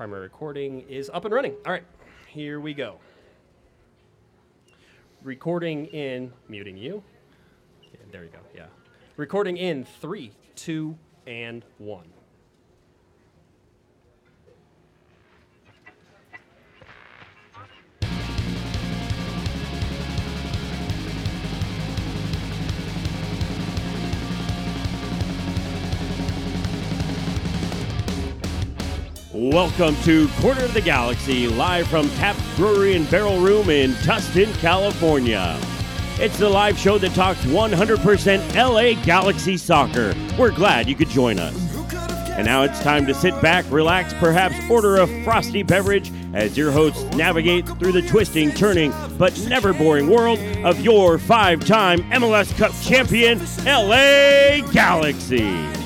primary recording is up and running. All right, here we go. Recording in, muting you. Yeah, there you go, yeah. Recording in three, two, and one. Welcome to Corner of the Galaxy, live from Tap Brewery and Barrel Room in Tustin, California. It's the live show that talks 100% LA Galaxy soccer. We're glad you could join us. And now it's time to sit back, relax, perhaps order a frosty beverage as your hosts navigate through the twisting, turning, but never boring world of your five time MLS Cup champion, LA Galaxy.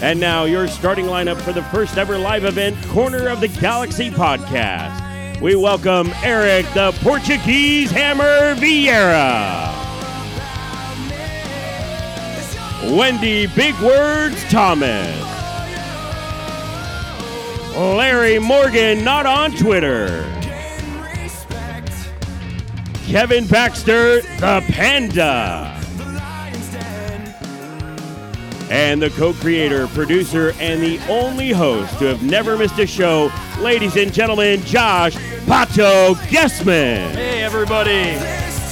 And now your starting lineup for the first ever live event, Corner of the Galaxy podcast. We welcome Eric the Portuguese Hammer Vieira. Wendy Big Words Thomas. Larry Morgan not on Twitter. Kevin Baxter the Panda and the co creator, producer, and the only host to have never missed a show, ladies and gentlemen, Josh Pato Guessman. Hey, everybody.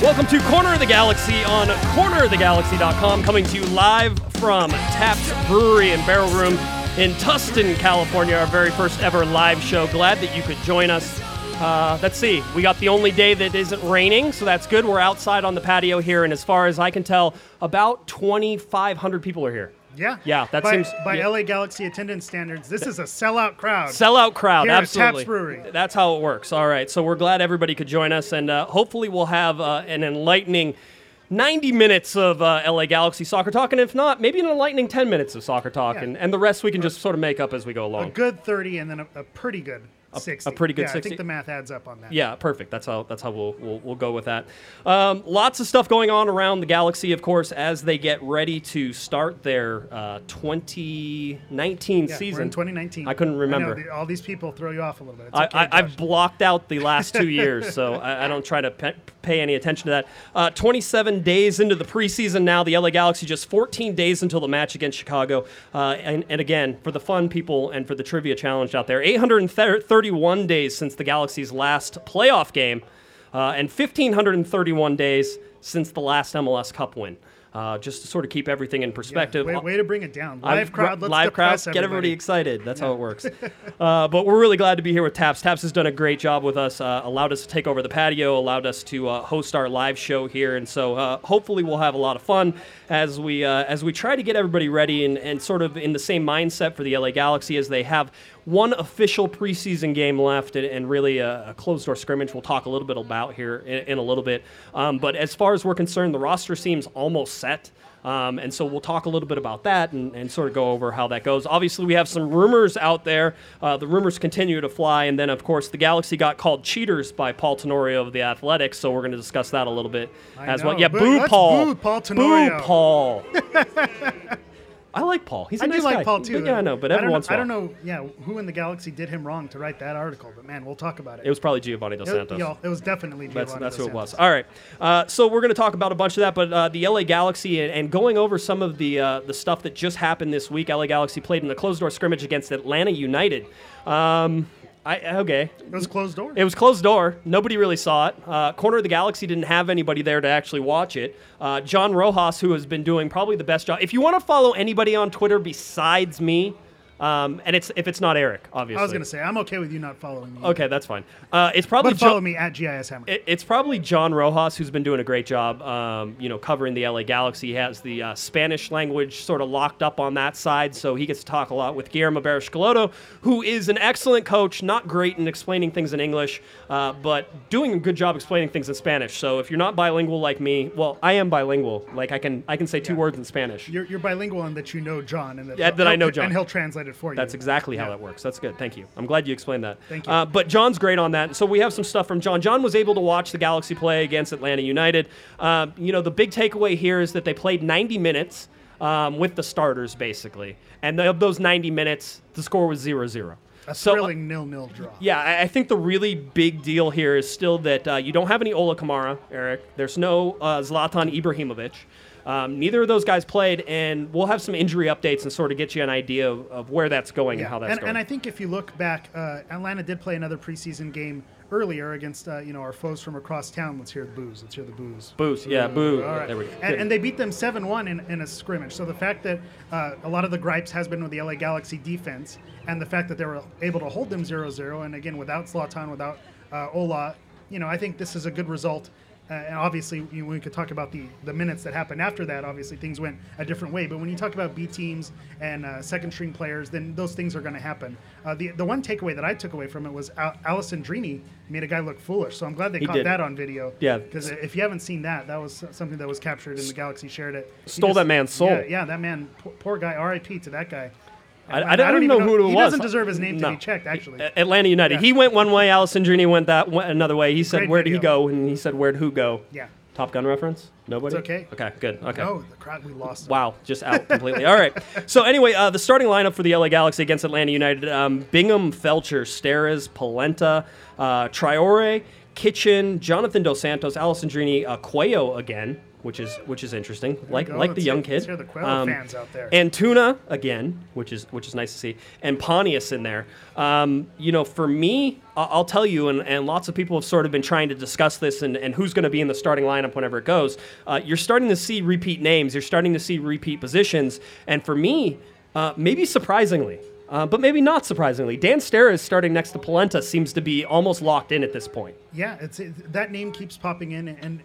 Welcome to Corner of the Galaxy on cornerofthegalaxy.com, coming to you live from Taps Brewery and Barrel Room in Tustin, California, our very first ever live show. Glad that you could join us. Uh, let's see, we got the only day that isn't raining, so that's good. We're outside on the patio here, and as far as I can tell, about 2,500 people are here. Yeah. Yeah, that by, seems- by yeah. LA Galaxy attendance standards, this is a sellout crowd. Sellout crowd, Here at absolutely. Taps Brewery. That's how it works. All right, so we're glad everybody could join us, and uh, hopefully we'll have uh, an enlightening 90 minutes of uh, LA Galaxy soccer talk, and if not, maybe an enlightening 10 minutes of soccer talk, Yeah. and, and the rest we can just sort of make up as we go along. a good 30 and then a, a pretty good 60. pretty good yeah, I think the math adds up on that. Yeah, perfect. That's how that's how we'll we'll, we'll go with that. Um, lots of stuff going on around the galaxy, of course, as they get ready to start their uh, 2019 Yeah, season. We're in 2019. I couldn't know, remember. the- all these people throw you off a little bit. It's I, I, I've Josh. blocked out the last two years, so I, I don't try to pe- pay any attention to that. Uh, 27 days into the preseason now, the LA Galaxy just 14 days until the match against Chicago. Uh, and, and again, for the fun people and for the trivia challenge out there, 831 days since the Galaxy's last playoff game, uh, and 1,531 days since the last MLS Cup win. Uh, just to sort of keep everything in Yeah, perspective. way, way to bring it down. I've- Live crowd, let's live crowd, depress get everybody everybody. excited. That's how it works. uh, but we're really glad to be here with Taps. Taps has done a great job with us. Uh, allowed us to take over the patio. Allowed us to uh, host our live show here, and so uh, hopefully we'll have a lot of fun as we uh, as we try to get everybody ready and, and sort of in the same mindset for the LA Galaxy as they have one official preseason game left and, and really a, a closed door scrimmage. We'll talk a little bit about here in, in a little bit. Um, but as far as we're concerned, the roster seems almost set. Um, and so we'll talk a little bit about that and, and sort of go over how that goes. Obviously, we have some rumors out there. Uh, the rumors continue to fly. And then, of course, the Galaxy got called cheaters by Paul Tenorio of the Athletics. So we're going to discuss that a little bit I as know. well. Yeah, Boo- boo Paul. boo Paul Boo Paul. I like Paul. He's a I nice do like guy. Paul too. But yeah, I know. But every once in I a don't while. know. Yeah, who in the galaxy did him wrong to write that article? But man, we'll talk about it. It was probably Giovani Dos It- Santos. yeah, it was definitely That's, Giovani that's Dos who it was. All right. Uh, so we're going to talk about a bunch of that, but uh, the LA Galaxy and, and going over some of the uh, the stuff that just happened this week. LA Galaxy played in the closed door scrimmage against Atlanta United. Um, I okay. It was closed door. It was closed door. Nobody really saw it. Uh, Corner of the Galaxy didn't have anybody there to actually watch it. Uh, John Rojas, who has been doing probably the best job. If you want to follow anybody on Twitter besides me, um, and it's if it's not Eric, obviously. I was gonna say I'm okay with you not following me. Okay, that's fine. Uh, it's probably But Jo- follow me at GIS Hammer. it- it's probably John Rojas who's been doing a great job, um, you know, covering the LA Galaxy. He has the uh, Spanish language sort of locked up on that side, so he gets to talk a lot with Guillermo Barros who is an excellent coach, not great in explaining things in English, uh, but doing a good job explaining things in Spanish. So if you're not bilingual like me, well, I am bilingual. Like I can, I can say two Yeah. words in Spanish. you're, you're bilingual in that you know John and that, Yeah, that I know John. and he'll translate it for you. That's exactly how that works. That's good. Thank you. I'm glad you explained that. Thank you. Uh, but John's great on that. So we have some stuff from John. John was able to watch the Galaxy play against Atlanta United. Uh, you know, the big takeaway here is that they played 90 minutes. um, with the starters basically, and of those 90 minutes, the score was 0-0. A So, uh, thrilling nil-nil draw. yeah, I, I think the really big deal here is still that uh, you don't have any Ola Kamara, Eric. There's no uh, Zlatan Ibrahimovic. Um, neither of those guys played, and we'll have some injury updates and sort of get you an idea of, of where that's going and how that's and, going. and I think if you look back, uh, Atlanta did play another preseason game earlier against uh, you know our foes from across town. Let's hear the booze. Let's hear the booze. Booze, yeah, boo. All right. There we go. And, and they beat them 7 1 in, in a scrimmage. So the fact that uh, a lot of the gripes has been with the LA Galaxy defense, and the fact that they were able to hold them 0 0, and again, without Zlatan, without uh, Ola, you know, I think this is a good result. Uh, and obviously, you know, we could talk about the, the minutes that happened after that. Obviously, things went a different way. But when you talk about B teams and uh, second string players, then those things are going to happen. Uh, the, the one takeaway that I took away from it was Al- Alessandrini made a guy look foolish. So I'm glad they He caught did. that on video. Yeah. Because if you haven't seen that, that was something that was captured and the Galaxy shared it. Stole that man's soul. Yeah, yeah, that man, poor, poor guy. R.I.P. to that guy. I, I don't, even know, who it he was. He doesn't deserve his name No. to be checked. Actually, Atlanta United. Yeah. He went one way. Alessandrini went that went another way. He said, Great "Where did he go?" And he said, "Where'd who go?" yeah. Top Gun reference? Nobody. It's okay. Okay. Good. Okay. Oh, the crowd, we lost. Wow, just out completely. All right. So anyway, uh, the starting lineup for the LA Galaxy against Atlanta United: um, Bingham, Feltscher, Steres, Polenta, uh, Traore, Kitchen, Jonathan Dos Santos, Alessandrini, uh, Cuello again, which is which is interesting. Like like the Let's young hear- kid. let's hear the Cuello fans out there. Antuna again, which is which is nice to see, and Pontius in there. Um, you know, for me, I'll tell you, and, and lots of people have sort of been trying to discuss this and, and who's going to be in the starting lineup whenever it goes. Uh, you're starting to see repeat names. You're starting to see repeat positions, and for me, uh, maybe surprisingly. Uh, but maybe not surprisingly, Dan Steres starting next to Polenta seems to be almost locked in at this point. Yeah, it's it, that name keeps popping in, and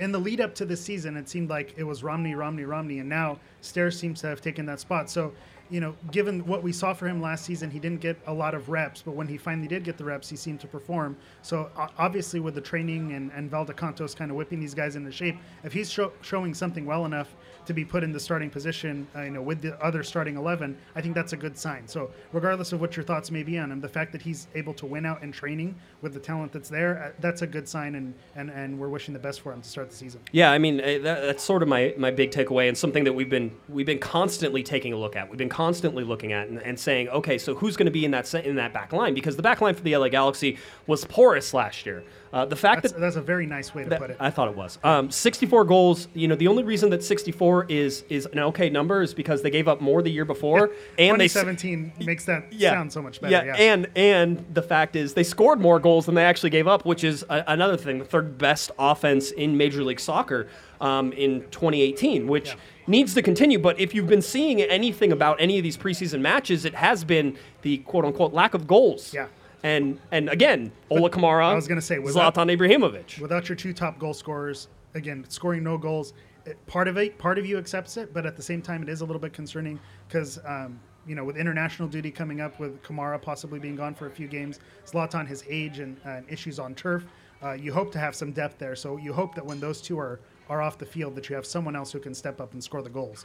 in the lead up to this season, it seemed like it was Romney, Romney, Romney, and now Steres seems to have taken that spot. So, you know, given what we saw for him last season, he didn't get a lot of reps, but when he finally did get the reps, he seemed to perform. So, obviously, with the training and and Valdecantos kind of whipping these guys into shape, if he's show, showing something well enough to be put in the starting position, uh, you know, with the other starting 11, I think that's a good sign. So, regardless of what your thoughts may be on him, the fact that he's able to win out in training with the talent that's there, uh, that's a good sign, and, and, and we're wishing the best for him to start the season. Yeah, I mean eh, that, that's sort of my, my big takeaway, and something that we've been we've been constantly taking a look at. We've been constantly looking at and, and saying, okay, so who's going to be in that in that back line? Because the back line for the LA Galaxy was porous last year. Uh, the fact That's, that that's a very nice way to put it. I thought it was. Um, 64 goals. You know, the only reason that 64 is is an okay number is because they gave up more the year before, and they 2017 makes that yeah. sound so much better. Yeah, Yeah, and and the fact is they scored more goals than they actually gave up, which is a, another thing. The third best offense in Major League Soccer um, in 2018, which needs to continue. But if you've been seeing anything about any of these preseason matches, it has been the quote unquote lack of goals. Yeah. And and again, Ola Kamara. I was gonna say, without- Zlatan Ibrahimovic. without your two top goal scorers, again, scoring no goals, it, part of it, part of you accepts it, but at the same time, it is a little bit concerning because, um, you know, with international duty coming up, with Kamara possibly being gone for a few games, Zlatan, his age and, and issues on turf, uh, you hope to have some depth there. So you hope that when those two are are off the field, that you have someone else who can step up and score the goals.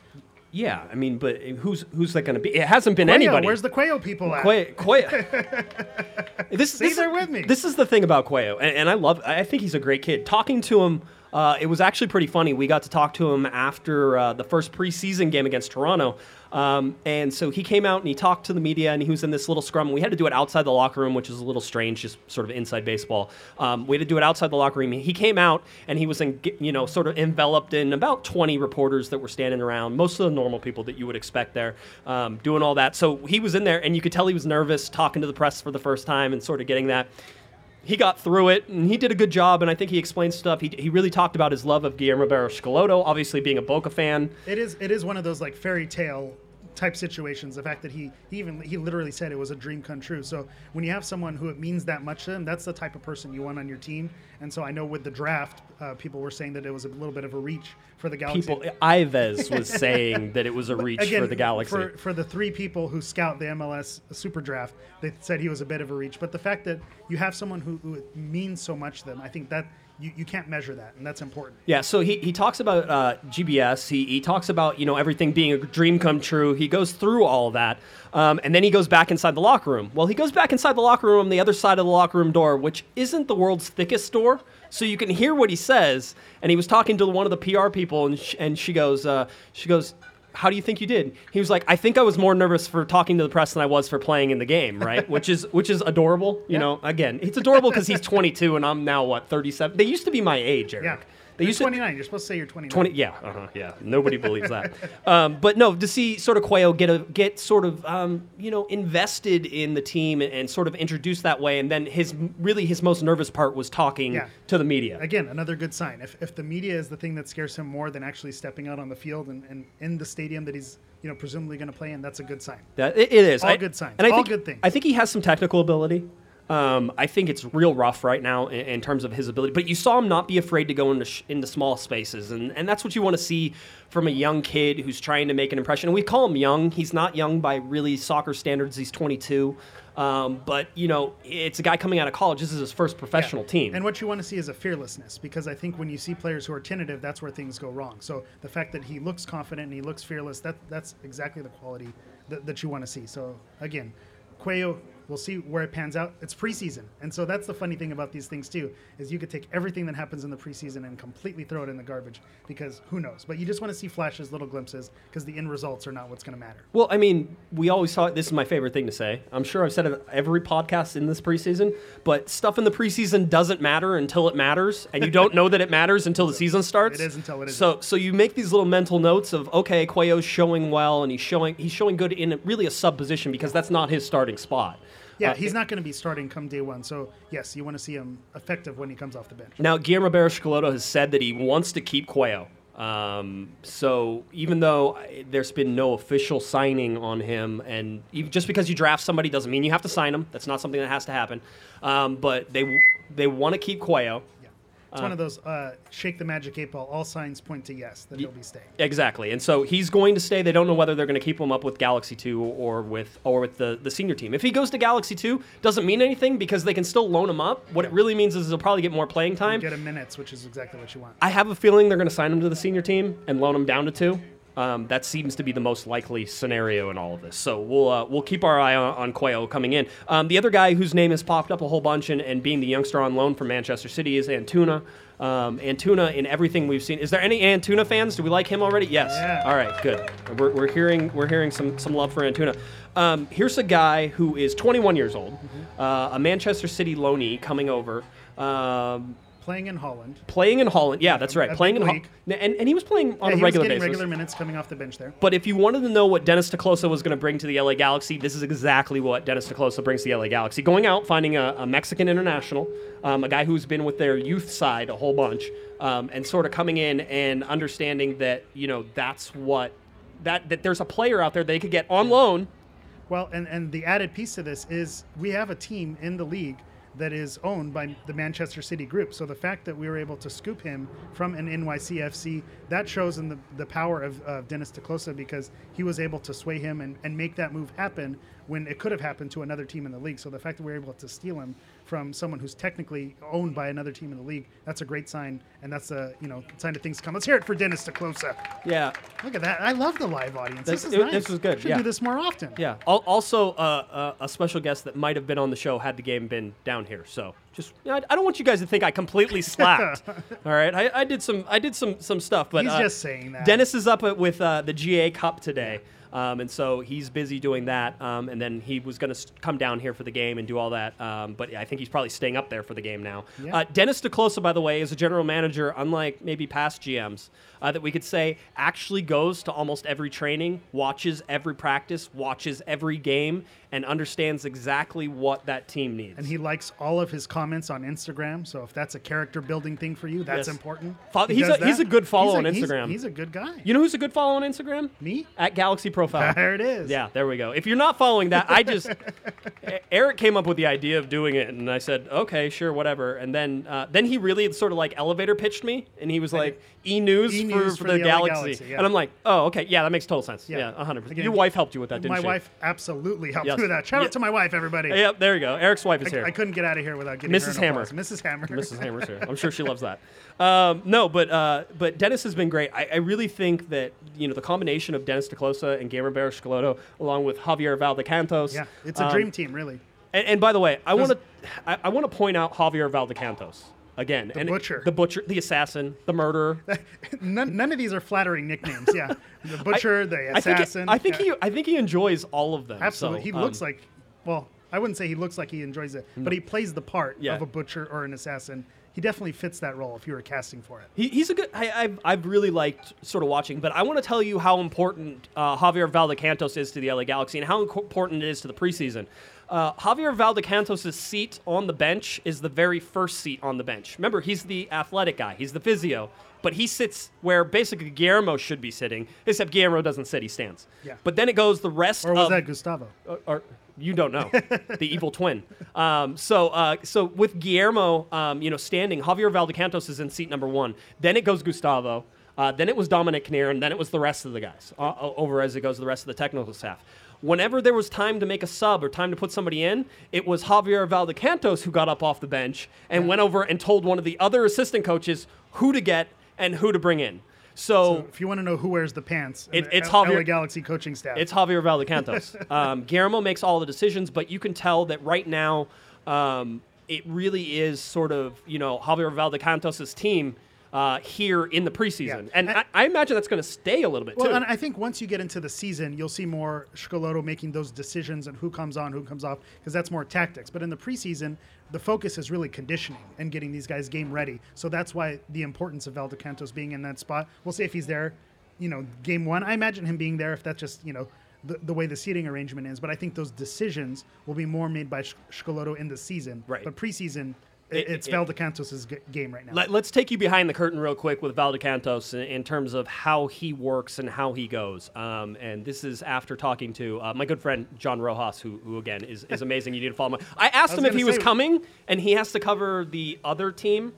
Yeah, I mean, but who's who's that going to be? It hasn't been anybody. where's the Cuello people at? Quay, Quay. this, See, this they're is, with me. This is the thing about Cuello, and, and I love. I think he's a great kid. Talking to him, uh, it was actually pretty funny. We got to talk to him after uh, the first preseason game against Toronto, um, and so he came out and he talked to the media, and he was in this little scrum. We had to do it outside the locker room, which is a little strange, just sort of inside baseball. Um, we had to do it outside the locker room. He came out and he was, in, you know, sort of enveloped in about 20 reporters that were standing around, most of the normal people that you would expect there, um, doing all that. So he was in there, and you could tell he was nervous talking to the press for the first time and sort of getting that he got through it and he did a good job and I think he explained stuff. He, he really talked about his love of Guillermo Barros Schelotto, obviously being a Boca fan. It is it is one of those like fairy tale type situations. The fact that he, he even he literally said it was a dream come true. So when you have someone who it means that much to them, that's the type of person you want on your team. And so I know with the draft, uh, people were saying that it was a little bit of a reach for the Galaxy. People, Ives was saying that it was a reach Again, for the Galaxy. For, for the three people who scout the MLS Super Draft, they said he was a bit of a reach. But the fact that you have someone who, who it means so much to them, I think that you, you can't measure that, and that's important. Yeah, so he, he talks about uh, GBS. He, he talks about you know everything being a dream come true. He goes through all of that, um, and then he goes back inside the locker room. Well, he goes back inside the locker room, the other side of the locker room door, which isn't the world's thickest door, so you can hear what he says. And he was talking to one of the PR people, and sh- and she goes, uh, she goes, how do you think you did? He was like, I think I was more nervous for talking to the press than I was for playing in the game, right? which is which is adorable. You Yeah. know, again, it's adorable because he's 22 and I'm now what 37. They used to be my age, Eric. Yeah. They You're used to 29. You're supposed to say you're 29. 20 yeah uh-huh, yeah nobody believes that um, but no to see sort of Cuello get a get sort of um, you know invested in the team and, and sort of introduced that way and then his really his most nervous part was talking Yeah. to the media Again, another good sign. If, if the media is the thing that scares him more than actually stepping out on the field and, and in the stadium that he's you know presumably going to play in, that's a good sign. That- it- it is All I- good signs. and I All think, good things. I think he has some technical ability um, I think it's real rough right now in, in terms of his ability. But you saw him not be afraid to go into sh- into small spaces, and, and that's what you want to see from a young kid who's trying to make an impression. And we call him young. He's not young by really soccer standards. He's 22, um, but you know it's a guy coming out of college. This is his first professional team. And what you want to see is a fearlessness because I think when you see players who are tentative, that's where things go wrong. So the fact that he looks confident and he looks fearless, that that's exactly the quality that, that you want to see. So again, Cuello, we'll see where it pans out. It's preseason, and so that's the funny thing about these things too is you could take everything that happens in the preseason and completely throw it in the garbage because who knows? But you just want to see flashes, little glimpses, because the end results are not what's going to matter. Well, I mean, we always talk. This is my favorite thing to say. I'm sure I've said it every podcast in this preseason, but stuff in the preseason doesn't matter until it matters, and you don't know that it matters until the season starts. It is until it So, so you make these little mental notes of okay, Cuello's showing well, and he's showing he's showing good in really a sub position because that's not his starting spot. Yeah, Uh, he's not going to be starting come day one. So yes, you want to see him effective when he comes off the bench. Now, Guillermo Barros-Schelotto has said that he wants to keep Cuello. Um, so even though there's been no official signing on him, and even, just because you draft somebody doesn't mean you have to sign him. That's not something that has to happen. Um, but they they want to keep Cuello. Yeah, it's one of those uh, shake the magic eight ball. All signs point to yes that he'll be staying. Exactly, and so he's going to stay. They don't know whether they're going to keep him up with Galaxy Two or with or with the, the senior team. If he goes to Galaxy Two, doesn't mean anything because they can still loan him up. What it really means is he'll probably get more playing time. Get him minutes, which is exactly what you want. I have a feeling they're going to sign him to the senior team and loan him down to two. Um, that seems to be the most likely scenario in all of this. So we'll uh, we'll keep our eye on, on Cuello coming in. Um, the other guy whose name has popped up a whole bunch and, and being the youngster on loan from Manchester City is Antuna. Um, Antuna in everything we've seen. Is there any Antuna fans? Do we like him already? Yes. Yeah. All right. Good. We're, we're hearing we're hearing some some love for Antuna. Um, here's a guy who is 21 years old, uh, a Manchester City loanee coming over. Um, Playing in Holland. playing in Holland. Yeah, that's right. A Playing in Holland, and, and he was playing on Yeah, a he regular basis. regular minutes coming off the bench there. But if you wanted to know what Dennis te Kloese was going to bring to the LA Galaxy, this is exactly what Dennis te Kloese brings to the LA Galaxy. Going out, finding a, a Mexican international, um, a guy who's been with their youth side a whole bunch, um, and sort of coming in and understanding that you know that's what that that there's a player out there they could get on loan. Well, and, and the added piece to this is we have a team in the league that is owned by the Manchester City group. So the fact that we were able to scoop him from an NYCFC, that shows in the, the power of, of Dennis te Kloese because he was able to sway him and, and make that move happen when it could have happened to another team in the league. So the fact that we were able to steal him from someone who's technically owned by another team in the league, that's a great sign. And that's a you know sign of things to come. Let's hear it for Dennis te Kloese. Yeah, Look at that. I love the live audience. This This- is it- nice. this was good, Should yeah. do this more often. yeah. Also, uh, uh, a special guest that might have been on the show had the game been down here. So just, I I don't want you guys to think I completely slacked. All right, I, I did some, I did some, some stuff, but He's uh, just saying that. Dennis is up with uh, the GA Cup today. Um, and so he's busy doing that. Um, and then he was going to come down here for the game and do all that. Um, but I think he's probably staying up there for the game now. Yeah. Uh, Dennis te Kloese, by the way, is a general manager, unlike maybe past GMs, uh, that we could say actually goes to almost every training, watches every practice, watches every game, and understands exactly what that team needs. And he likes all of his comments on Instagram. So if that's a character building thing for you, that's Yes. important. Fo- He he's a- he's a good follow He's on Instagram. He's, a good guy. you know who's a good follow on Instagram? Me? At Galaxy Profile. There it is. Yeah, there we go. If you're not following that, I just Eric came up with the idea of doing it, and I said, okay, sure, whatever. And then uh, then he really sort of like elevator pitched me, and he was like e news for, for, for the, the Galaxy, Galaxy, yeah. and I'm like, oh, okay, yeah, that makes total sense. Yeah, Yeah. 100. percent Your wife helped you with that, didn't My she? wife absolutely helped Yes. me with that. Shout Yeah. out to my wife, everybody. Yep, there you go. Eric's wife is I, here. I couldn't get out of here without getting her Mrs. Hammer. Mrs. Hammer. Mrs. Hammer's here. I'm sure she loves that. Um, no, but uh, but Dennis has been great. I, I really think that you know the combination of Dennis te Kloese and Guillermo Barros-Schelotto, along with Javier Valdecantos. Yeah, it's a um, dream team, really. And, and by the way, I want to I, I want to point out Javier Valdecantos. Again. The and butcher. The butcher, the assassin, the murderer. none, none of these are flattering nicknames. Yeah, the butcher, I, the assassin. I think, yeah. he, I think he enjoys all of them. Absolutely, so, he um, looks like. Well, I wouldn't say he looks like he enjoys it, but he plays the part Yeah. of a butcher or an assassin. He definitely fits that role if you were casting for it. He, he's a good. I, I've, I've really liked sort of watching, but I want to tell you how important uh, Javier Valdecantos is to the LA Galaxy and how important it is to the preseason. Uh, Javier Valdecantos' seat on the bench is the very first seat on the bench. Remember, he's the athletic guy, he's the physio, but he sits where basically Guillermo should be sitting, except Guillermo doesn't sit, he stands. Yeah. But then it goes the rest Or was of that Gustavo? or, or you don't know the evil twin. Um, so uh, so with Guillermo, um, you know, standing, Javier Valdecantos is in seat number one. Then it goes Gustavo. Uh, then it was Dominic Kinnear, and then it was the rest of the guys uh, over as it goes the rest of the technical staff. Whenever there was time to make a sub or time to put somebody in, it was Javier Valdecantos who got up off the bench and went over and told one of the other assistant coaches who to get and who to bring in. So, If you want to know who wears the pants, It- it's L- Javier- LA Galaxy coaching staff. it's Javier Valdecantos. um, Guillermo makes all the decisions, but you can tell that right now um, it really is sort of you know Javier Valdecantos' team uh, here in the preseason, Yeah. and And- I, I imagine that's going to stay a little bit Well, too. and I think once you get into the season, you'll see more Schelotto making those decisions and who comes on, who comes off, because that's more tactics. But in the preseason, the focus is really conditioning and getting these guys game ready. So that's why the importance of Valdecantos being in that spot. We'll see if he's there, you know, game one. I imagine him being there if that's just, you know, the, the way the seating arrangement is. But I think those decisions will be more made by Schelotto in the season. Right. But preseason, It- it, it's it- Valdecantos' g- game right now. Let, us take you behind the curtain real quick with Valdecantos in, in terms of how he works and how he goes. Um, and this is after talking to uh, my good friend John Rojas, who, who again is, is amazing. You need to follow him. I asked was him if he was coming, and he has to cover the other team.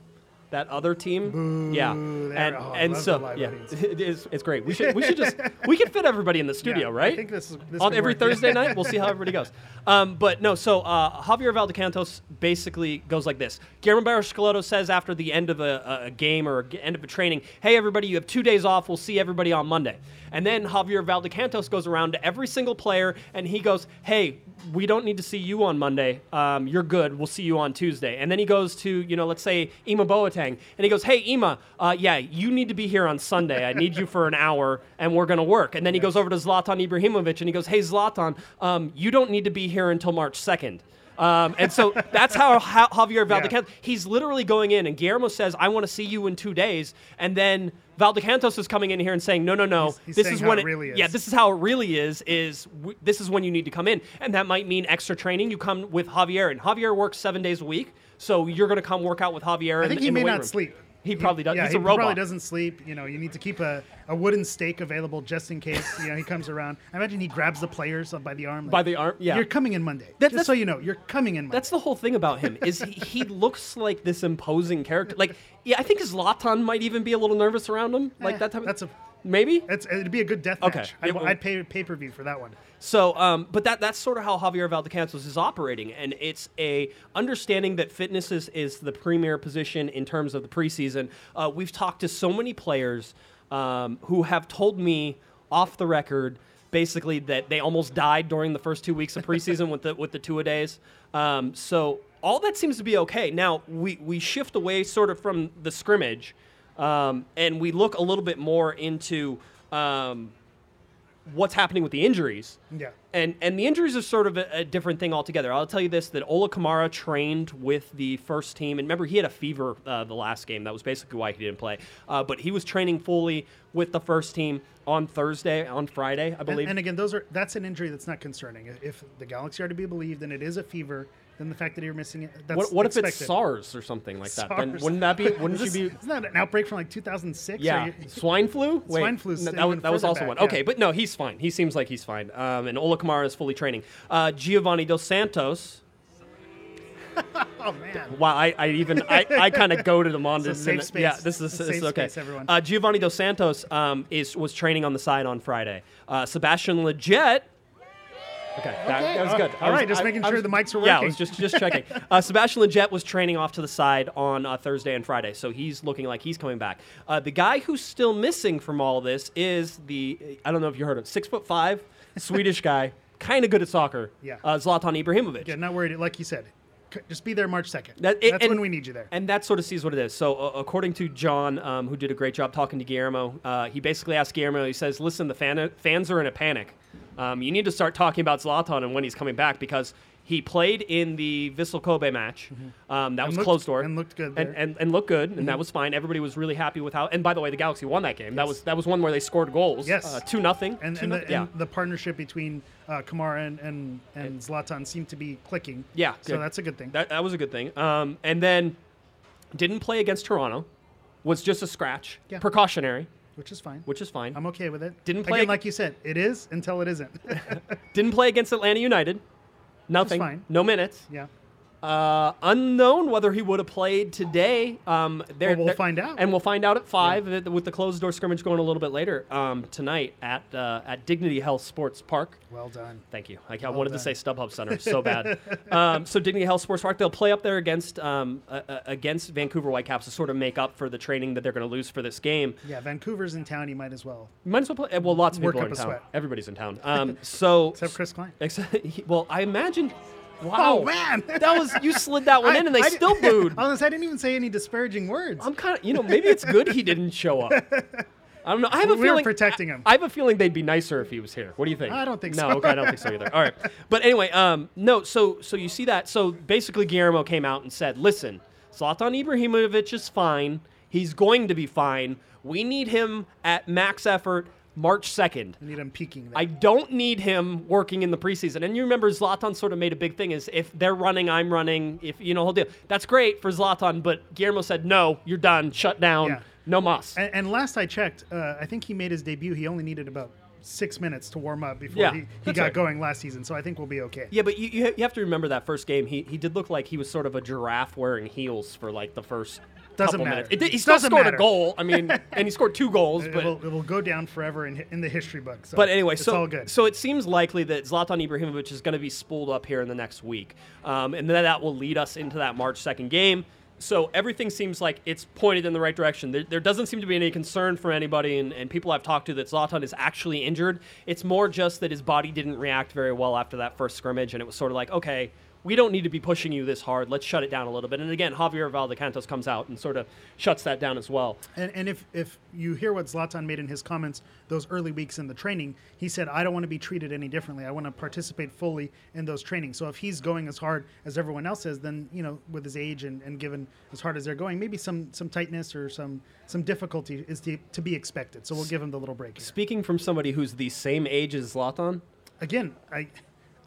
That other team, yeah, and oh, and love so yeah, it is. It's great. We should we should just we could fit everybody in the studio, Yeah, right? I think this is this on every work. Thursday night. We'll see how everybody goes. Um, but no, so uh, Javier Valdecantos basically goes like this. Guillermo Barros says after the end of a, a game or a end of a training, "Hey everybody, you have two days off. We'll see everybody on Monday." And then Javier Valdecantos goes around to every single player and he goes, "Hey, we don't need to see you on Monday. Um, you're good. We'll see you on Tuesday." And then he goes to you know, let's say Ima Boateng, and he goes, "Hey Ima, uh, yeah, you need to be here on Sunday. I need you for an hour, and we're gonna work." And then he goes over to Zlatan Ibrahimovic and he goes, "Hey Zlatan, um, you don't need to be here until March 2nd. Um, and so that's how, how Javier Valdecantos, he's literally going in, and Guillermo says, I want to see you in two days. And then Valdecantos is coming in here and saying, no, no, no. He's- he's this is how when it really is. Yeah, this is how it really is, is w- this is when you need to come in. And that might mean extra training. You come with Javier, and Javier works seven days a week. So you're going to come work out with Javier I in, think in he the may not room. sleep. He probably doesn't. Yeah, He's he a robot. probably doesn't sleep. You know, you need to keep a, a wooden stake available just in case you know he comes around. I imagine he grabs the players by the arm. like, By the arm, yeah. You're coming in Monday. That- just so you know, you're coming in Monday. That's the whole thing about him is he, he looks like this imposing character. Like, yeah, I think Zlatan might even be a little nervous around him. Like Eh, that type of. that's a- maybe. It's, it'd be a good death Okay. match. I'd, well- I'd pay pay per view for that one. So, um, but that that's sort of how Javier Valdecantos is operating, and it's a understanding that fitness is, is the premier position in terms of the preseason. Uh, we've talked to so many players um, who have told me off the record, basically that they almost died during the first two weeks of preseason with the with the two a days. Um, so all that seems to be okay. Now we we shift away sort of from the scrimmage, um, and we look a little bit more into. Um, what's happening with the injuries. Yeah. And and the injuries are sort of a, a different thing altogether. I'll tell you this: that Ola Kamara trained with the first team, and remember he had a fever uh, the last game. That was basically why he didn't play. Uh, but he was training fully with the first team on Thursday, on Friday, I believe. and again, those are that's an injury that's not concerning. If- If the Galaxy are to be believed, and it is a fever, then the fact that you're missing it, that's what what if it's. SARS or something like that? Then wouldn't that be? Wouldn't Is you be? Isn't that an outbreak from like 2006? Yeah, you- swine flu. Wait, Swine flu. no, that, was, that was also back, one. yeah. Okay, but no, he's fine. He seems like he's fine. Um, and Ola Kamara is fully training. Uh, Giovani dos Santos. Oh man. Wow, I, I even I, I kind of goaded him on It's to safe space. Yeah, this is, this is okay. space, everyone. Uh, Giovani dos Santos um, is was training on the side on Friday. Uh, Sebastian Lletget. Okay, that, that was all- good. all was- right, just I- making I sure was- the mics were working. Yeah, I was just just checking. Uh, Sebastian Lletget was training off to the side on uh, Thursday and Friday, so he's looking like he's coming back. Uh, the guy who's still missing from all this is the I don't know if you heard of six foot five Swedish guy, kind of good at soccer. Yeah. uh, Zlatan Ibrahimovic. Yeah, not worried. Like you said, just be there March second. That- it- That's and- when we need you there. And that sort of sees what it is. So, uh, according to John, um, who did a great job talking to Guillermo, uh, he basically asked Guillermo, he says, Listen, the fan- fans are in a panic. Um, you need to start talking about Zlatan and when he's coming back because he played in the Vissel Kobe match. Um, that was looked- closed door. and looked good And. Mm-hmm. and, and looked good, and that was fine. Everybody was really happy with how. And by the way, the Galaxy won that game. That was that was one where they scored goals. Yes. Uh, 2 nothing. and, Two and, the, yeah. and the partnership between uh, Kamara and, and, and Zlatan seemed to be clicking. Yeah, So good. that's a good thing. That, that was a good thing. Um, and then didn't play against Toronto. Was just a scratch. Yeah. Precautionary, which is fine. which is fine. I'm okay with it. Didn't play Again, ag- like you said, it is until it isn't. Didn't play against Atlanta United. Nothing. fine. No minutes. yeah. Uh, unknown whether he would have played today. Um, there- Well, we'll find out. and we'll find out at five uh, with the closed door scrimmage going a little bit later um, tonight at uh, at Dignity Health Sports Park. Well done. Thank you. I, I wanted to say StubHub Center so bad. um, so Dignity Health Sports Park, they'll play up there against um, uh, uh, against Vancouver Whitecaps to sort of make up for the training that they're going to lose for this game. Yeah, Vancouver's in town. You might as well. Might as well play. Well, lots of Work people are up in a town. sweat. Everybody's in town. Um, so Except Chris Klein. Except, well, I imagine. Wow, Oh, man. that was you slid that one I- in, and they I- still booed. Honest, I didn't even say any disparaging words. I'm kind of, you know, maybe it's good he didn't show up. I don't know. I have a We were feeling protecting him. I, I have a feeling they'd be nicer if he was here. What do you think? I don't think no, so. okay, I don't think so either. All right, but anyway, um, no. So, so you see that. So basically, Guillermo came out and said, "Listen, Zlatan Ibrahimovic is fine. He's going to be fine. We need him at max effort." March 2nd. I need him peaking. There. I don't need him working in the preseason. And you remember Zlatan sort of made a big thing is if they're running, I'm running. If you know, whole deal. That's great for Zlatan, but Guillermo said no, you're done, shut down, Yeah. no muss. and, and last I checked, uh, I think he made his debut. He only needed about six minutes to warm up before Yeah, he, he got right. going last season. So I think we'll be okay. yeah, but you, you you have to remember that first game. He, he did look like he was sort of a giraffe wearing heels for like the first Doesn't matter. minutes. It he still Doesn't scored matter. a goal. I mean, and he scored two goals. It But will, it will go down forever in, in the history books. So But anyway, so so it seems likely that Zlatan Ibrahimovic is going to be spooled up here in the next week, um, and then that will lead us into that March second game. So everything seems like it's pointed in the right direction. There, there doesn't seem to be any concern for anybody, and, and people I've talked to that Zlatan is actually injured. It's more just that his body didn't react very well after that first scrimmage, and it was sort of like, okay, we don't need to be pushing you this hard. Let's shut it down a little bit. And again, Javier Valdecantos comes out and sort of shuts that down as well. And, and if, if you hear what Zlatan made in his comments those early weeks in the training, he said, I don't want to be treated any differently. I want to participate fully in those trainings. So if he's going as hard as everyone else is, then, you know, with his age and, and given as hard as they're going, maybe some, some tightness or some, some difficulty is to, to be expected. So we'll give him the little break. Here. Speaking from somebody who's the same age as Zlatan, Again, I,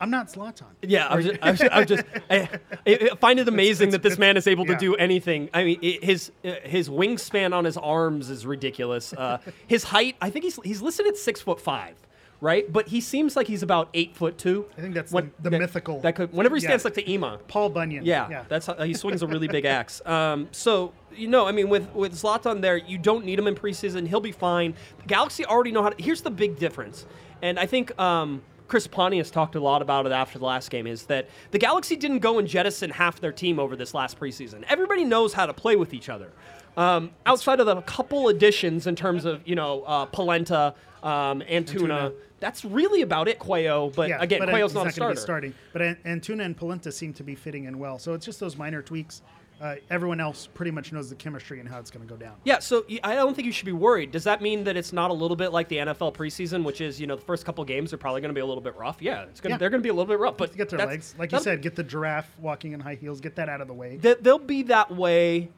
I'm not Zlatan. Yeah, I was just, I was I was just I, I find it amazing it's- that this man is able to do anything. I mean, i his uh, his wingspan on his arms is ridiculous. Uh, his height, I think he's he's listed at six foot five, right? But he seems like he's about eight foot two. I think that's When- the, the that- mythical. That could whenever he yeah. stands like to Ema. Paul Bunyan. Yeah, yeah. that's how he swings a really big axe. Um, so you know, I mean, with with Zlatan there, you don't need him in preseason. He'll be fine. The Galaxy already know how. to... Here's the big difference, and I think. Um, Chris Pontius talked a lot about it after the last game. Is that the Galaxy didn't go and jettison half their team over this last preseason? Everybody knows how to play with each other. Um, outside of the couple additions in terms of you know uh, Polenta, um, Antuna, Antuna. that's really about it. Quayo, but yeah, again, but Quayo's he's not, a not going to starter. be starting. But An- Antuna and Polenta seem to be fitting in well. So it's just those minor tweaks. Uh, everyone else pretty much knows the chemistry and how it's going to go down. Yeah, so I don't think you should be worried. Does that mean that it's not a little bit like the NFL preseason, which is you know the first couple games are probably going to be a little bit rough? Yeah, it's gonna, Yeah. they're going to be a little bit rough, but get their legs, like you said, get the giraffe walking in high heels, get that out of the way. they- they'll be that way.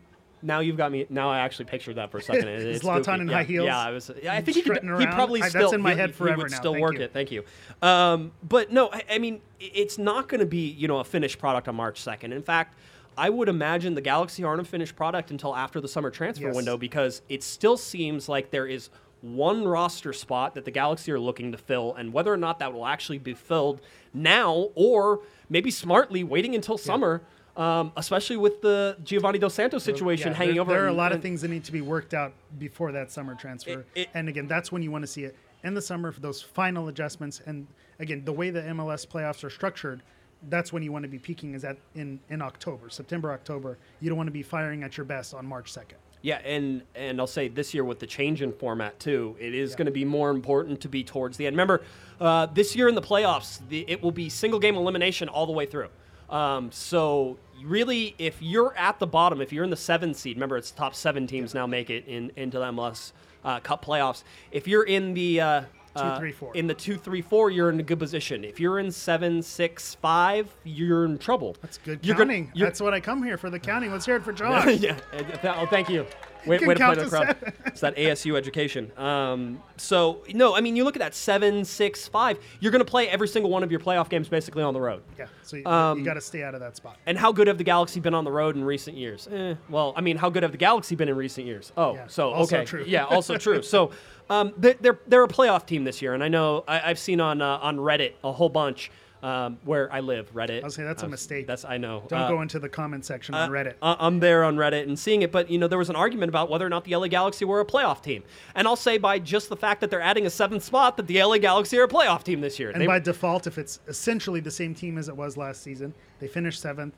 Now you've got me. Now I actually pictured that for a second. It- it's Zlatan in yeah, high heels, Yeah, I was. Yeah, I think he could. He probably I- that's still. in my he- head he forever would now. still Thank work you. it. Thank you. Um, but no, I, I mean, it's not going to be you know a finished product on March second. In fact. I would imagine the Galaxy aren't a finished product until after the summer transfer Yes. window because it still seems like there is one roster spot that the Galaxy are looking to fill, and whether or not that will actually be filled now or maybe smartly waiting until summer, um, especially with the Giovani Dos Santos situation Yeah, hanging there, over. There are a and- lot of things that need to be worked out before that summer transfer. It- it- and again, that's when you want to see it in the summer for those final adjustments. And again, the way the MLS playoffs are structured, that's when you want to be peaking is at in, in October, September, October. You don't want to be firing at your best on March 2nd. Yeah, and and I'll say this year with the change in format too, it is going to be more important to be towards the end. Remember, uh, this year in the playoffs, the, it will be single game elimination all the way through. Um, so really, if you're at the bottom, if you're in the seventh seed, remember it's top seven teams now make it in into the MLS uh, Cup playoffs. If you're in the uh, uh, three, four. in the two, three, four, you're in a good position. If you're in seven, six, five, you're in trouble. That's good You're gonna- counting. you're- That's what I come here for the counting. Let's hear it for Josh. yeah. Oh, thank you. Way, way to play the crowd. seven. It's that ASU education. Um, so no, I mean you look at that seven, six, five. You're going to play every single one of your playoff games basically on the road. Yeah, so you, Um, you got to stay out of that spot. And how good have the Galaxy been on the road in recent years? Eh, well, I mean, how good have the Galaxy been in recent years? Oh, Yeah, so also okay, true. yeah, also true. So um, they're, they're they're a playoff team this year, and I know I, I've seen on uh, on Reddit a whole bunch um, where I live. Reddit. I was say that's a Uh, mistake. That's I know. Don't Uh, go into the comment section on Reddit. I- I'm there on Reddit and seeing it, but you know there was an argument about whether or not the LA Galaxy were a playoff team, and I'll say by just the fact that they're adding a seventh spot that the LA Galaxy are a playoff team this year. and They- by default, if it's essentially the same team as it was last season, they finished seventh.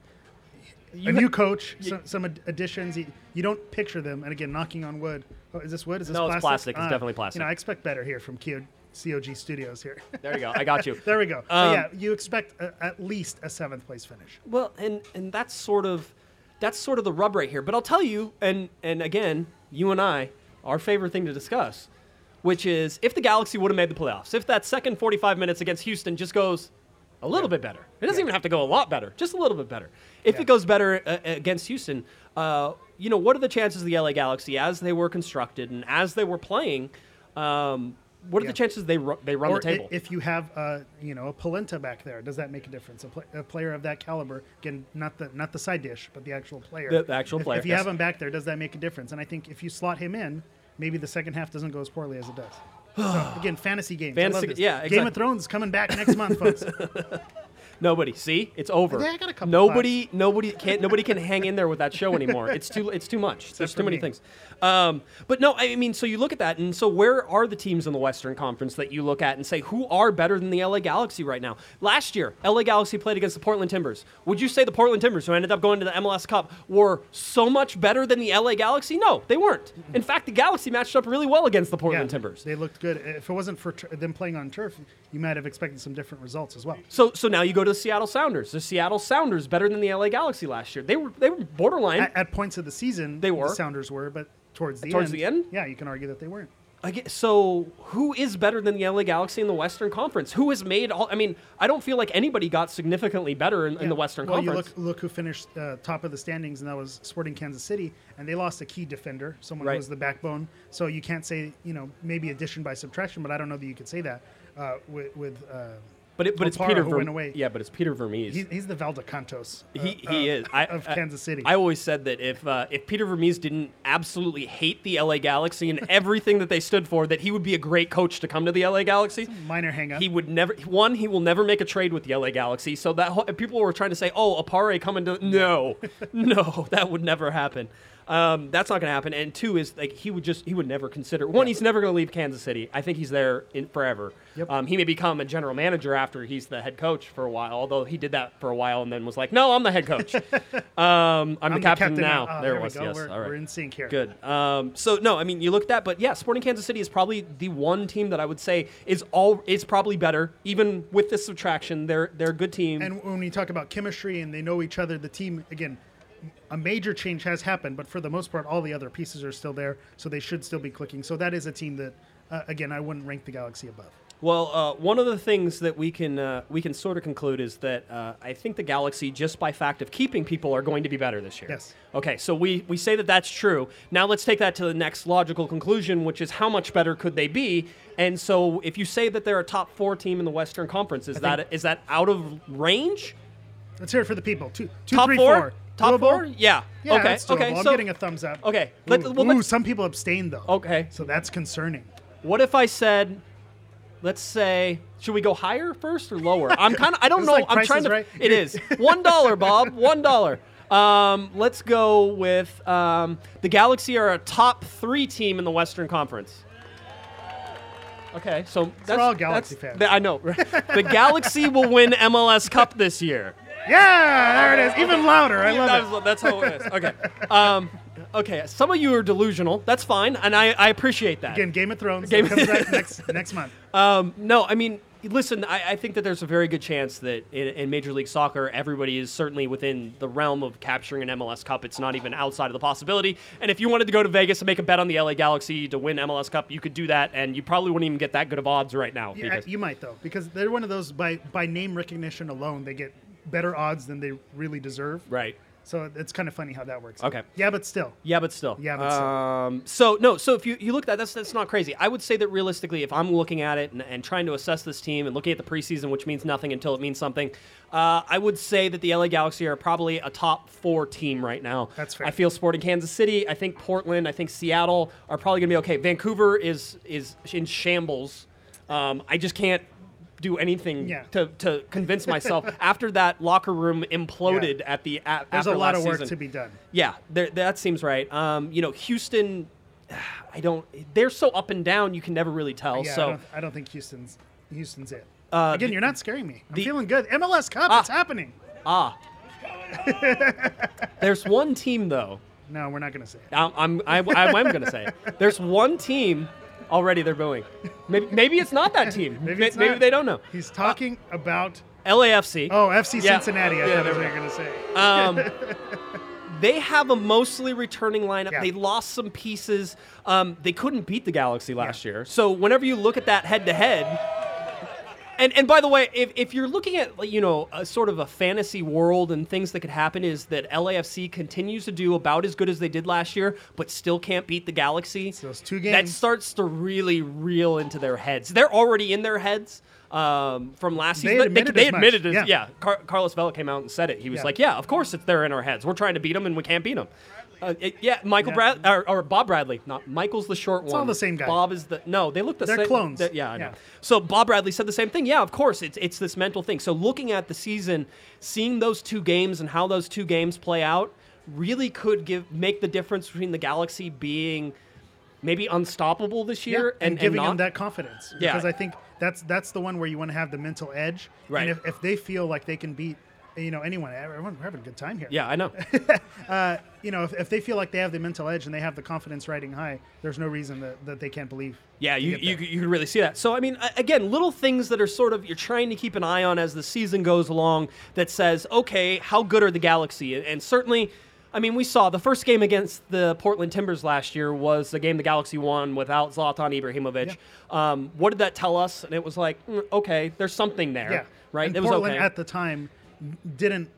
a new coach, some, some additions. You, you don't picture them. And again, knocking on wood. Oh, is this wood? Is this No, it's plastic? plastic. It's definitely plastic. You know, I expect better here from Kyo- COG Studios here. there you go. I got you. there we go. So Um, yeah, you expect a, at least a seventh place finish. Well, and and that's sort of that's sort of the rub right here. But I'll tell you, and and again, you and I, our favorite thing to discuss, which is if the Galaxy would have made the playoffs, if that second 45 minutes against Houston just goes a little bit better, it doesn't even have to go a lot better, just a little bit better. If Yeah. it goes better uh, against Houston, uh, you know, what are the chances of the LA Galaxy as they were constructed and as they were playing? Um, what are Yeah. the chances they ru- they run or the table? if you have, uh, you know, a Polenta back there, does that make a difference? A, pla a player of that caliber, again, not the not the side dish, but the actual player. The- the actual If- player, If you yes. have him back there, does that make a difference? And I think if you slot him in, maybe the second half doesn't go as poorly as it does. So, again, fantasy games. Fantasy- yeah, Game of Thrones coming back next month, folks. Nobody. See, it's over. Yeah, I got a couple nobody, nobody can't. nobody can hang in there with that show anymore. It's too, it's too much. There's too many me. things. Um, but no, I mean, so you look at that, and so where are the teams in the Western Conference that you look at and say who are better than the LA Galaxy right now? Last year, LA Galaxy played against the Portland Timbers. Would you say the Portland Timbers, who ended up going to the MLS Cup, were so much better than the LA Galaxy? No, they weren't. In fact, the Galaxy matched up really well against the Portland Timbers. They looked good. If it wasn't for tur- them playing on turf, you might have expected some different results as well. So, so now you go to the Seattle Sounders. The Seattle Sounders better than the LA Galaxy last year. They were, they were borderline. At, at points of the season, They were. the Sounders were, but towards the Towards end, the end? yeah, you can argue that they weren't. I get, so who is better than the LA Galaxy in the Western Conference? Who has made all? I mean, I don't feel like anybody got significantly better in, in the Western well, Conference. you look look who finished uh, top of the standings, and that was Sporting Kansas City, and they lost a key defender, someone Right. who was the backbone. So you can't say you know maybe addition by subtraction, but I don't know that you could say that uh, with with. Uh, but it, but it's Peter who went away. Yeah, but it's Peter Vermes. he's, he's the Valdecantos. uh, he, he uh, is I, of I- Kansas City. I always said that if uh, if Peter Vermes didn't absolutely hate the LA Galaxy and everything that they stood for, that he would be a great coach to come to the LA Galaxy. Minor hang up. He would never. One, he will never make a trade with the LA Galaxy. So that people were trying to say, "Oh, Apare coming to." No, no, that would never happen. Um, that's not going to happen. And two is like he would just he would never consider. One, he's never going to leave Kansas City. I think he's there in forever. Yep. Um, he may become a general manager after he's the head coach for a while. Although he did that for a while and then was like, "No, I'm the head coach. um, I'm, the captain, now." Oh, there, we it was. go. Yes. We're, All right. we're in sync here. Good. Um, so no, I mean you look at that, but yeah, Sporting Kansas City is probably the one team that I would say is all is probably better, even with this subtraction. They're they're a good team. And when you talk about chemistry and they know each other, the team again, a major change has happened, but for the most part, all the other pieces are still there, so they should still be clicking. So that is a team that, uh, again, I wouldn't rank the Galaxy above. well, uh, one of the things that we can uh, we can sort of conclude is that uh, I think the Galaxy, just by fact of keeping people, are going to be better this year. Yes. Okay, so we we say that that's true. Now let's take that to the next logical conclusion, which is how much better could they be? And so if you say that they're a top four team in the Western Conference, is that is that out of range? Let's hear it for the people. Two, two, top three, four? four. Top Doable? four? Yeah. Yeah, okay. that's doable. Okay. I'm so getting a thumbs up. Okay, let- Ooh, well, ooh, some people abstain though. okay. So that's concerning. What if I said, let's say, should we go higher first or lower? I'm kind of. I don't know. like I'm trying to. Right. It is one dollar, Bob. One dollar. Um, let's go with um, the Galaxy are a top three team in the Western Conference. Okay, so that's all Galaxy that's- fans. I know. the Galaxy will win MLS Cup this year. Yeah, there it is. Even louder. I love it. That's, how it is. Okay. Um, okay. Some of you are delusional. That's fine, and I, I appreciate that. Again, Game of Thrones. Game- Game comes back next next month. Um, no, I mean, listen, I, I think that there's a very good chance that in, in Major League Soccer, everybody is certainly within the realm of capturing an MLS Cup. It's not even outside of the possibility. And if you wanted to go to Vegas and make a bet on the LA Galaxy to win MLS Cup, you could do that, and you probably wouldn't even get that good of odds right now. Yeah, because- you might though, because they're one of those by by name recognition alone, they get better odds than they really deserve. right. So it's kind of funny how that works. Okay. Yeah, but still. Yeah, but still. Yeah, but still. um, so no, so if you, you look at that, that's that's not crazy. I would say that realistically, if I'm looking at it and, and trying to assess this team and looking at the preseason, which means nothing until it means something, uh, I would say that the LA Galaxy are probably a top four team right now. That's fair. I feel Sporting Kansas City, I think Portland, I think Seattle are probably going to be okay. Vancouver is is in shambles. Um, I just can't do anything Yeah. to, to convince myself after that locker room imploded at the at, There's a lot of work season. to be done. Yeah, there, that seems right. Um, you know, Houston, I don't. They're so up and down. You can never really tell. Yeah, I, so don't, I don't think Houston's Houston's it. Uh, Again, the- you're not scaring me. I'm the- feeling good. MLS Cup, Ah. it's happening. ah, there's one team though. No, we're not going to say it. I'm I'm I, I, am going to say it there's one team. Already they're booing. Maybe, maybe it's not that team. Maybe Ma- maybe they don't know. He's talking about LAFC. oh FC Yeah. Cincinnati. I Yeah, thought there that's we what you were going to say. Um, they have a mostly returning lineup. Yeah. They lost some pieces. Um, they couldn't beat the Galaxy last year. So whenever you look at that head to head, and and by the way, if, if you're looking at you know a sort of a fantasy world and things that could happen, is that LAFC continues to do about as good as they did last year, but still can't beat the Galaxy. So those two games. That starts to really reel into their heads. They're already in their heads. Um, from last They season, admitted they, much. admitted it. Yeah. Yeah, Car- Carlos Vela came out and said it. He was Yeah. like, "Yeah, of course it's there in our heads. We're trying to beat them, and we can't beat them." Uh, it- yeah, Michael Yeah. Brad or, or Bob Bradley, not Michael's the short one. It's all the same guy. Bob is the no. They look the They're same. clones. They're- yeah, I know. Yeah. So Bob Bradley said the same thing. Yeah, of course, it's it's this mental thing. So looking at the season, seeing those two games and how those two games play out, really could give make the difference between the Galaxy being maybe unstoppable this Yeah, year and, and, giving and not. them that confidence. Yeah. Because I think that's that's the one where you want to have the mental edge. Right. And if, if they feel like they can beat, you know, anyone, everyone, we're having a good time here. yeah, I know. Uh, you know, if, if they feel like they have the mental edge and they have the confidence riding high, there's no reason that, that they can't believe. Yeah, you, you, you can really see that. So, I mean, again, little things that are sort of you're trying to keep an eye on as the season goes along that says, okay, how good are the Galaxy? And, and certainly, I mean, we saw the first game against the Portland Timbers last year was the game the Galaxy won without Zlatan Ibrahimovic. Um, what did that tell us? And it was like, mm, okay, there's something there, Yeah. right? And it was Portland okay. at the time didn't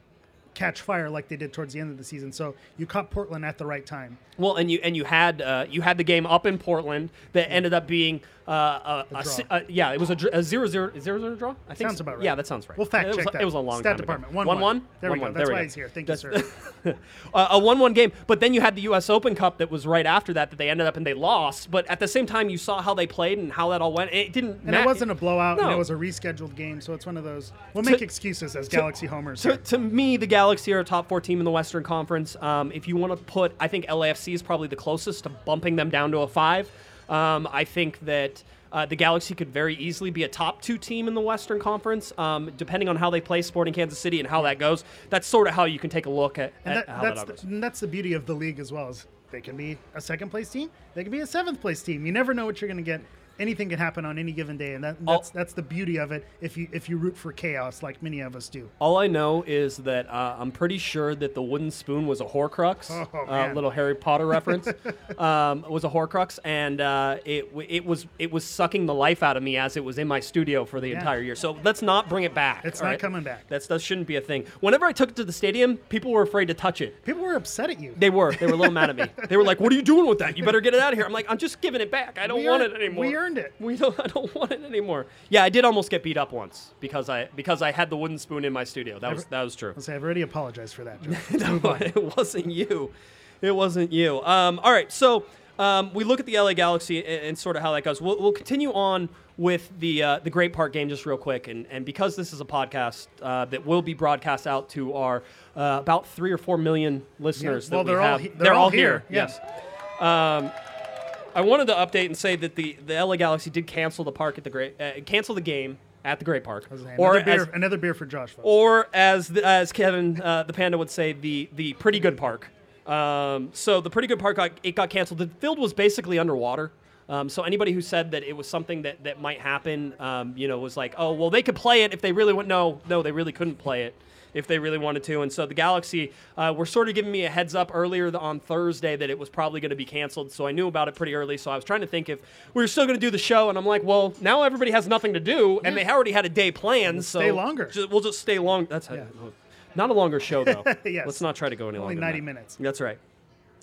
catch fire like they did towards the end of the season. So you caught Portland at the right time. Well, and you and you had uh, you had the game up in Portland that ended up being uh, a, a, si- uh, yeah, it was a, a zero zero zero zero draw. I think Sounds so. about right. Yeah, that sounds right. We'll fact it was, check that. It was a long Stat time department. ago. One, one one. one. There we go. one. That's There why go. he's here. Thank you, sir. uh, a one one game, but then you had the U.S. Open Cup that was right after that that they ended up and they lost. But at the same time, you saw how they played and how that all went. It didn't. And it wasn't a blowout, and No. it was a rescheduled game, so it's one of those. We'll To- make excuses as Galaxy homers. To, to me, the Galaxy are a top four team in the Western Conference. Um, if you want to put, I think LAFC is probably the closest to bumping them down to a five. Um, I think that uh, the Galaxy could very easily be a top two team in the Western Conference, um, depending on how they play Sporting Kansas City and how that goes. That's sort of how you can take a look at, and at that, how that's, that goes. the, and that's the beauty of the league as well. Is they can be a second place team, they can be a seventh place team. You never know what you're going to get. Anything can happen on any given day, and that, All- that's that's the beauty of it. If you if you root for chaos, like many of us do. All I know is that uh, I'm pretty sure that the wooden spoon was a Horcrux. Oh, uh, little Harry Potter reference. um, was a Horcrux, and uh, it it was it was sucking the life out of me as it was in my studio for the Yeah. entire year. So let's not bring it back. It's not right? coming back. That's that shouldn't be a thing. Whenever I took it to the stadium, people were afraid to touch it. People were upset at you. They were. They were a little mad at me. They were like, "What are you doing with that? You better get it out of here." I'm like, "I'm just giving it back. I don't We want earned- it anymore. It. We don't. I don't want it anymore." Yeah, I did almost get beat up once because I because I had the wooden spoon in my studio. That was that was true. I'll say I've already apologized for that. No, it wasn't you. It wasn't you. Um, all right, so um, we look at the LA Galaxy and, and sort of how that goes. We'll, we'll continue on with the uh, the Great Park game just real quick, and, and because this is a podcast uh, that will be broadcast out to our uh, about three or four million listeners well, that we they're all have, he- they're, they're all here. here, yeah. Yes. Um, I wanted to update and say that the the LA Galaxy did cancel the park at the Great uh, cancel the game at the Great Park, Another or beer, as another beer for Josh. Folks. or as the, as Kevin uh, the Panda would say, the the pretty good park. Um, so the pretty good park got, it got canceled. The field was basically underwater. Um, so anybody who said that it was something that, that might happen, um, you know, was like, oh, well, they could play it if they really want. No, no, they really couldn't play it if they really wanted to. And so the Galaxy uh, were sort of giving me a heads up earlier on Thursday that it was probably going to be canceled. So I knew about it pretty early. So I was trying to think if we were still going to do the show. And I'm like, well, now everybody has nothing to do, and they already had a day planned. so stay longer. ju- we'll just stay long. That's Yeah. not a longer show though. Yes. Let's not try to go any Only longer. than 90 that. minutes. That's right.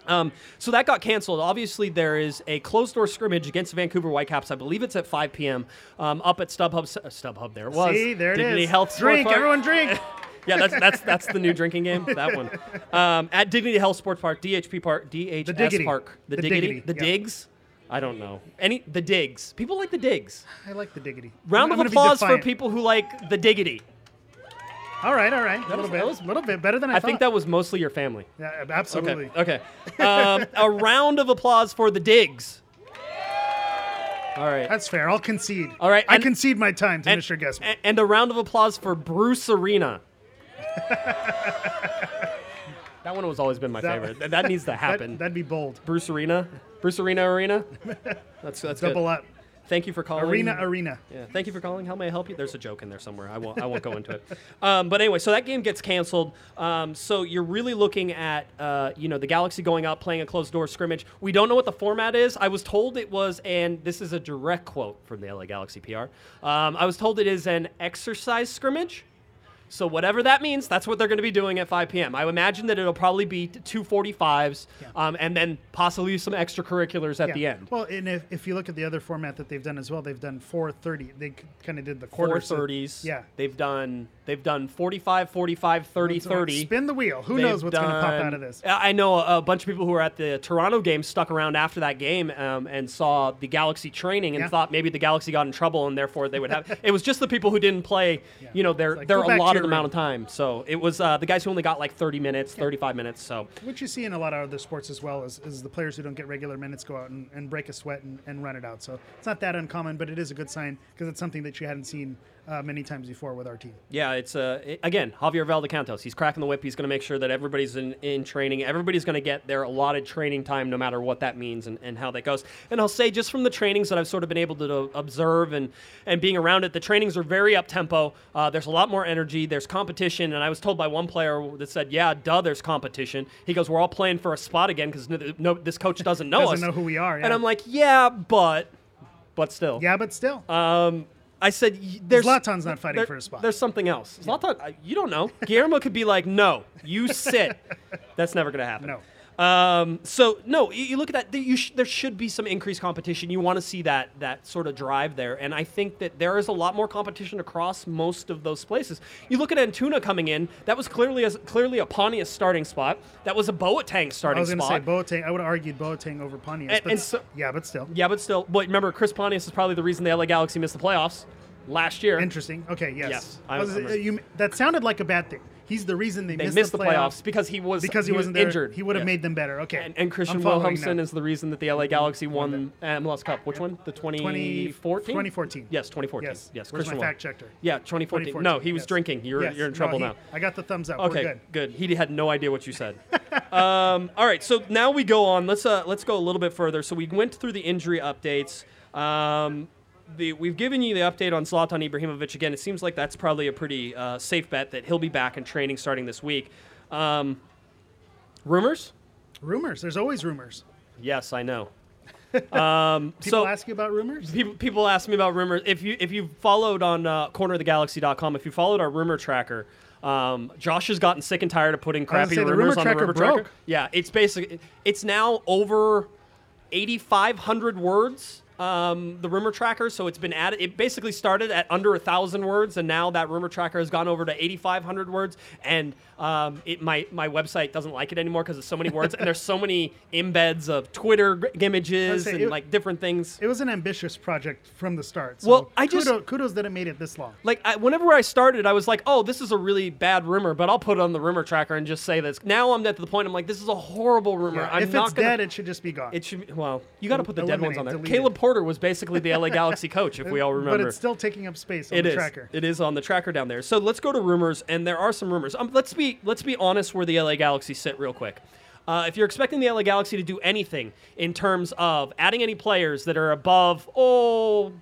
Um, so that got canceled. Obviously, there is a closed door scrimmage against the Vancouver Whitecaps. I believe it's at 5 p.m. Um, up at StubHub. uh, StubHub. There it was. See, there it Dignity is. Health drink, everyone drink. Yeah, that's that's that's the new drinking game. That one. Um, at Dignity Health Sports Park, DHP Park, DHS Diggity. Park, the, The Diggity, Diggity, the yeah. Digs. I don't know any the Digs. People like the Digs. I like the diggity. Round I'm of applause for people who like the Diggity. All right, all right. A little was- bit. that was- a little bit better than I, I thought. think that was mostly your family. Yeah, absolutely. Okay. Okay. Um, a round of applause for the Digs. All right. That's fair. I'll concede. All right, I and- concede my time to and, Mr. Guessman. and a round of applause for Bruce Arena. that one has always been my That- favorite. That, that needs to That, happen. that'd be bold. Bruce Arena. Bruce Arena Arena. That's that's Double good. up. Thank you for calling. Arena, arena. Yeah, thank you for calling. How may I help you? There's a joke in there somewhere. I won't. I won't go into it. Um, but anyway, so that game gets canceled. Um, so you're really looking at, uh, you know, the Galaxy going out playing a closed door scrimmage. We don't know what the format is. I was told it was, and this is a direct quote from the LA Galaxy PR. Um, I was told it is an exercise scrimmage. So whatever that means, that's what they're going to be doing at 5 p.m. I imagine that it'll probably be two 45s, um, and then possibly some extracurriculars at Yeah. the end. Well, and if, if you look at the other format that they've done as well, they've done 430. They kind of did the quarter. so- 30s. yeah. They've done they've done 45, 45, 30, So 30. Spin the wheel. Who They've knows what's going to pop out of this? I know a, a bunch of people who were at the Toronto game stuck around after that game um, and saw the Galaxy training and Yeah. thought maybe the Galaxy got in trouble and therefore they would have. it was just the people who didn't play, you know, their like, their go back to allotted amount of time. So it was uh, the guys who only got like 30 minutes, 35 minutes. So What you see in a lot of other sports as well is, is the players who don't get regular minutes go out and, and break a sweat and, and run it out. So it's not that uncommon, but it is a good sign because it's something that you hadn't seen uh, many times before with our team. Yeah, it's uh, i- again Javier Valdecantos. He's cracking the whip. He's going to make sure that everybody's in, in training. Everybody's going to get their allotted training time, no matter what that means and, and how that goes. And I'll say, just from the trainings that I've sort of been able to observe and and being around it, the trainings are very up tempo. Uh, there's a lot more energy. There's competition, and I was told by one player that said, "Yeah, duh, there's competition." He goes, "We're all playing for a spot again because no, no, this coach doesn't know Doesn't us, know who we are, And. I'm like, "Yeah, but." But still, Yeah, but still. um, I said, "There's Zlatan's not fighting there- for a spot. There's something else. Zlatan, you don't know. Guillermo could be like, "No, you sit." That's never going to happen. No. Um, so no, you, you look at that. sh- there should be some increased competition. You want to see that that sort of drive there, and I think that there is a lot more competition across most of those places. You look at Antuna coming in. That was clearly a, clearly a Pontius starting spot. That was a Boateng starting. Spot. I was going to say. Boateng. I would have argued Boateng over Pontius. And- but and so- yeah, but still. yeah, but still. But remember, Chris Pontius is probably the reason the LA Galaxy missed the playoffs last year. Interesting. Okay, yes. Yes, was- you, that sounded like a bad thing. He's the reason they, They missed, missed the playoffs, playoffs because he was because he, was wasn't there. injured. He would have Yes. made them better. Okay. And, and Christian I'm following Wilhelmsen now. is the reason that the LA Galaxy won MLS Cup. Which one? The 2014? 2014. Yes, 2014. Yes. Yes, Where's Christian my fact checker? Yeah, 2014. 2014, No, he was yes. drinking. You're, Yes. you're in No, trouble he- now. I got the thumbs up. We're Okay, good. good. He had no idea what you said. um, all right, so now we go on. Let's uh, let's go a little bit further. So we went through the injury updates. Um, the, we've given you the update on Zlatan Ibrahimovic again. It seems like that's probably a pretty uh, safe bet that he'll be back in training starting this week. Um, rumors? Rumors. There's always rumors. Yes, I know. Um, People so ask you about rumors. people, people ask me about rumors. If you if you followed on uh, cornerofthegalaxy.com, if you followed our rumor tracker, um, Josh has gotten sick and tired of putting crappy rumors rumor on the rumor tracker. Yeah, it's basically it's now over 8,500 words. Um, the rumor tracker, so it's been added. It basically started at under a thousand words, and now that rumor tracker has gone over to 8,500 words. And um, it my my website doesn't like it anymore because it's so many words, and there's so many embeds of Twitter g- images and it- like different things. It was an ambitious project from the start. So Well, I just- kudos, kudos that it made it this long. Like I, whenever I started, I was like, "Oh, this is a really bad rumor," but I'll put it on the rumor tracker and just say this. Now I'm at the point I'm like, "This is a horrible rumor." Yeah, I'm if not it's gonna, dead, it should just be gone. It should be, well, you got to put the dead ones on there. Eliminate, delete Caleb. Porter was basically the LA Galaxy coach, if we all remember. But it's still taking up space on It the is. tracker. It is on the tracker down there. So let's go to rumors, and there are some rumors. Um, let's be let's be honest where the LA Galaxy sit real quick. Uh, if you're expecting the LA Galaxy to do anything in terms of adding any players that are above oh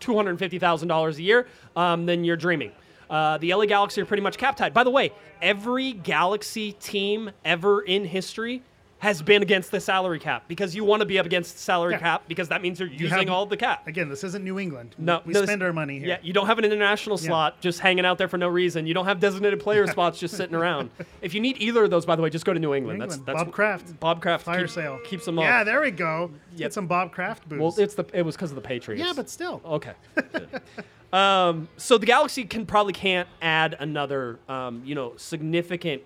two hundred fifty thousand dollars a year, um, then you're dreaming. Uh, the LA Galaxy are pretty much cap tied. By the way, every Galaxy team ever in history has been against the salary cap because you want to be up against the salary Yeah. cap because that means you're You using all the cap. Again, this isn't New England. No, we no, this- spend our money here. Yeah, you don't have an international slot just hanging out there for no reason. You don't have designated player spots just sitting around. If you need either of those, by the way, just go to New England. New That's England. that's Bob Kraft. Bob Kraft Fire keep- sale keeps them up. Yeah, there we go. Yep. Get some Bob Kraft booze. well, it's the it was because of the Patriots. yeah, but still. Okay. Um, so the Galaxy can probably can't add another, um, you know, significant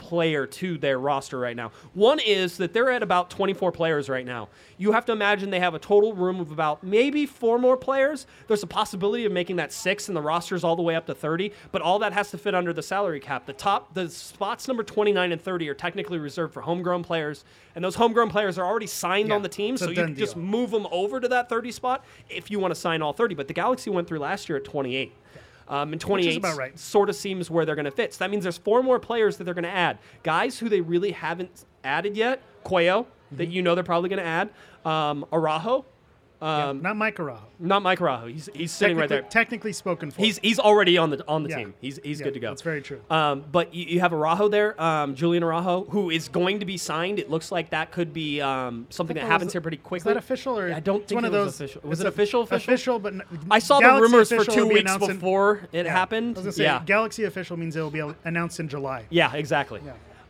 player to their roster right now. One is that they're at about 24 players right now. You have to imagine they have a total room of about maybe four more players. There's a possibility of making that six, and the roster's all the way up to 30. But all that has to fit under the salary cap. The top, the spots number 29 and 30 are technically reserved for homegrown players, and those homegrown players are already signed Yeah, on the team, so you can just move them over to that 30 spot if you want to sign all 30. But the Galaxy went through last year at 28. Um, and 28 about right. sort of seems where they're going to fit. So that means there's four more players that they're going to add. Guys who they really haven't added yet. Cuello, that Mm-hmm. you know they're probably going to add. Um, Araujo. Um, Not Mike Araujo. Not Mike Araujo. He's, he's sitting right there. Technically spoken for. He's, he's already on the on the Yeah. team. He's, he's Yeah, good to go. That's very true. Um, but you, you have Araujo there, um, Julian Araujo, who is going to be signed. It looks like that could be um, something that happens is- here pretty Is quickly. that official or I don't think one it of was those? official. Was it official, official? Official, but n- I saw Galaxy the rumors for two be weeks announced in- before it Yeah. happened. I was gonna say, yeah, Galaxy official means it will be announced in July. yeah, exactly.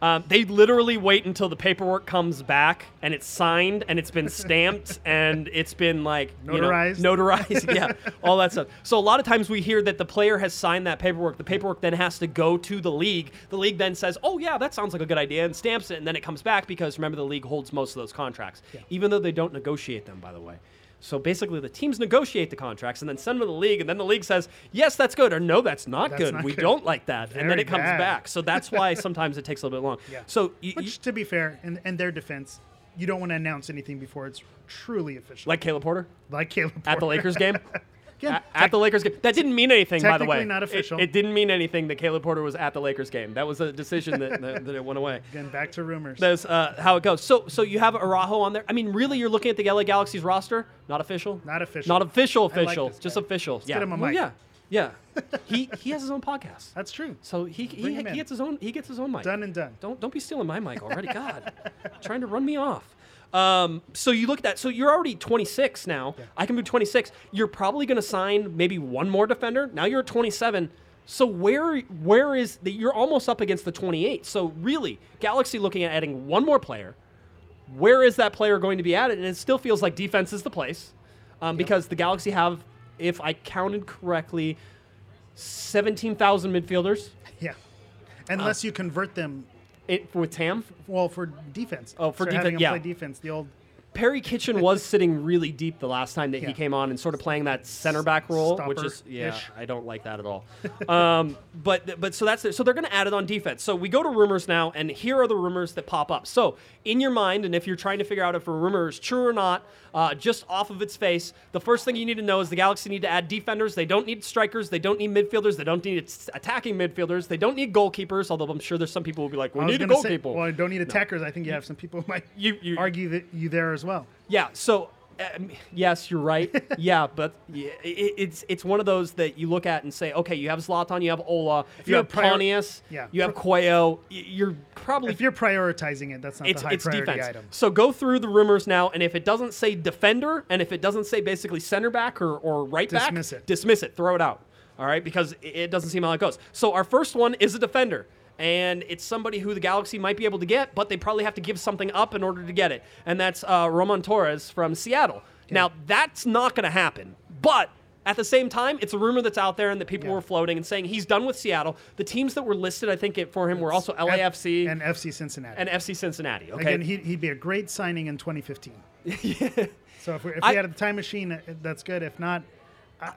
Yeah. Um, they literally wait until the paperwork comes back and it's signed and it's been stamped and it's been like you know, Notarized. notarized, yeah, all that stuff. So a lot of times we hear that the player has signed that paperwork. The paperwork then has to go to the league. The league then says, "Oh yeah, that sounds like a good idea," and stamps it, and then it comes back because remember the league holds most of those contracts, even though they don't negotiate them. By the way. So basically, the teams negotiate the contracts and then send them to the league, and then the league says, "Yes, that's good," or "No, that's not That's good. not we good." don't like that," and then it comes bad. back. So that's why sometimes it takes a little bit long. Yeah. So y- y- Which, to be fair, in their defense, you don't want to announce anything before it's truly official. like Caleb Porter like Caleb Porter. at the Lakers game. Again, A- at the Lakers game. That didn't mean anything, by the way. Technically not It- official. It, didn't mean anything that Caleb Porter was at the Lakers game. That was a decision that, that, that it went away. Again, back to rumors. That's uh, how it goes. So, so you have Araujo on there. I mean, really, you're looking at the LA Galaxy's roster. Not official. Not official. Not official. Like Official. this just official. yeah. get him a Well, yeah. Yeah. he he has his own podcast. That's true. So he he, he gets his own he gets his own mic. Done and done. Don't don't be stealing my mic already. God, trying to run me off. Um, so you look at that. So you're already 26 now. I can be 26. You're probably going to sign maybe one more defender. Now you're at 27. So where where is the, you're almost up against the 28. So really, Galaxy looking at adding one more player. Where is that player going to be added? And it still feels like defense is the place, um, because the Galaxy have, if I counted correctly, 17,000 midfielders. Yeah. Uh, Unless you convert them, It, with Tam, well, for defense. Oh, for Start defen- having them yeah. play defense. The old Perry Kitchen was sitting really deep the last time that he came on and sort of playing that center back role, which is yeah. I don't like that at all. um, but but so that's it. So they're going to add it on defense. So we go to rumors now, and here are the rumors that pop up. So in your mind, and if you're trying to figure out if a rumor is true or not, uh, just off of its face, the first thing you need to know is the Galaxy need to add defenders. They don't need strikers. They don't need midfielders. They don't need attacking midfielders. They don't need goalkeepers. Although I'm sure there's some people who will be like, we need a gonna say- well, I don't need attackers. I think you have some people who might You- you- argue that you there as well. Yeah. So, um, yes, you're right. yeah, but it, it's it's one of those that you look at and say, okay, you have Zlatan, you have Ola, you you're have prior- Pontius, Yeah. you have Cuello. You're probably If you're prioritizing it, that's not it's the high it's priority defense. item. So go through the rumors now, and if it doesn't say defender, and if it doesn't say basically center back or, or right back, Dismiss it. Dismiss it. Throw it out. All right, because it- it doesn't seem how it goes. So our first one is a defender. And it's somebody who the Galaxy might be able to get, but they probably have to give something up in order to get it. And that's uh, Roman Torres from Seattle. Now, that's not going to happen. But at the same time, it's a rumor that's out there and that people Yeah. were floating and saying he's done with Seattle. The teams that were listed, I think, it, for him were also LAFC and FC Cincinnati. and FC Cincinnati. Okay. Again, he'd, he'd be a great signing in 2015. So if, we, if I- we had a time machine, uh, that's good. If not,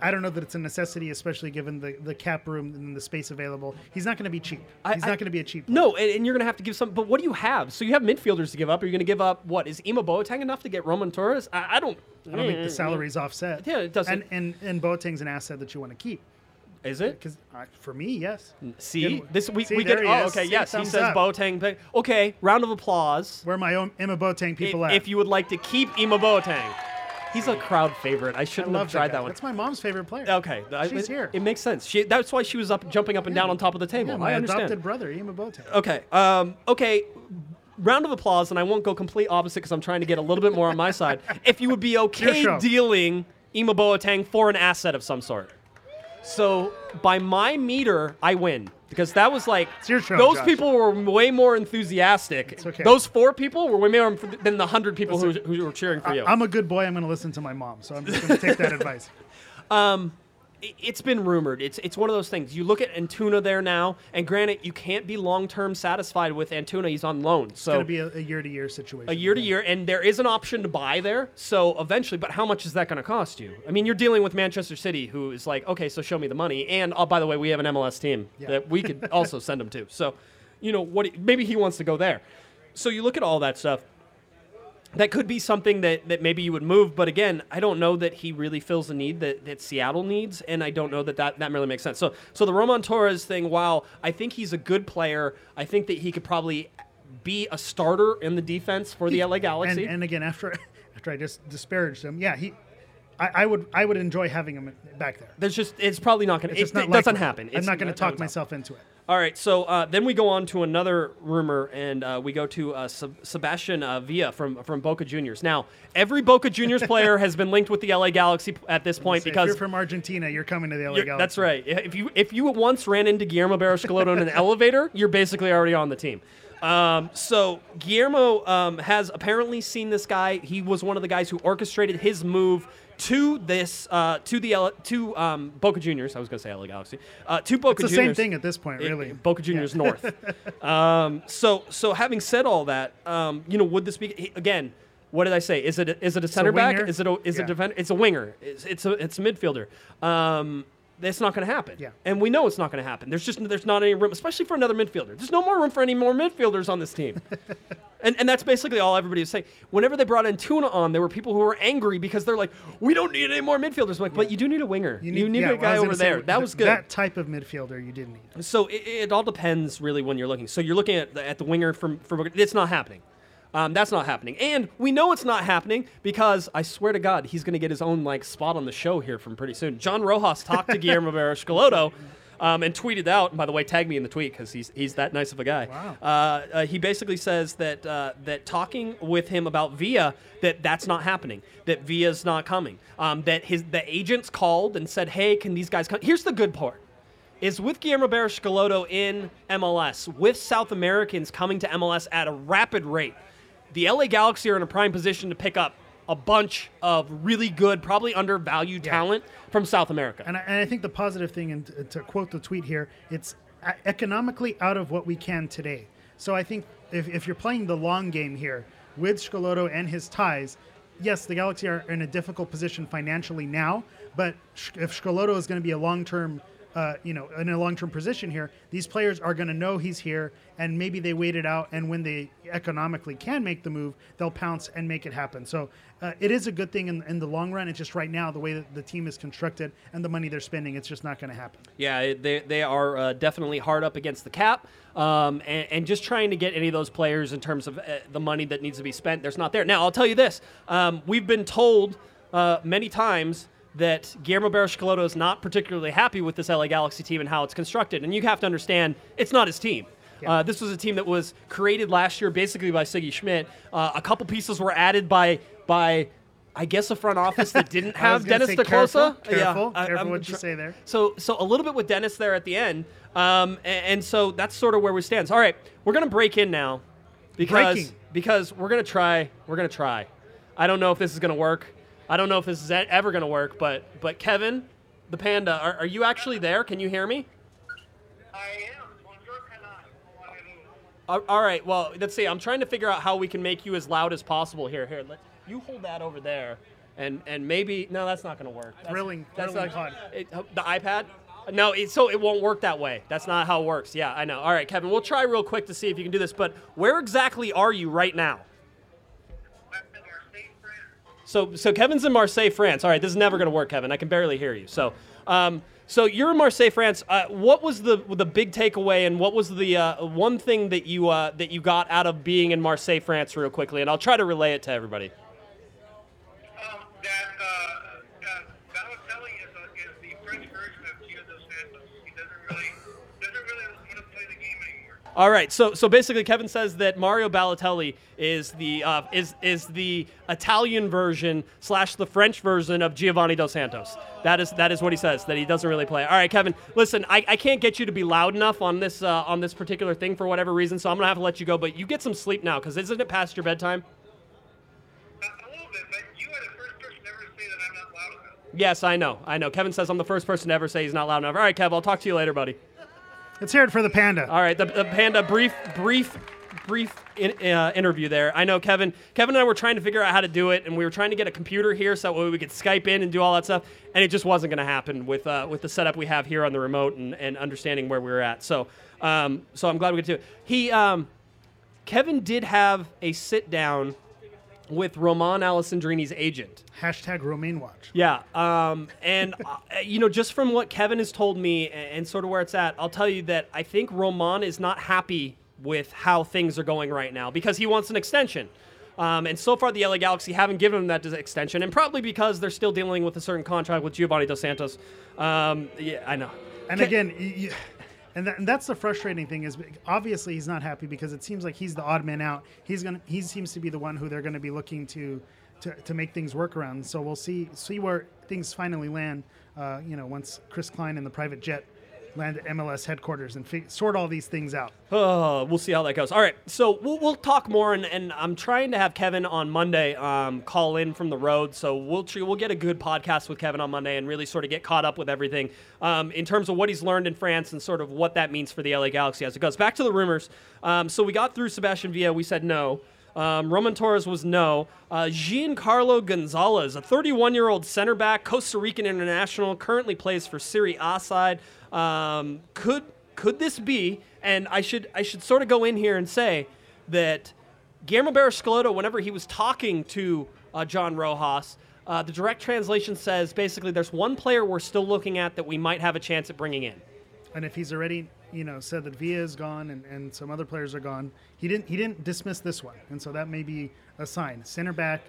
I, don't know that it's a necessity, especially given the, the cap room and the space available. He's not going to be cheap. I- He's I- not going to be a cheap. no, and, and you're going to have to give some. But what do you have? So you have midfielders to give up. Are you going to give up what is Emo Boateng enough to get Roman Torres? I, I don't. I don't think the salary's offset. Yeah, it doesn't- And and and Boateng's an asset that you want to keep. Is it? Because uh, for me, yes. See, In- this we, See, we get. Oh, okay, yes, he thumbs says up. Boateng. Okay, round of applause. Where my own Emma Boateng people if, at. if you would like to keep Ima Boateng. He's a crowd favorite. I I shouldn't love have tried guy. that one. That's my mom's favorite player. Okay, She's it, here. It makes sense. She, that's why she was up, jumping up and down on top of the table. Yeah, my I understand. adopted brother, Emma Boateng. Okay. Um, okay. Round of applause, and I won't go complete opposite because I'm trying to get a little bit more on my side. If you would be okay dealing Ima Boateng for an asset of some sort. So by my meter, I win because that was like show, those Josh. people were way more enthusiastic. okay. Those four people were way more than the hundred people who, who were cheering for you. I'm a good boy. I'm going to listen to my mom, so I'm just going to take that advice. I- it's been rumored. It's it's one of those things. You look at Antuna there now, and granted, you can't be long term satisfied with Antuna. He's on loan, so It's going to be a, a year-to-year situation. a year to year, and there is an option to buy there. So eventually, but how much is that going to cost you? I mean, you're dealing with Manchester City, who is like, okay, so show me the money, and oh, by the way, we have an MLS team Yeah. that we could also send him to. So, you know, what? Maybe he wants to go there. So you look at all that stuff. That could be something that, that maybe you would move, but again, I don't know that he really fills the need that, that Seattle needs, and I don't know that, that that really makes sense. So, so the Roman Torres thing, while I think he's a good player, I think that he could probably be a starter in the defense for the LA Galaxy. and again, after after I just disparaged him, yeah, he, I, I would I would enjoy having him back there. There's just it's probably not going to. It's It, not it doesn't happen. I'm not going to talk myself into it. All right, so uh, then we go on to another rumor, and uh, we go to uh, Seb- Sebastian uh, Villa from from Boca Juniors. Now, every Boca Juniors player has been linked with the LA Galaxy at this point So if because you're from Argentina, you're coming to the LA Galaxy. That's right. If you if you once ran into Guillermo Barros-Schelotto in an elevator, you're basically already on the team. Um, so Guillermo um, has apparently seen this guy. He was one of the guys who orchestrated his move to this uh, to the L- to um, Boca Juniors. I was going to say LA Galaxy. Uh, to Boca Juniors It's the Juniors. same thing at this point, It- really. Boca Juniors North. um, so so having said all that, um, you know, would this be again? What did I say? Is it a, is it a center back? Is it a is it Yeah. a defender? It's a winger. It's it's a it's a midfielder. Um, that's not going to happen. Yeah. And we know it's not going to happen. There's just there's not any room, especially for another midfielder. There's no more room for any more midfielders on this team. and and that's basically all everybody was saying. Whenever they brought in Tuna on, there were people who were angry because they're like, we don't need any more midfielders. I'm like, but you do need a winger. You need, yeah, a guy was over gonna say, there. that was good. That type of midfielder you didn't need. So it, it all depends really when you're looking. So you're looking at the, at the winger from for it's not happening. Um, that's not happening, and we know it's not happening because I swear to God, he's going to get his own like spot on the show here from pretty soon. John Rojas talked to Guillermo Barros-Schelotto um, and tweeted out. And by the way, tag me in the tweet because he's he's that nice of a guy. Wow. Uh, uh, he basically says that uh, that talking with him about Villa that that's not happening. That Villa's not coming. Um, that his the agents called and said, "Hey, can these guys come?" Here's the good part is with Guillermo Barros-Schelotto in MLS, with South Americans coming to MLS at a rapid rate, the LA Galaxy are in a prime position to pick up a bunch of really good, probably undervalued Yeah. talent from South America. And I, and I think the positive thing, and to, quote the tweet here, it's e- economically out of what we can today. So I think if, if you're playing the long game here with Schelotto and his ties, yes, the Galaxy are in a difficult position financially now, but if Schelotto is going to be a long term, uh, you know, in a long term position here, these players are going to know he's here, and maybe they wait it out, and when they economically can make the move, they'll pounce and make it happen. So uh, it is a good thing in, in the long run. It's just right now the way that the team is constructed and the money they're spending, it's just not going to happen. Yeah, they, they are uh, definitely hard up against the cap, um, and, and just trying to get any of those players in terms of uh, the money that needs to be spent, there's not there. Now, I'll tell you this: um, we've been told uh, many times that Guillermo Barros-Schelotto is not particularly happy with this LA Galaxy team and how it's constructed, and you have to understand it's not his team. Uh, this was a team that was created last year, basically by Sigi Schmid. Uh, a couple pieces were added by by. I guess a front office that didn't have Dennis say te Kloese. careful, careful, I- careful I'm what you tr- say there. so, so a little bit with Dennis there at the end, um, and, and so that's sort of where we stand. So, all right, we're gonna break in now because Breaking. because we're gonna try. We're gonna try. I don't know if this is gonna work. I don't know if this is e- ever gonna work. But but Kevin, the panda, are, are you actually there? Can you hear me? I am. Bonjour, canal. How are you? All- all right. Well, let's see. I'm trying to figure out how we can make you as loud as possible here. Here, let you hold that over there, and and maybe no, that's not going to work. That's, Thrilling- That's thrilling not pod. it, uh, the iPad. No, it, so it won't work that way. That's not how it works. Yeah, I know. All right, Kevin, we'll try real quick to see if you can do this. But where exactly are you right now? I'm in Marseille, France. So, so Kevin's in Marseille, France. All right, this is never going to work, Kevin. I can barely hear you. So, um, So you're in Marseille, France. Uh, what was the the big takeaway, and what was the uh, one thing that you uh, that you got out of being in Marseille, France, real quickly? And I'll try to relay it to everybody. Um, that uh, that Balotelli is, a, is the French version of Gio dos Santos. He doesn't really doesn't really want to play the game anymore. All right, so so basically, Kevin says that Mario Balotelli is the uh, is is the Italian version slash the French version of Giovani dos Santos. That is that is what he says. That he doesn't really play. All right, Kevin, listen, I, I can't get you to be loud enough on this uh, on this particular thing for whatever reason, so I'm gonna have to let you go. But you get some sleep now, because isn't it past your bedtime? Uh, a little bit, but you are the first person ever to say that I'm not loud enough. Yes, I know, I know. Kevin says I'm the first person to ever say he's not loud enough. All right, Kev, I'll talk to you later, buddy. Let's hear it for the panda. All right, the, the panda brief, brief, brief in, uh, interview there. I know Kevin. Kevin and I were trying to figure out how to do it, and we were trying to get a computer here so that way we could Skype in and do all that stuff, and it just wasn't going to happen with uh, with the setup we have here on the remote and, and understanding where we were at. So, um, so I'm glad we could do it. He, um, Kevin, did have a sit down with Romain Alessandrini's agent. Hashtag Romain Watch. Yeah, um, and uh, you know, just from what Kevin has told me and, and sort of where it's at, I'll tell you that I think Romain is not happy with how things are going right now because he wants an extension. Um, and so far, the LA Galaxy haven't given him that extension, and probably because they're still dealing with a certain contract with Giovani Dos Santos. Um, yeah, I know. And Ke- again, y- y- and, that, and that's the frustrating thing is obviously he's not happy because it seems like he's the odd man out. He's gonna he seems to be the one who they're going to be looking to, to to make things work around. So we'll see see where things finally land. Uh, you know, once Chris Klein and the private jet land at MLS headquarters and fi- sort all these things out. Oh, we'll see how that goes. All right, so we'll, we'll talk more, and, and I'm trying to have Kevin on Monday um, call in from the road, so we'll tr- we'll get a good podcast with Kevin on Monday and really sort of get caught up with everything um, in terms of what he's learned in France and sort of what that means for the LA Galaxy as it goes. Back to the rumors. Um, so we got through Sebastian Villa. We said no. Um, Roman Torres was no. Uh, Giancarlo Gonzalez, a 31 year old center back, Costa Rican international, currently plays for Serie A side. Um, could could this be? And I should I should sort of go in here and say that Guillermo Barros-Schelotto, whenever he was talking to uh, John Rojas, uh, the direct translation says basically there's one player we're still looking at that we might have a chance at bringing in. And if he's already, you know, said that Villa is gone and, and some other players are gone, he didn't he didn't dismiss this one, and so that may be a sign. Center back,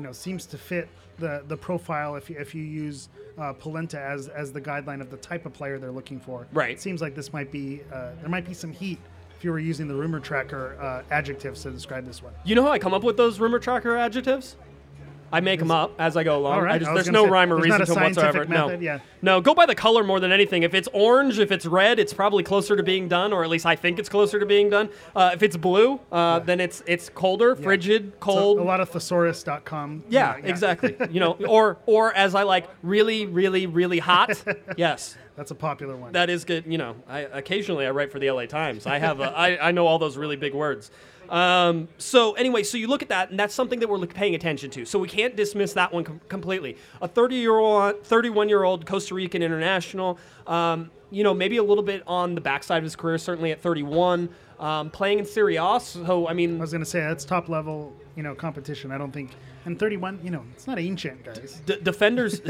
you know, seems to fit the the profile if you, if you use uh, Polenta as as the guideline of the type of player they're looking for. Right. It seems like this might be uh, there might be some heat if you were using the rumor tracker uh, adjectives to describe this one. You know how I come up with those rumor tracker adjectives? I make them up as I go along. Right. I just, I there's no say, rhyme or reason a whatsoever. scientific no, yeah. no. Go by the color more than anything. If it's orange, if it's red, it's probably closer to being done, or at least I think it's closer to being done. Uh, if it's blue, uh, then it's it's colder, frigid, So cold. a lot of thesaurus.com. yeah, know, exactly. you know, or or as I like, really, really, really hot. yes. That's a popular one. That is good. You know, I occasionally I write for the LA Times. I have a, I, I know all those really big words. Um, so anyway, so you look at that, and that's something that we're paying attention to. So we can't dismiss that one com- completely. A 30 year old, 31 year old Costa Rican international. Um, you know, maybe a little bit on the backside of his career, certainly at 31, um, playing in Serie A. So I mean, I was going to say that's top level, you know, competition. I don't think. And 31, you know, it's not ancient, guys. D- defenders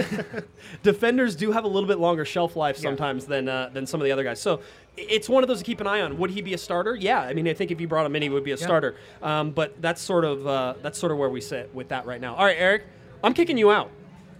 defenders do have a little bit longer shelf life sometimes than uh, than some of the other guys. So it's one of those to keep an eye on. Would he be a starter? Yeah, I mean, I think if you brought him in, he would be a starter. Um, but that's sort of uh, that's sort of where we sit with that right now. All right, Eric, I'm kicking you out.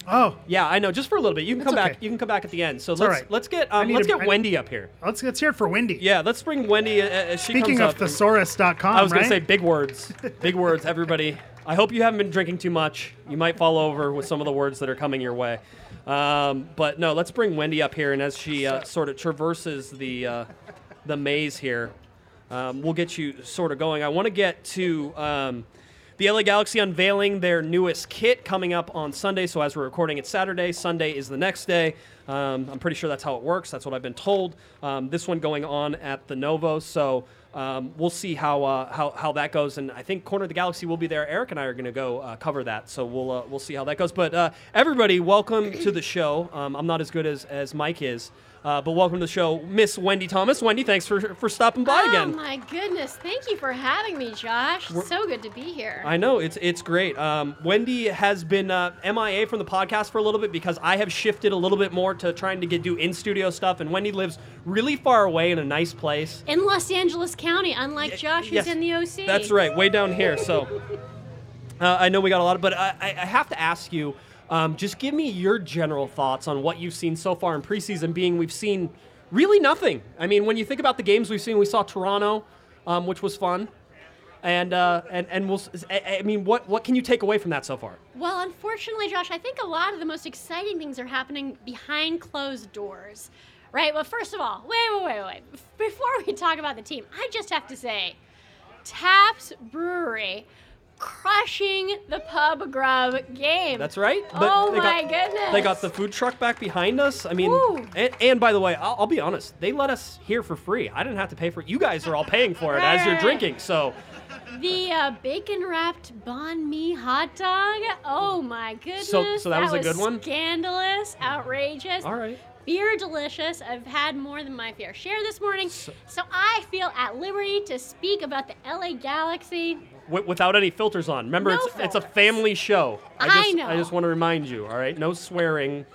Oh, Yeah, I know, just for a little bit. You can come back. You can come back at the end. So all let's right. let's get um, let's to- get I- Wendy up here. let's let's hear it for Wendy. Yeah, let's bring Wendy uh, as she Speaking of thesaurus.com, I was going to say big words. Big words, everybody. I hope you haven't been drinking too much. You might fall over with some of the words that are coming your way. Um, but no, let's bring Wendy up here, and as she uh, sort of traverses the uh, the maze here, um, we'll get you sort of going. I want to get to um, the LA Galaxy unveiling their newest kit coming up on Sunday. So as we're recording, it's Saturday. Sunday is the next day. Um, I'm pretty sure that's how it works. That's what I've been told. Um, this one going on at the Novo. So um, we'll see how, uh, how how that goes. And I think Corner of the Galaxy will be there. Eric and I are going to go uh, cover that. So we'll uh, we'll see how that goes. But uh, everybody, welcome to the show. Um, I'm not as good as as Mike is. Uh, but welcome to the show, Miss Wendy Thomas. Wendy, thanks for for stopping by oh again. Oh my goodness! Thank you for having me, Josh. so good to be here. I know it's it's great. Um, Wendy has been uh, MIA from the podcast for a little bit because I have shifted a little bit more to trying to get do in studio stuff, and Wendy lives really far away in a nice place. in Los Angeles County, unlike Josh, who's yes. in the OC. That's right, way down here. So uh, I know we got a lot of, but I I have to ask you. Um, just give me your general thoughts on what you've seen so far in preseason. Being we've seen really nothing. I mean, when you think about the games we've seen, we saw Toronto, um, which was fun, and uh, and and we'll. I mean, what what can you take away from that so far? Well, unfortunately, Josh, I think a lot of the most exciting things are happening behind closed doors. Right? Well, first of all, wait, wait, wait, wait. Before we talk about the team, I just have to say Taps Brewery crushing the pub grub game. That's right. oh my got, goodness. They got the food truck back behind us. I mean, and, and by the way, I'll, I'll be honest. They let us here for free. I didn't have to pay for it. You guys are all paying for it as you're Right. drinking. So The uh, bacon wrapped banh mi hot dog. Oh my goodness. So- so that was a good one? Scandalous, outrageous. all right. Beer delicious. I've had more than my fair share this morning. So, I feel at liberty to speak about the LA Galaxy. W- without any filters on. Remember, No it's it's a family show. I just, know. I just want to remind you. All right, no swearing.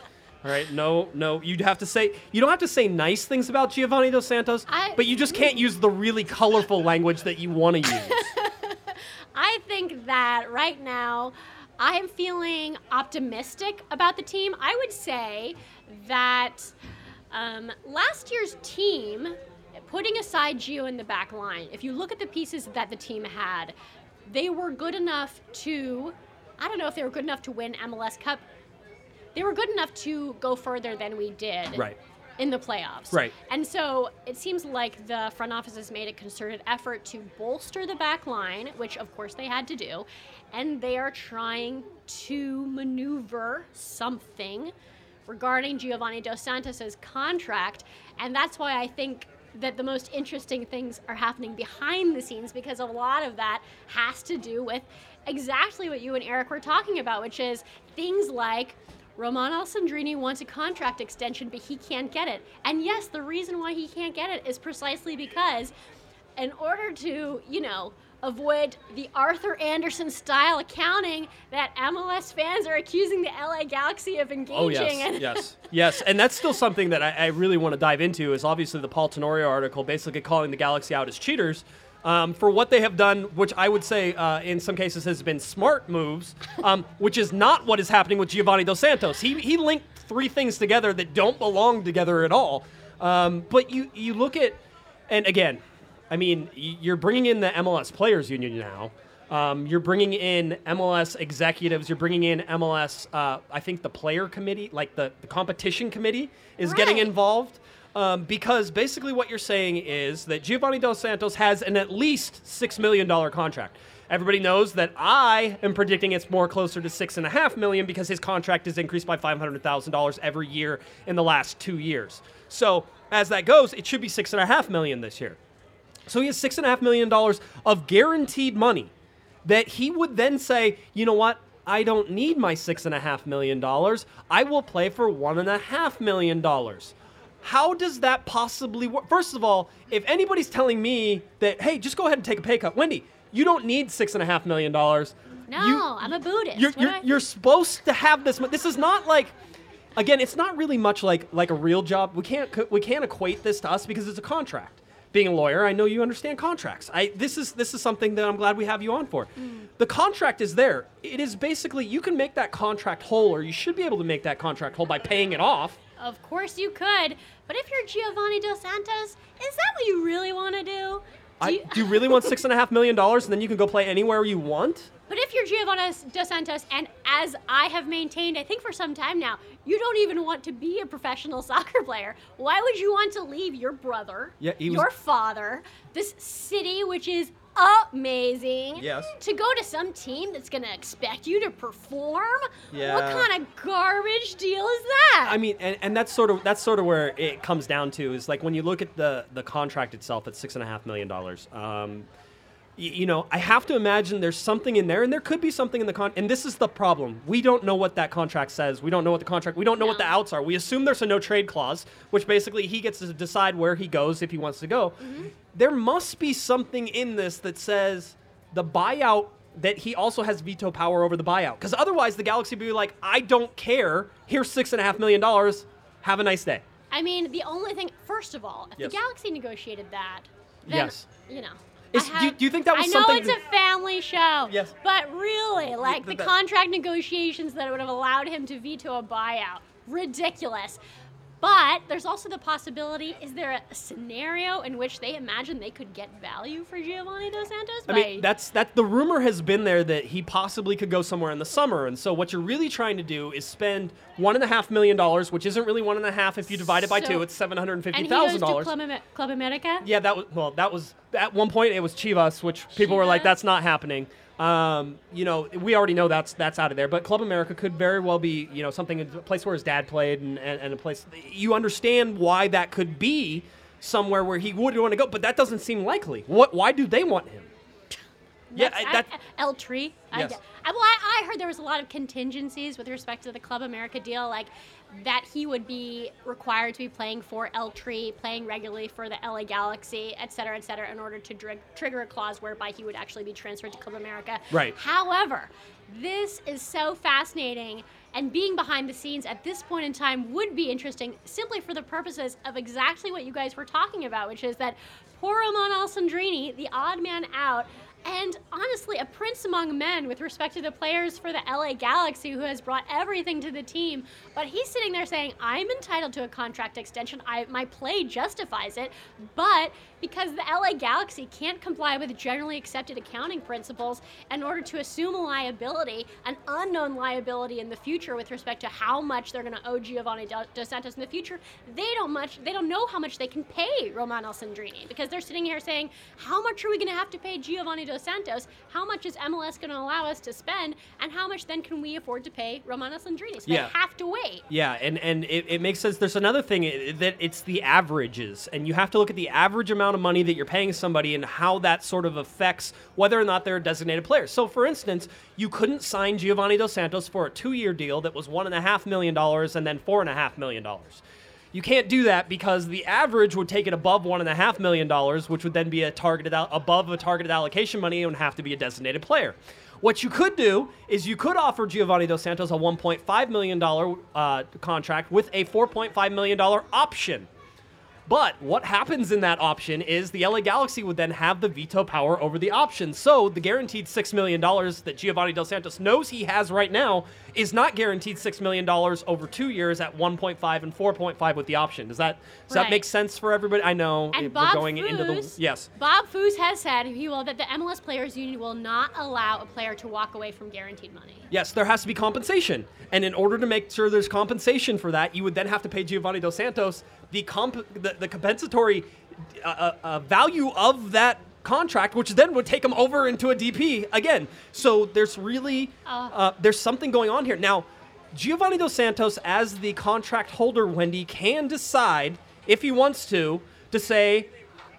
All right, no, no. You'd have to say you don't have to say nice things about Giovani dos Santos, I- but you just can't use the really colorful language that you want to use. I think that right now I am feeling optimistic about the team. I would say that um, last year's team, putting aside Gio in the back line, if you look at the pieces that the team had, they were good enough to, I don't know if they were good enough to win MLS Cup. They were good enough to go further than we did Right. in the playoffs. Right. And so it seems like the front office has made a concerted effort to bolster the back line, which of course they had to do, and they are trying to maneuver something regarding Giovani Dos Santos's contract, and that's why I think that the most interesting things are happening behind the scenes because a lot of that has to do with exactly what you and Eric were talking about, which is things like Romain Alessandrini wants a contract extension, but he can't get it. And yes, the reason why he can't get it is precisely because, in order to, you know, avoid the Arthur Andersen style accounting that MLS fans are accusing the LA Galaxy of engaging Oh yes, in. yes, yes, and that's still something that I, I really want to dive into. Is obviously the Paul Tenorio article, basically calling the Galaxy out as cheaters um, for what they have done, which I would say uh, in some cases has been smart moves, um, which is not what is happening with Giovani Dos Santos. He he linked three things together that don't belong together at all. Um, but you you look at, and again, I mean, you're bringing in the MLS Players Union now. Um, you're bringing in MLS executives. You're bringing in MLS. Uh, I think the player committee, like the, the competition committee, is getting involved um, because basically what you're saying is that Giovani Dos Santos has an at least six million dollar contract. Everybody knows that I am predicting it's more closer to six and a half million because his contract is increased by five hundred thousand dollars every year in the last two years. So as that goes, it should be six and a half million this year. So he has six and a half million dollars of guaranteed money that he would then say, you know what? I don't need my six and a half million dollars. I will play for one and a half million dollars. How does that possibly work? First of all, if anybody's telling me that, hey, just go ahead and take a pay cut, Wendy, you don't need six and a half million dollars. No, You- I'm a Buddhist. you're, you're, you're supposed to have this. This is not like, again, it's not really much like like a real job. We can't we can't equate this to us because it's a contract. Being a lawyer, I know you understand contracts. I this is this is something that I'm glad we have you on for. Mm. The contract is there. It is basically you can make that contract whole, or you should be able to make that contract whole by paying it off. Of course you could, but if you're Giovani Dos Santos, is that what you really want to do? Do you- do you really want six and a half million dollars, and then you can go play anywhere you want? But if you're Giovani Dos Santos, and as I have maintained, I think for some time now, you don't even want to be a professional soccer player. Why would you want to leave your brother, Yeah, was- your father, this city which is amazing, Yes. to go to some team that's going to expect you to perform? Yeah. What kind of garbage deal is that? I mean, and, and that's sort of that's sort of where it comes down to is like when you look at the the contract itself at six and a half million dollars. Um, you know, I have to imagine there's something in there, and there could be something in the con. And this is the problem: we don't know what that contract says. We don't know what the contract. We don't know what the outs are. We assume there's a no trade clause, which basically he gets to decide where he goes if he wants to go. Mm-hmm. There must be something in this that says the buyout that he also has veto power over the buyout. Because otherwise, the Galaxy would be like, I don't care. Here's six and a half million dollars. Have a nice day. I mean, the only thing, first of all, if Yes. the Galaxy negotiated that, then, Yes. you know. Is- I do you- do you think that was I know it's a family show. Yes. But really, like th- the that- contract negotiations that would have allowed him to veto a buyout, ridiculous. But there's also the possibility: is there a scenario in which they imagine they could get value for Giovani Dos Santos? I mean, that's that. The rumor has been there that he possibly could go somewhere in the summer, and so what you're really trying to do is spend one and a half million dollars, which isn't really one and a half if you divide it by So- two. It's seven hundred and fifty thousand to dollars. Club, Amer- Club America. Yeah, that was well. That was at one point it was Chivas, which people were like, "That's not happening." Um, you know, we already know that's that's out of there. But Club America could very well be, you know, something a place where his dad played, and, and, and a place you understand why that could be somewhere where he would want to go. But that doesn't seem likely. What? Why do they want him? Yeah, That's- I- I- that- El Tri. I Yes. get- I, well, I, I heard there was a lot of contingencies with respect to the Club America deal, like that he would be required to be playing for El Tri, playing regularly for the LA Galaxy, et cetera, et cetera, in order to dri- trigger a clause whereby he would actually be transferred to Club America. Right. However, this is so fascinating. And being behind the scenes at this point in time would be interesting simply for the purposes of exactly what you guys were talking about, which is that poor Romain Alessandrini, the odd man out, and honestly, a prince among men with respect to the players for the LA Galaxy who has brought everything to the team. But he's sitting there saying, I'm entitled to a contract extension. I, my play justifies it. But because the LA Galaxy can't comply with generally accepted accounting principles in order to assume a liability, an unknown liability in the future with respect to how much they're going to owe Giovani Dos Santos in the future, they don't much they don't know how much they can pay Romain Alessandrini because they're sitting here saying, how much are we going to have to pay Giovani Dos Santos? How much is MLS going to allow us to spend? And how much then can we afford to pay Romain Alessandrini? So Yeah. they have to wait. Yeah, and and it, it makes sense. There's another thing that it's the averages, and you have to look at the average amount of money that you're paying somebody and how that sort of affects whether or not they're a designated player. So, for instance, you couldn't sign Giovani Dos Santos for a two-year deal that was one and a half million dollars and then four and a half million dollars. You can't do that because the average would take it above one and a half million dollars, which would then be a targeted above a targeted allocation money and would have to be a designated player. What you could do is you could offer Giovani Dos Santos a 1.5 million dollar uh, contract with a 4.5 million dollar option. But what happens in that option is the LA Galaxy would then have the veto power over the option. So the guaranteed $6 million that Giovani Dos Santos knows he has right now is not guaranteed $6 million over two years at 1.5 and 4.5 with the option. Does that does that make sense for everybody? I know And Bob we're going into the yes. Bob Foose has said he will that the MLS Players Union will not allow a player to walk away from guaranteed money. Yes, there has to be compensation. And in order to make sure there's compensation for that, you would then have to pay Giovani Dos Santos the comp- the, the compensatory uh, uh, uh, value of that contract, which then would take him over into a DP again. So there's really uh, there's something going on here now. Giovani Dos Santos, as the contract holder, Wendy can decide if he wants to to say.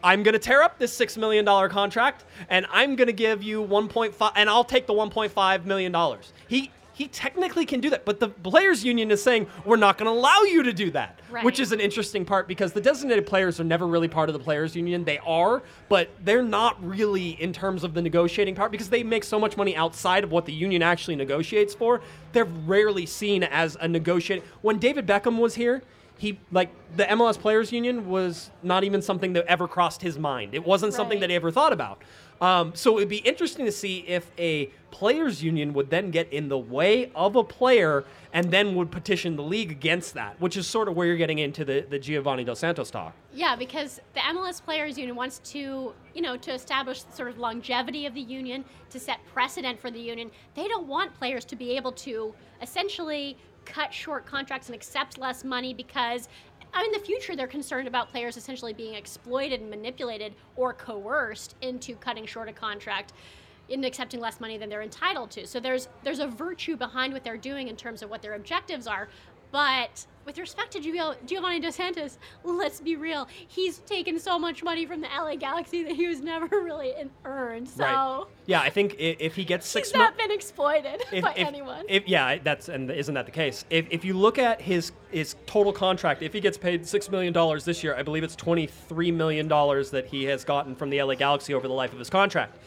I'm going to tear up this $6 million contract and I'm going to give you 1.5 and I'll take the 1.5 million dollars. He he technically can do that, but the players union is saying we're not going to allow you to do that, Right. which is an interesting part because the designated players are never really part of the players union. They are, but they're not really in terms of the negotiating part because they make so much money outside of what the union actually negotiates for. They're rarely seen as a negotiate. When David Beckham was here, he like the MLS Players Union was not even something that ever crossed his mind. It wasn't something that he ever thought about. Um, so it'd be interesting to see if a players union would then get in the way of a player and then would petition the league against that, which is sort of where you're getting into the, the Giovani Dos Santos talk. Yeah, because the MLS Players Union wants to, you know, to establish sort of longevity of the union, to set precedent for the union. They don't want players to be able to essentially cut short contracts and accept less money because in the future they're concerned about players essentially being exploited and manipulated or coerced into cutting short a contract in accepting less money than they're entitled to. So there's there's a virtue behind what they're doing in terms of what their objectives are. But with respect to Giovani Dos Santos, let's be real. He's taken so much money from the LA Galaxy that he was never really earned. So Right. Yeah, I think i- if he gets six he's not been exploited if, by if- anyone. if- yeah, that's and isn't that the case? If, if you look at his his total contract, if he gets paid six million dollars this year, I believe it's twenty three million dollars that he has gotten from the LA Galaxy over the life of his contract.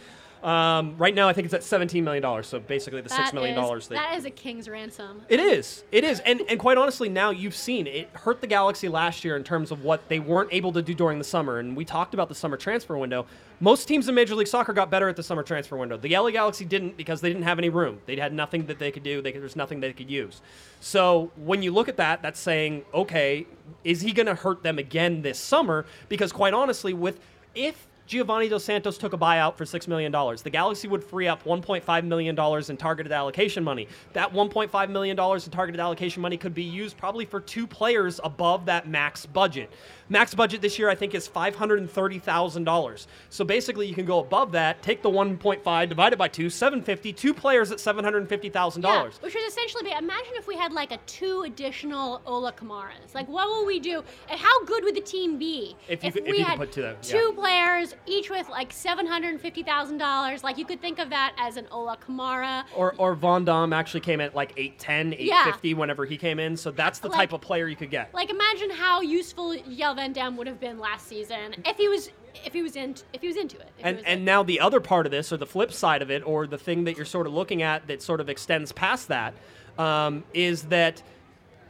Um, right now, I think it's at seventeen million dollars. So basically, the six That million is- That is a king's ransom. it is. It is. And and quite honestly, now you've seen it hurt the Galaxy last year in terms of what they weren't able to do during the summer. And we talked about the summer transfer window. Most teams in Major League Soccer got better at the summer transfer window. The LA Galaxy didn't because they didn't have any room. They had nothing that they could do. They could, there's nothing they could use. So when you look at that, that's saying, okay, is he going to hurt them again this summer? Because quite honestly, with if Giovani Dos Santos took a buyout for $6 million. The Galaxy would free up $1.5 million in targeted allocation money. That $1.5 million in targeted allocation money could be used probably for two players above that max budget. Max budget this year, I think, is $530,000. So basically, you can go above that, take the 1.5, divide it by two, 750, two players at $750,000. Yeah, which would essentially be imagine if we had like a two additional Ola Kamaras. Like, what will we do? And how good would the team be If you could- if we you could had put two of them, two players, each with like seven hundred and fifty thousand dollars? Like, you could think of that as an Ola Kamara. Or, or Van Damme actually came at like 810, 850 whenever he came in. So that's the Like- type of player you could get. Like, imagine how useful Jelle Van Damme would have been last season if he was if he was in if he was into it. And and now the other part of this, or the flip side of it, or the thing that you're sort of looking at that sort of extends past that, um, is that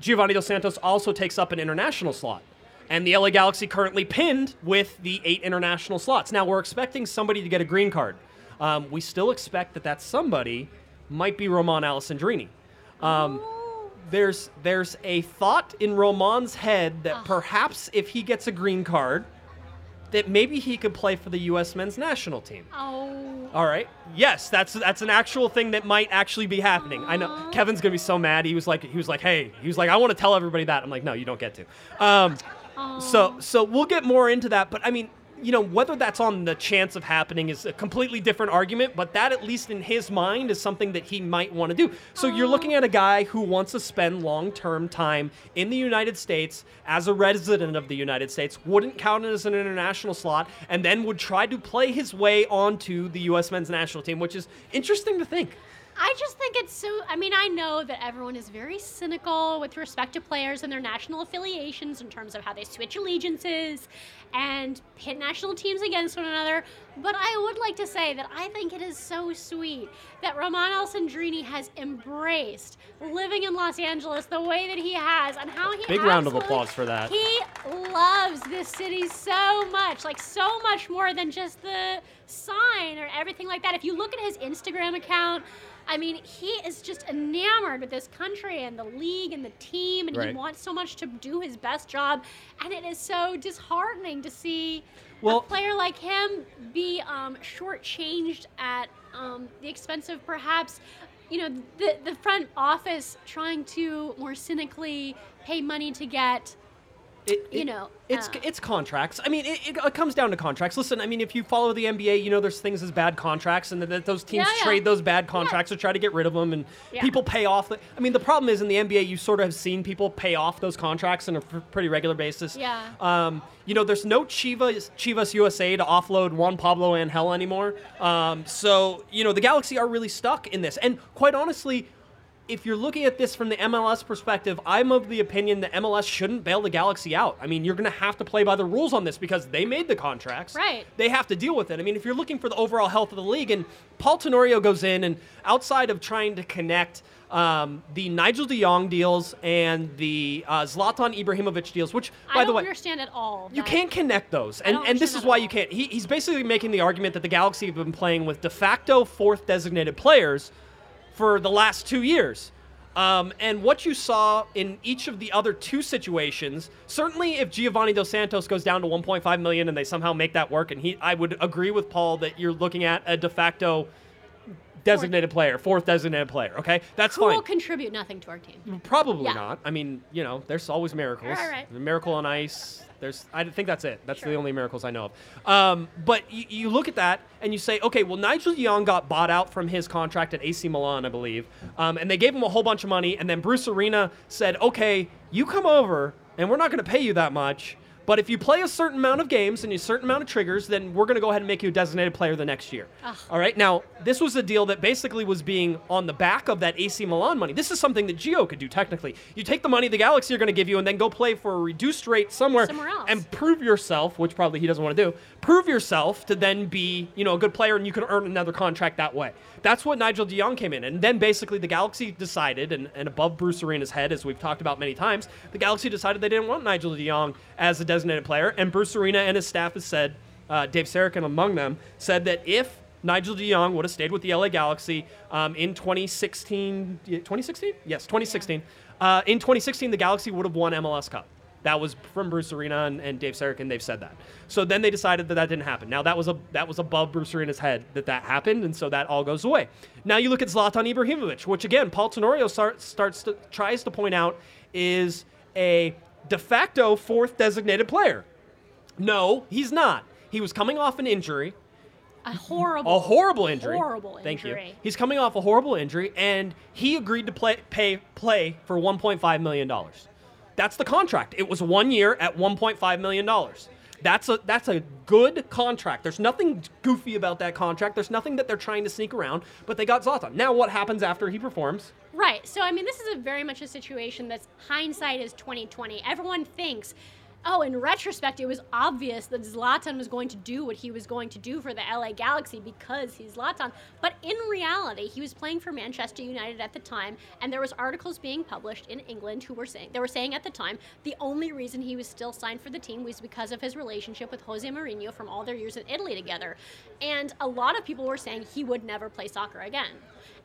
Giovani Dos Santos also takes up an international slot. And the LA Galaxy currently pinned with the eight international slots. Now we're expecting somebody to get a green card. Um, we still expect that that somebody might be Romain Alessandrini. Um, there's there's a thought in Romain's head that perhaps if he gets a green card, that maybe he could play for the U.S. men's national team. oh, All right. Yes, that's that's an actual thing that might actually be happening. I know Kevin's gonna be so mad. He was like, he was like, hey, he was like, I want to tell everybody that. I'm like, no, you don't get to. Um, so so we'll get more into that. But I mean, you know, whether that's on the chance of happening is a completely different argument. But that, at least in his mind, is something that he might want to do. So you're looking at a guy who wants to spend long-term time in the United States as a resident of the United States, wouldn't count it as an international slot, and then would try to play his way onto the U.S. men's national team, which is interesting to think. I just think it's so. I mean, I know that everyone is very cynical with respect to players and their national affiliations in terms of how they switch allegiances and pit national teams against one another. But I would like to say that I think it is so sweet that Romain Alessandrini has embraced living in Los Angeles the way that he has and how he Big round of applause for that. He loves this city so much, like so much more than just the sign or everything like that. If you look at his Instagram account, I mean, he is just enamored with this country and the league and the team, and he wants so much to do his best job. And it is so disheartening to see Well- a player like him be um, shortchanged at um, the expense of perhaps, you know, the the front office trying to more cynically pay money to get It, You it- know, it's uh, it's contracts. I mean, it, it, it comes down to contracts. Listen, I mean, if you follow the NBA, you know there's things as bad contracts, and that, that those teams Yeah, yeah. trade those bad contracts or try to get rid of them, and Yeah. people pay off. The, I mean, the problem is in the NBA, you sort of have seen people pay off those contracts on a pretty regular basis. Yeah. Um, you know, there's no Chivas Chivas USA to offload Juan Pablo Angel anymore. Um, so you know the Galaxy are really stuck in this, and quite honestly. If you're looking at this from the MLS perspective, I'm of the opinion that MLS shouldn't bail the Galaxy out. I mean, you're going to have to play by the rules on this because they made the contracts. Right. They have to deal with it. I mean, if you're looking for the overall health of the league, and Paul Tenorio goes in, and outside of trying to connect um, the Nigel de Jong deals and the uh, Zlatan Ibrahimovic deals, which, by I the don't way, understand at all. you can't connect those, and and this is why at you can't. He, he's basically making the argument that the Galaxy have been playing with de facto fourth designated players for the last two years. Um, and what you saw in each of the other two situations, certainly if Giovani Dos Santos goes down to 1.5 million and they somehow make that work, and he, I would agree with Paul that you're looking at a de facto designated player, fourth designated player. Okay, that's fine. Who will contribute nothing to our team? Probably Yeah. not. I mean, you know, there's always miracles. Right, right. The miracle on ice. There's, I think that's it. That's the only miracles I know of. Um, but you, you look at that and you say, okay, well, Nigel Young got bought out from his contract at AC Milan, I believe, um, and they gave him a whole bunch of money. And then Bruce Arena said, okay, you come over, and we're not going to pay you that much. But if you play a certain amount of games and a certain amount of triggers, then we're going to go ahead and make you a designated player the next year. All right. Now, this was a deal that basically was being on the back of that AC Milan money. This is something that Gio could do technically. You take the money the Galaxy are going to give you and then go play for a reduced rate somewhere, Somewhere else. and prove yourself, which probably he doesn't want to do. Prove yourself to then be, you know, a good player and you can earn another contract that way. That's what Nigel de Jong came in. And then basically the Galaxy decided, and, and above Bruce Arena's head, as we've talked about many times, the Galaxy decided they didn't want Nigel de Jong as a designated player. And Bruce Arena and his staff has said, uh, Dave Sarachan among them, said that if Nigel de Jong would have stayed with the LA Galaxy um, in 2016, 2016? Yes, 2016. Uh, in 2016, the Galaxy would have won MLS Cup. That was from Bruce Arena and, and Dave Sarachan. They've said that. So then they decided that that didn't happen. Now that was a that was above Bruce Arena's head that that happened, and so that all goes away. Now you look at Zlatan Ibrahimovic, which again Paul Tenorio start, starts to tries to point out is a de facto fourth designated player. No, he's not. He was coming off an injury A horrible, a horrible injury. Horrible Thank you. He's coming off a horrible injury, and he agreed to play pay play for 1.5 million dollars. That's the contract. It was one year at 1.5 million dollars. That's a that's a good contract. There's nothing goofy about that contract. There's nothing that they're trying to sneak around. But they got Zlatan. Now, what happens after he performs? Right. So I mean, this is a very much a situation that's hindsight is 2020. Everyone thinks, oh, in retrospect, it was obvious that Zlatan was going to do what he was going to do for the LA Galaxy because he's Zlatan. But in reality, he was playing for Manchester United at the time, and there was articles being published in England who were saying they were saying at the time the only reason he was still signed for the team was because of his relationship with Jose Mourinho from all their years in Italy together. And a lot of people were saying he would never play soccer again.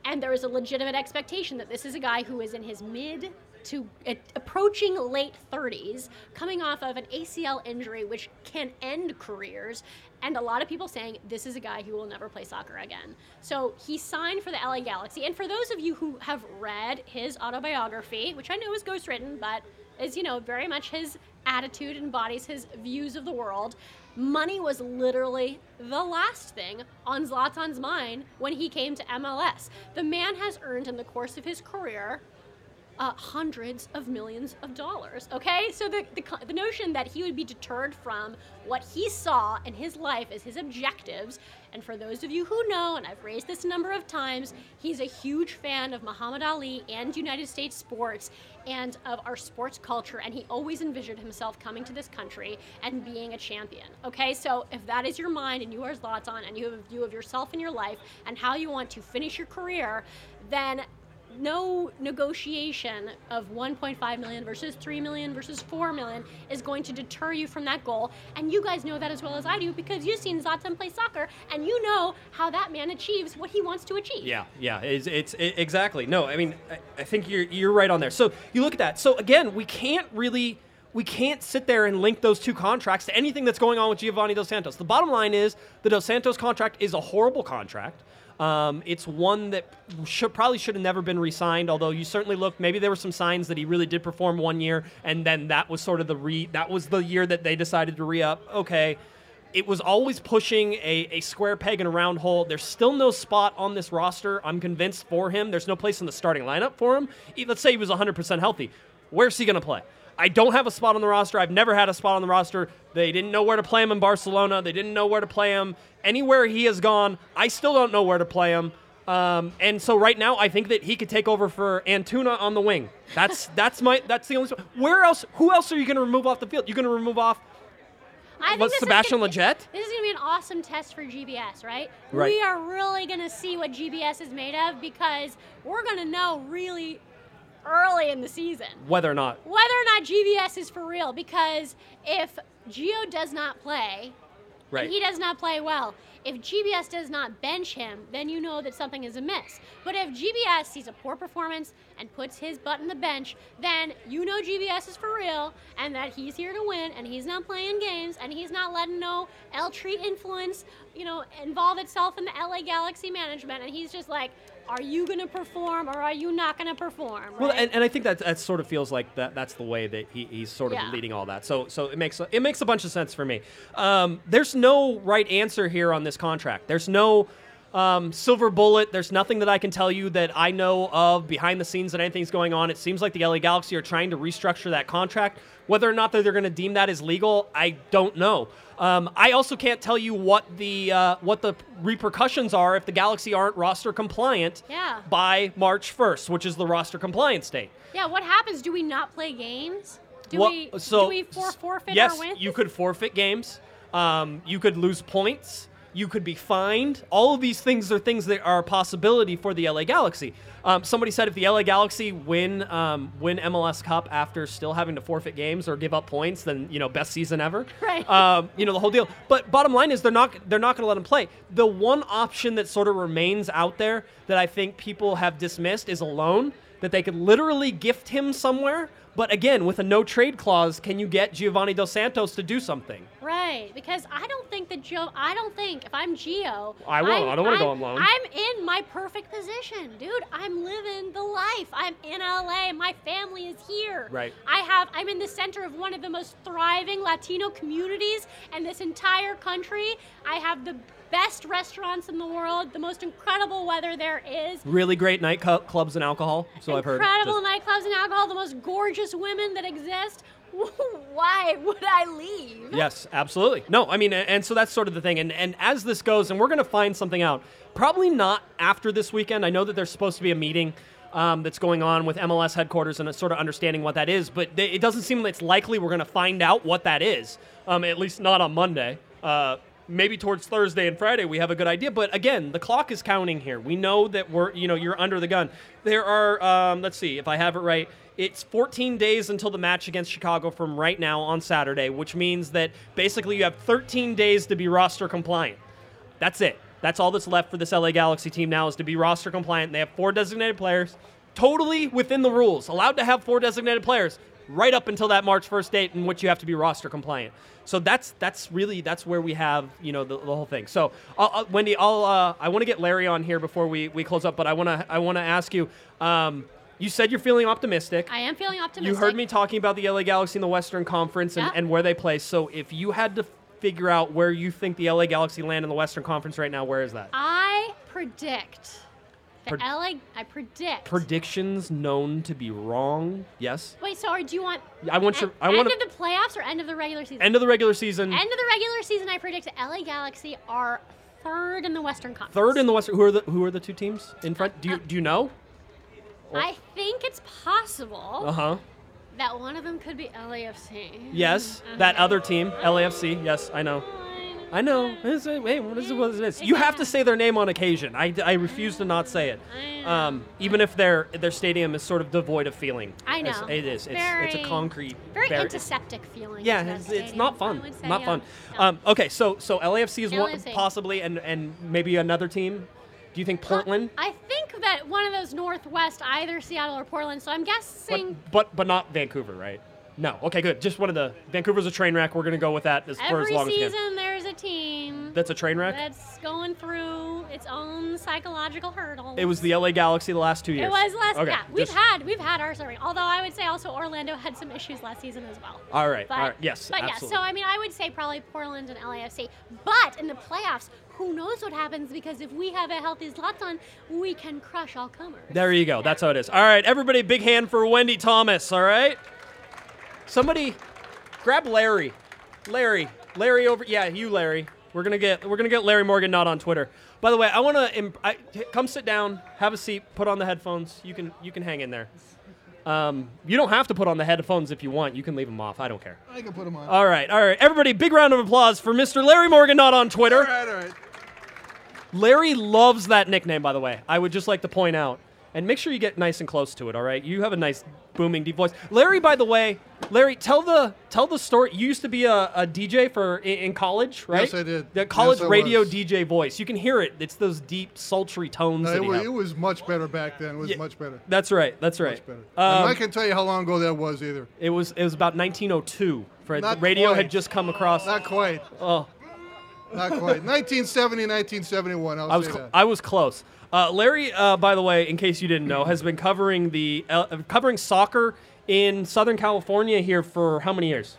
And there was a legitimate expectation that this is a guy who is in his mid to approaching late 30s, coming off of an ACL injury, which can end careers. And a lot of people saying this is a guy who will never play soccer again. So he signed for the LA Galaxy. And for those of you who have read his autobiography, which I know is ghostwritten, but is, you know, very much his attitude embodies his views of the world. Money was literally the last thing on Zlatan's mind when he came to MLS. The man has earned in the course of his career uh, hundreds of millions of dollars. Okay, so the, the the notion that he would be deterred from what he saw in his life as his objectives, and for those of you who know, and I've raised this a number of times, he's a huge fan of Muhammad Ali and United States sports and of our sports culture, and he always envisioned himself coming to this country and being a champion. Okay, so if that is your mind and you are Zlatan and you have a view of yourself and your life and how you want to finish your career, then no negotiation of 1.5 million versus 3 million versus 4 million is going to deter you from that goal. And you guys know that as well as I do because you've seen Zlatan play soccer and you know how that man achieves what he wants to achieve. Yeah, yeah, it's, it's it, exactly. No, I mean, I, I think you're you're right on there. So you look at that. So again, we can't really we can't sit there and link those two contracts to anything that's going on with Giovani Dos Santos. The bottom line is the Dos Santos contract is a horrible contract. Um, it's one that should probably should have never been re-signed. Although you certainly look, maybe there were some signs that he really did perform one year, and then that was sort of the re that was the year that they decided to re-up. Okay, it was always pushing a, a square peg in a round hole. There's still no spot on this roster, I'm convinced, for him. There's no place in the starting lineup for him. Let's say he was 100% healthy. Where's he going to play? I don't have a spot on the roster. I've never had a spot on the roster. They didn't know where to play him in Barcelona. They didn't know where to play him. Anywhere he has gone, I still don't know where to play him. Um, and so right now, I think that he could take over for Antuna on the wing. That's that's my that's the only. spot. Where else? Who else are you going to remove off the field? You're going to remove off I think Was this is Sebastian gonna- Lletget? This is going to be an awesome test for GBS, right? Right. We are really going to see what GBS is made of because we're going to know really early in the season whether or not. whether or not GBS is for real. Because if Gio does not play, Right. he does not play well, If GBS does not bench him, then you know that something is amiss. But if GBS sees a poor performance and puts his butt in the bench, then you know GBS is for real and that he's here to win and he's not playing games and he's not letting no El Tri influence, you know, involve itself in the LA Galaxy management. And he's just like, are you going to perform or are you not going to perform? Well, and, and I think that that sort of feels like that that's the way that he, he's sort of Yeah. leading all that. So so it makes it makes a bunch of sense for me. Um, there's no right answer here on this contract. There's no um, silver bullet. There's nothing that I can tell you that I know of behind the scenes that anything's going on. It seems like the LA Galaxy are trying to restructure that contract. Whether or not that they're going to deem that as legal, I don't know. Um, I also can't tell you what the uh, what the repercussions are if the Galaxy aren't roster compliant Yeah. by March 1st, which is the roster compliance date. yeah, what happens? Do we not play games? Do Well, we so do we for, forfeit yes, our wins? you could forfeit games. Um, you could lose points. You could be fined. All of these things are things that are a possibility for the LA Galaxy. Um, somebody said if the LA Galaxy win um, win MLS Cup after still having to forfeit games or give up points, then you know best season ever. Right. Um, you know the whole deal. But bottom line is they're not they're not going to let him play. The one option that sort of remains out there that I think people have dismissed is a loan that they could literally gift him somewhere. But again, with a no trade clause, can you get Giovani Dos Santos to do something? Right, because I don't think that Joe. I don't think if I'm Gio, I won't. I'm- I don't wanna go I'm- on loan. I'm in my perfect position, dude. I'm living the life. I'm in LA. My family is here. Right. I have. I'm in the center of one of the most thriving Latino communities in this entire country. I have the best restaurants in the world, the most incredible weather there is. Really great night cu- clubs and alcohol. So I've heard. Incredible nightclubs and alcohol, the most gorgeous women that exist. Why would I leave? Yes, absolutely. No, I mean, and so that's sort of the thing. And and as this goes, and we're going to find something out. Probably not after this weekend. I know that there's supposed to be a meeting um, that's going on with MLS headquarters and sort of understanding what that is. But th- it doesn't seem that it's likely we're going to find out what that is. Um, at least not on Monday. Uh, maybe towards Thursday and Friday we have a good idea. But again, the clock is counting here. We know that we're you know you're under the gun. There are um, let's see if I have it right. It's 14 days until the match against Chicago from right now on Saturday, which means that basically you have 13 days to be roster compliant. That's it. That's all that's left for this LA Galaxy team now is to be roster compliant. They have four designated players, totally within the rules, allowed to have four designated players right up until that March 1st date in which you have to be roster compliant. So that's that's really that's where we have you know the, the whole thing. So I'll, I'll- Wendy, I'll uh, I want to get Larry on here before we, we close up, but I want to I want to ask you. Um, you said you're feeling optimistic. I am feeling optimistic. You heard me talking about the LA Galaxy in the Western Conference and, Yeah. and where they play. So if you had to figure out where you think the LA Galaxy land in the Western Conference right now, where is that? I predict the Pred- LA. I predict. Predictions known to be wrong. Yes. Wait, so or do you want? I want your- I end wanna- of the playoffs or end of the regular season? End of the regular season. End of the regular season. I predict LA Galaxy are third in the Western Conference. Third in the Western. Who are the Who are the two teams in front? Do you Do you know? I think it's possible Uh huh. that one of them could be LAFC. Yes. Uh-huh. That other team, LAFC. Yes, I know. I know. Hey, what is? What is this? You have to say their name on occasion. I, I refuse to not say it. Um, even if their their stadium is sort of devoid of feeling. I It's- know. it is. It's, it's Very- a concrete. Very bar- antiseptic feeling. Yeah, it's, it's not fun. say, Not yeah. fun. No. Um, okay, so so LAFC is one LAFC. possibly, and and maybe another team. Do you think Portland? I think that one of those Northwest, either Seattle or Portland. So I'm guessing But, but but not Vancouver, right? No. Okay, good. Just one of the Vancouver's a train wreck. We're gonna go with that as, for as every long as we can. Season there's a team That's a train wreck. that's going through its own psychological hurdle. It was the LA Galaxy the last two years. It was last. Okay, yeah, we've just- had we've had our sorry. Although I would say also Orlando had some issues last season as well. All right. But, all right. Yes. But absolutely. yeah, so I mean, I would say probably Portland and LAFC. But in the playoffs, who knows what happens? Because if we have a healthy Zlatan, we can crush all comers. There you go. That's how it is. All right, everybody, big hand for Wendy Thomas. All right. Somebody, grab Larry. Larry. Larry over. Yeah, you, Larry. We're gonna get we're gonna get Larry Morgan not on Twitter. By the way, I want to imp- come sit down, have a seat, put on the headphones. You can you can hang in there. Um, you don't have to put on the headphones if you want. You can leave them off. I don't care. I can put them on. All right, all right, everybody, big round of applause for Mr. Larry Morgan not on Twitter. all right, all right. Larry loves that nickname, by the way. I would just like to point out. and make sure you get nice and close to it. All right, you have a nice booming deep voice. Larry, by the way, Larry, tell the tell the story. You used to be a, a DJ for in, in college, right? Yes, I did. The college Yes, radio was. DJ voice. You can hear it. It's those deep, sultry tones. No, that it, was, it was much better back then. It was Yeah, much better. That's right. That's right. Much better. Um, I can't tell you how long ago that was either. it was it was about 1902. For Not radio quite. had just come across. Not quite. oh, Not quite. 1970, 1971. I'll I was say cl- that. I was close. Uh, Larry, uh, by the way, in case you didn't know, has been covering the uh, covering soccer in Southern California here for how many years?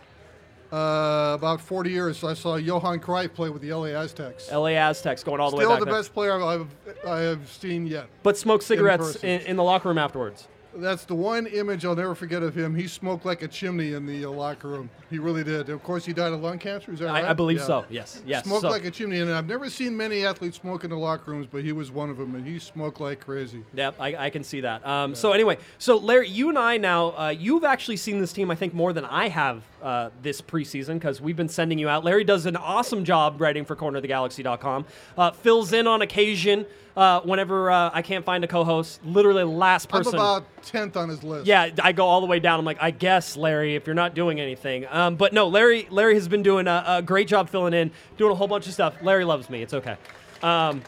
Uh, about 40 years, I saw Johan Cruyff play with the LA Aztecs. LA Aztecs, going all the way Still the best player I've, I have seen yet. But smoked cigarettes person. in, in the locker room afterwards. That's the one image I'll never forget of him. He smoked like a chimney in the uh, locker room. He really did. Of course, he died of lung cancer. Is that right? I, I believe Yeah. so. Yes. Yes. Smoked so- like a chimney, and I've never seen many athletes smoke in the locker rooms, but he was one of them, and he smoked like crazy. Yep, I, I can see that. Um, So anyway, so Larry, you and I now, uh, you've actually seen this team, I think, more than I have uh, this preseason because we've been sending you out. Larry does an awesome job writing for CornerOfTheGalaxy.com. Uh, fills in on occasion uh, whenever uh, I can't find a co-host. Literally, last person. I'm about 10th on his list. Yeah, I go all the way down. I'm like, I guess Larry, if you're not doing anything, um, but no, Larry. Larry has been doing a, a great job filling in, doing a whole bunch of stuff. Larry loves me. It's okay. Um,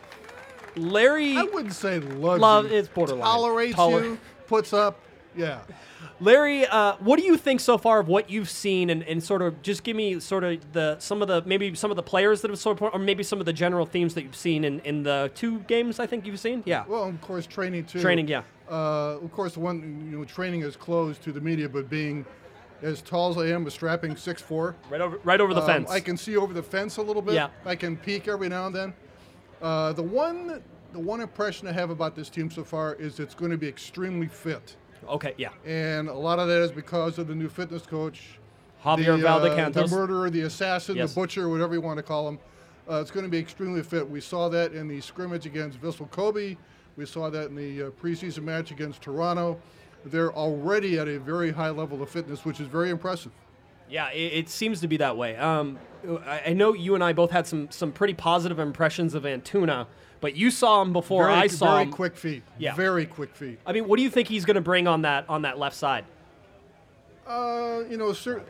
Larry, I wouldn't say loves Love- you. it's borderline. Tolerates Toler- you, puts up. Yeah. Larry, uh, what do you think so far of what you've seen, and, and sort of just give me sort of the some of the maybe some of the players that have sort of, or maybe some of the general themes that you've seen in, in the two games I think you've seen. Yeah, Well, of course, training too. Training, yeah. Uh, of course, the one you know, training is closed to the media, but being as tall as I am, a strapping 6'4", right over right over the um, fence. I can see over the fence a little bit. Yeah. I can peek every now and then. Uh, the one, the one impression I have about this team so far is it's going to be extremely fit, okay, yeah. and a lot of that is because of the new fitness coach, Javier the, uh, Valdecantos. the murderer, the assassin, Yes. the butcher, whatever you want to call him. Uh, it's going to be extremely fit. We saw that in the scrimmage against Vissel Kobe. We saw that in the uh, preseason match against Toronto. They're already at a very high level of fitness, which is very impressive. Yeah, it, it seems to be that way. Um, I, I know you and I both had some some pretty positive impressions of Antuna, but you saw him before very, I saw very him. quick feet. Yeah. Very quick feet. I mean, what do you think he's going to bring on that on that left side? Uh, you know, cer-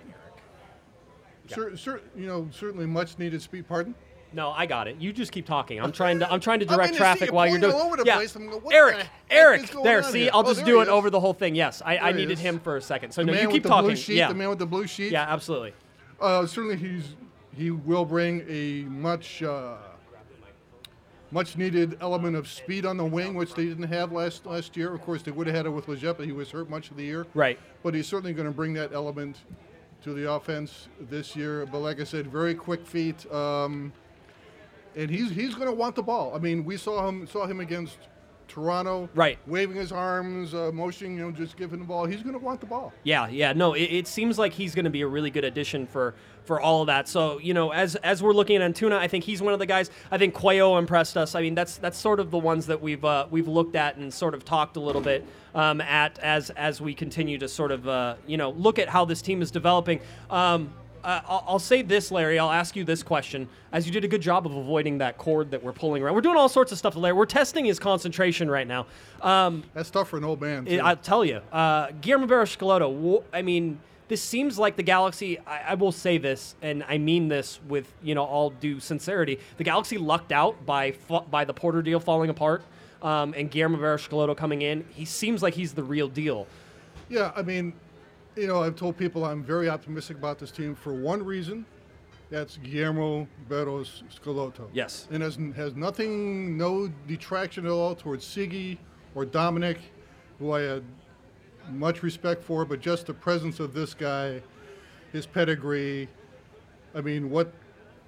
cer- cer- you know, certainly much needed speed. Pardon. No, I got it. You just keep talking. I'm trying to I'm trying to I mean, direct traffic while you're doing. all over the yeah. place. I'm going, Eric, the Eric, there. See, here? I'll Oh, just there do it is. over the whole thing. Yes, I, I needed is. him for a second. So The no, you keep talking. blue sheet. yeah, The man with the blue sheet. yeah, absolutely. Uh, certainly, he's he will bring a much uh, much needed element of speed on the wing, which they didn't have last last year. Of course, they would have had it with Lletget, but he was hurt much of the year. Right. But he's certainly going to bring that element to the offense this year. But like I said, very quick feet, um, and he's he's going to want the ball. I mean, we saw him saw him against Toronto, Right. waving his arms, uh, motioning, you know, just giving the ball. He's going to want the ball. Yeah, yeah. No, it, it seems like he's going to be a really good addition for for all of that. So you know, as as we're looking at Antuna, I think he's one of the guys. I think Cuello impressed us. I mean, that's that's sort of the ones that we've uh, we've looked at and sort of talked a little bit um, at as as we continue to sort of uh, you know look at how this team is developing. Um, uh, I'll, I'll say this, Larry. I'll ask you this question, as you did a good job of avoiding that cord that we're pulling around. We're doing all sorts of stuff, Larry. We're testing his concentration right now. Um, That's tough for an old man. it- I'll tell you, uh, Guillermo Barros I mean, this seems like the Galaxy. I, I will say this, and I mean this with you know all due sincerity. The Galaxy lucked out by by the Porter deal falling apart, um, and Guillermo Barros coming in. He seems like he's the real deal. Yeah, I mean, you know, I've told people I'm very optimistic about this team for one reason. That's Guillermo Barros Schelotto. Yes. And has, has nothing, no detraction at all towards Sigi or Dominic, who I had much respect for, but just the presence of this guy, his pedigree. I mean, what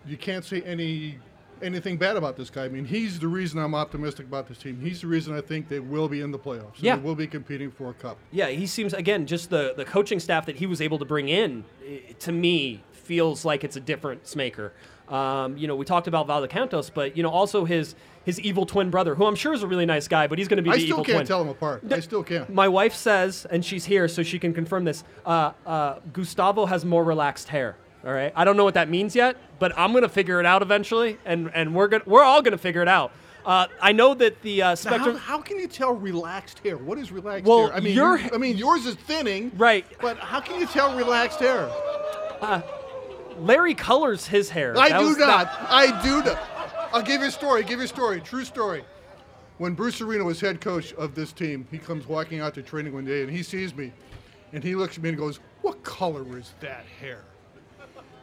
you can't say any anything bad about this guy. I mean, he's the reason I'm optimistic about this team. He's the reason I think they will be in the playoffs. Yeah. They will be competing for a cup. Yeah, he seems again just the the coaching staff that he was able to bring in to me feels like it's a different Smaker. Um, you know, we talked about Valdecantos, but you know also his his evil twin brother, who I'm sure is a really nice guy, but he's going to be I the still evil can't twin. tell him apart. I still can't. My wife says, and she's here, so she can confirm this. Uh, uh, Gustavo has more relaxed hair. All right, I don't know what that means yet, but I'm gonna figure it out eventually, and and we're gonna we're all gonna figure it out. Uh, I know that the uh, Now, how, Spectrum. how can you tell relaxed hair? What is relaxed Well, hair? I mean, your- I mean, yours is thinning, Right. But how can you tell relaxed hair? Larry colors his hair. I That do not. that- I do not. I'll give you a story. Give you a story. True story. When Bruce Arena was head coach of this team, he comes walking out to training one day and he sees me, and he looks at me and goes, "What color is that hair?"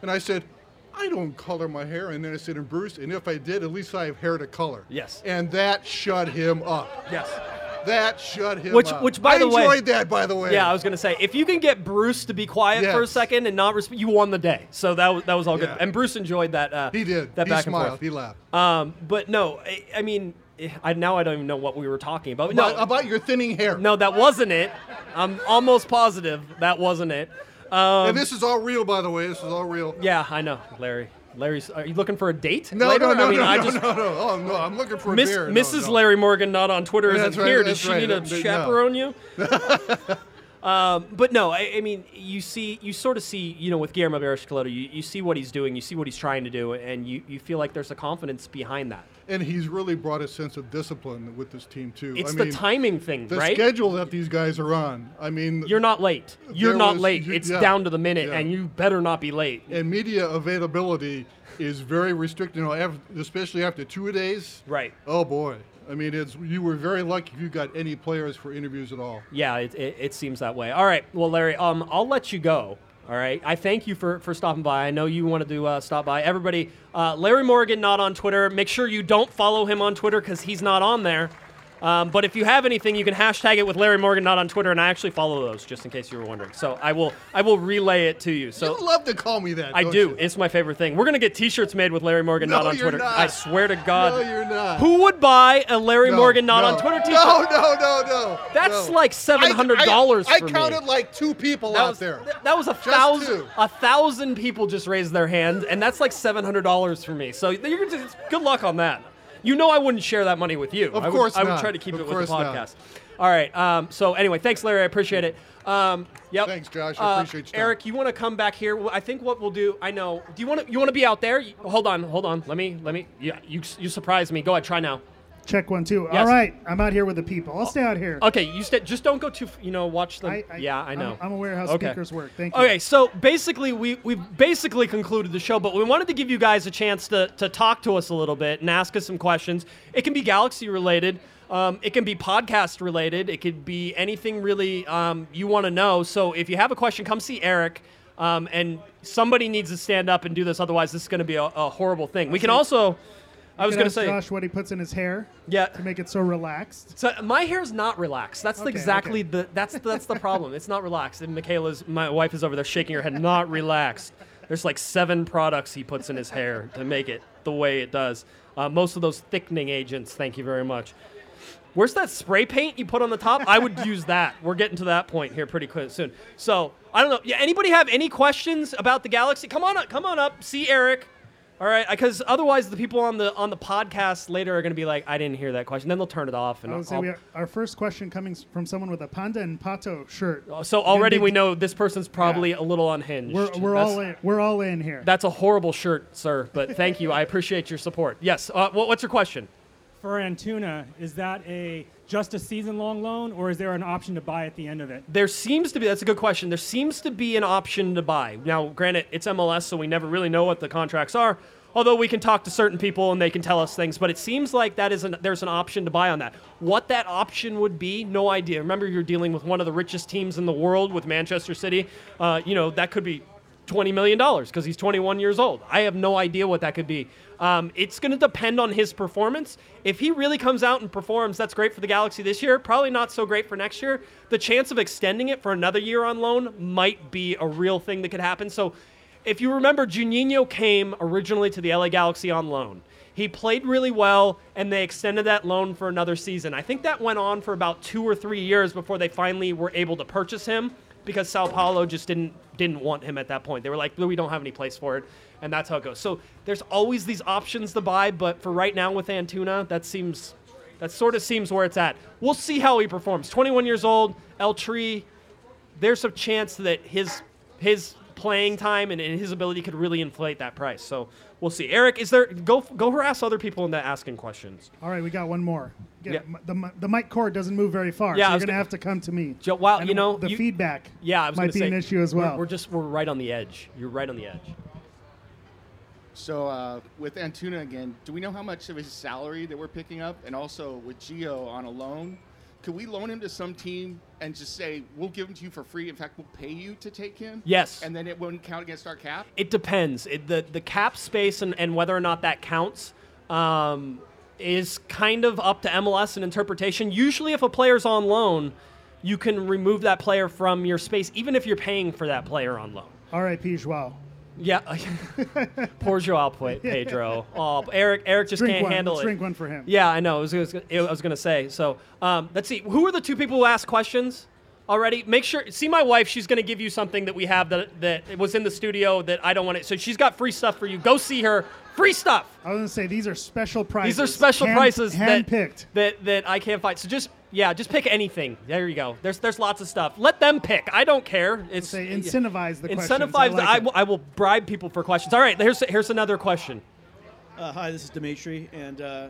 And I said, "I don't color my hair." And then I said, "And Bruce, and if I did, at least I have hair to color." Yes. And that shut him up. yes. That shut him Which- up. which, by I the way- I enjoyed that, by the way. Yeah, I was gonna say if you can get Bruce to be quiet for a second and not resp- you won the day. So that was that was all good. And Bruce enjoyed that. Uh, He did. that he back smiled. and forth. He laughed. Um, but no, I, I mean, I now I don't even know what we were talking about. about, no, about your thinning hair. no, that wasn't it. I'm almost positive that wasn't it. Um, and this is all real, by the way. This is all real. yeah, I know, Larry. Larry's. Are you looking for a date? No, later? no, no, I mean, no, I no, just, no, no. Oh no, I'm looking for a Miss, beer. Mrs. no. Larry Morgan, not on Twitter, That's isn't right, here. Does she right. need to no. chaperone you? um, but no, I, I mean, you see, you sort of see, you know, with Guillermo Barros-Schelotto, you, you see what he's doing, you see what he's trying to do, and you, you feel like there's a confidence behind that. And he's really brought a sense of discipline with this team too. It's I the mean, timing thing, The right? schedule that these guys are on. I mean, You're not late. You're not was- late. you- It's yeah, down to the minute, yeah. and you better not be late. and media availability is very restricted. You know, especially after two days. Right. Oh boy. I mean, it's you were very lucky if you got any players for interviews at all. Yeah, it, it, it seems that way. All right. Well, Larry, um, I'll let you go. All right. I thank you for, for stopping by. I know you wanted to uh, stop by. Everybody, uh, Larry Morgan not on Twitter. Make sure you don't follow him on Twitter because he's not on there. Um, but if you have anything, you can hashtag it with Larry Morgan not on Twitter, and I actually follow those, just in case you were wondering. So I will I will relay it to you. So you love to call me that. I do. you? It's my favorite thing. We're gonna get T-shirts made with Larry Morgan No, not on you're Twitter. not. I swear to God. No, you're not. Who would buy a Larry No, Morgan not no. on Twitter T-shirt? No, no, no, no. That's like $700 I, I, for me. I counted like two people That out was, there. th- that was a thousand. two. A thousand people just raised their hand, and that's like seven hundred dollars for me. So you're just, good luck on that. You know I wouldn't share that money with you. Of I would, course I would try to keep Of it with the course not. podcast. All right. Um, so anyway, thanks, Larry. I appreciate it. Um, yep. Thanks, Josh. I Uh, appreciate time. Eric, you want to come back here? I think what we'll do. I know. Do you want to? You want to be out there? You- Hold on. Hold on. Let me. Let me. Yeah. You. You surprised me. Go ahead. Try now. Check one, two. Yes. All right, I'm out here with the people. I'll stay out here. Okay. You stay. Just don't go too. f- You know. Watch them. I- I- yeah. I know. I'm- I'm aware how Okay. speakers work. Thank you. Okay, so basically, we we've basically concluded the show, but we wanted to give you guys a chance to to talk to us a little bit and ask us some questions. It can be Galaxy related. Um, it can be podcast related. It could be anything really um, you want to know. So if you have a question, come see Eric. Um, and somebody needs to stand up and do this. Otherwise, this is going to be a, a horrible thing. We can also. I was going to say. Josh what he puts in his hair Yeah. to make it so relaxed. So my hair's not relaxed. That's Okay, exactly okay. the that's that's the problem. It's not relaxed. And Michaela's my wife is over there shaking her head. Not relaxed. There's like seven products he puts in his hair to make it the way it does. Uh, most of those thickening agents. Thank you very much. Where's that spray paint you put on the top? I would use that. We're getting to that point here pretty quick soon. So I don't know. Yeah, anybody have any questions about the galaxy? Come on up. Come on up. See Eric. All right, because otherwise the people on the on the podcast later are going to be like, I didn't hear that question. Then they'll turn it off. And I would say I'll- we our first question coming s- from someone with a panda and pato shirt. so already we know this person's probably a little unhinged. We're, we're that's, all in. We're all in here. That's a horrible shirt, sir. But thank you. I appreciate your support. Yes. Uh, what, what's your question? For Antuna, is that a just a season-long loan, or is there an option to buy at the end of it? There seems to be. That's a good question. There seems to be an option to buy. Now, granted, it's MLS, so we never really know what the contracts are. Although we can talk to certain people and they can tell us things, but it seems like that is an, there's an option to buy on that. What that option would be, no idea. Remember, you're dealing with one of the richest teams in the world with Manchester City. Uh, you know that could be $20 million because he's 21 years old. I have no idea what that could be. Um, it's going to depend on his performance. If he really comes out and performs, that's great for the Galaxy this year. Probably not so great for next year. The chance of extending it for another year on loan might be a real thing that could happen. So if you remember, Juninho came originally to the LA Galaxy on loan. He played really well, and they extended that loan for another season. I think that went on for about two or three years before they finally were able to purchase him because Sao Paulo just didn't didn't want him at that point. They were like, we don't have any place for it, and that's how it goes. So there's always these options to buy, but for right now with Antuna, that seems that sort of seems where it's at. We'll see how he performs. 21 years old, El Tri. There's a chance that his his playing time and, and his ability could really inflate that price. So we'll see. Eric, is there go go harass other people into asking questions? All right, we got one more. Get Yeah. it. The, the mic cord doesn't move very far, Yeah, so you're gonna gonna- have to come to me. Joe, wow, And you know, the you- feedback. Yeah, I was might gonna be say, an issue as we're- well. We're, just we're right on the edge. You're right on the edge. So uh, with Antuna again, do we know how much of his salary that we're picking up, and also with Gio on a loan? Could we loan him to some team and just say we'll give him to you for free? In fact, we'll pay you to take him. Yes. And then it wouldn't count against our cap. It depends. It, the the cap space and, and whether or not that counts um, is kind of up to MLS and interpretation. Usually, if a player's on loan, you can remove that player from your space, even if you're paying for that player on loan. R.I.P. Joao. Yeah, poor Joao Pe- Pedro. Oh, Eric, Eric just Drink can't one. handle Let's it. drink one for him. Yeah, I know. I was, was, was going to say. So um, let's see. Who are the two people who asked questions already? Make sure. See my wife. She's going to give you something that we have that that was in the studio that I don't want it. So she's got free stuff for you. Go see her. Free stuff. I was gonna say these are special prices. These are special Hand- prices that, Hand-picked. that that I can't find. So just yeah, just pick anything. There you go. There's there's lots of stuff. Let them pick. I don't care. It's Say incentivize the questions. I incentivize. like I, it. will, will bribe people for questions. All right. Here's here's another question. Uh, hi, this is Dimitri, and uh,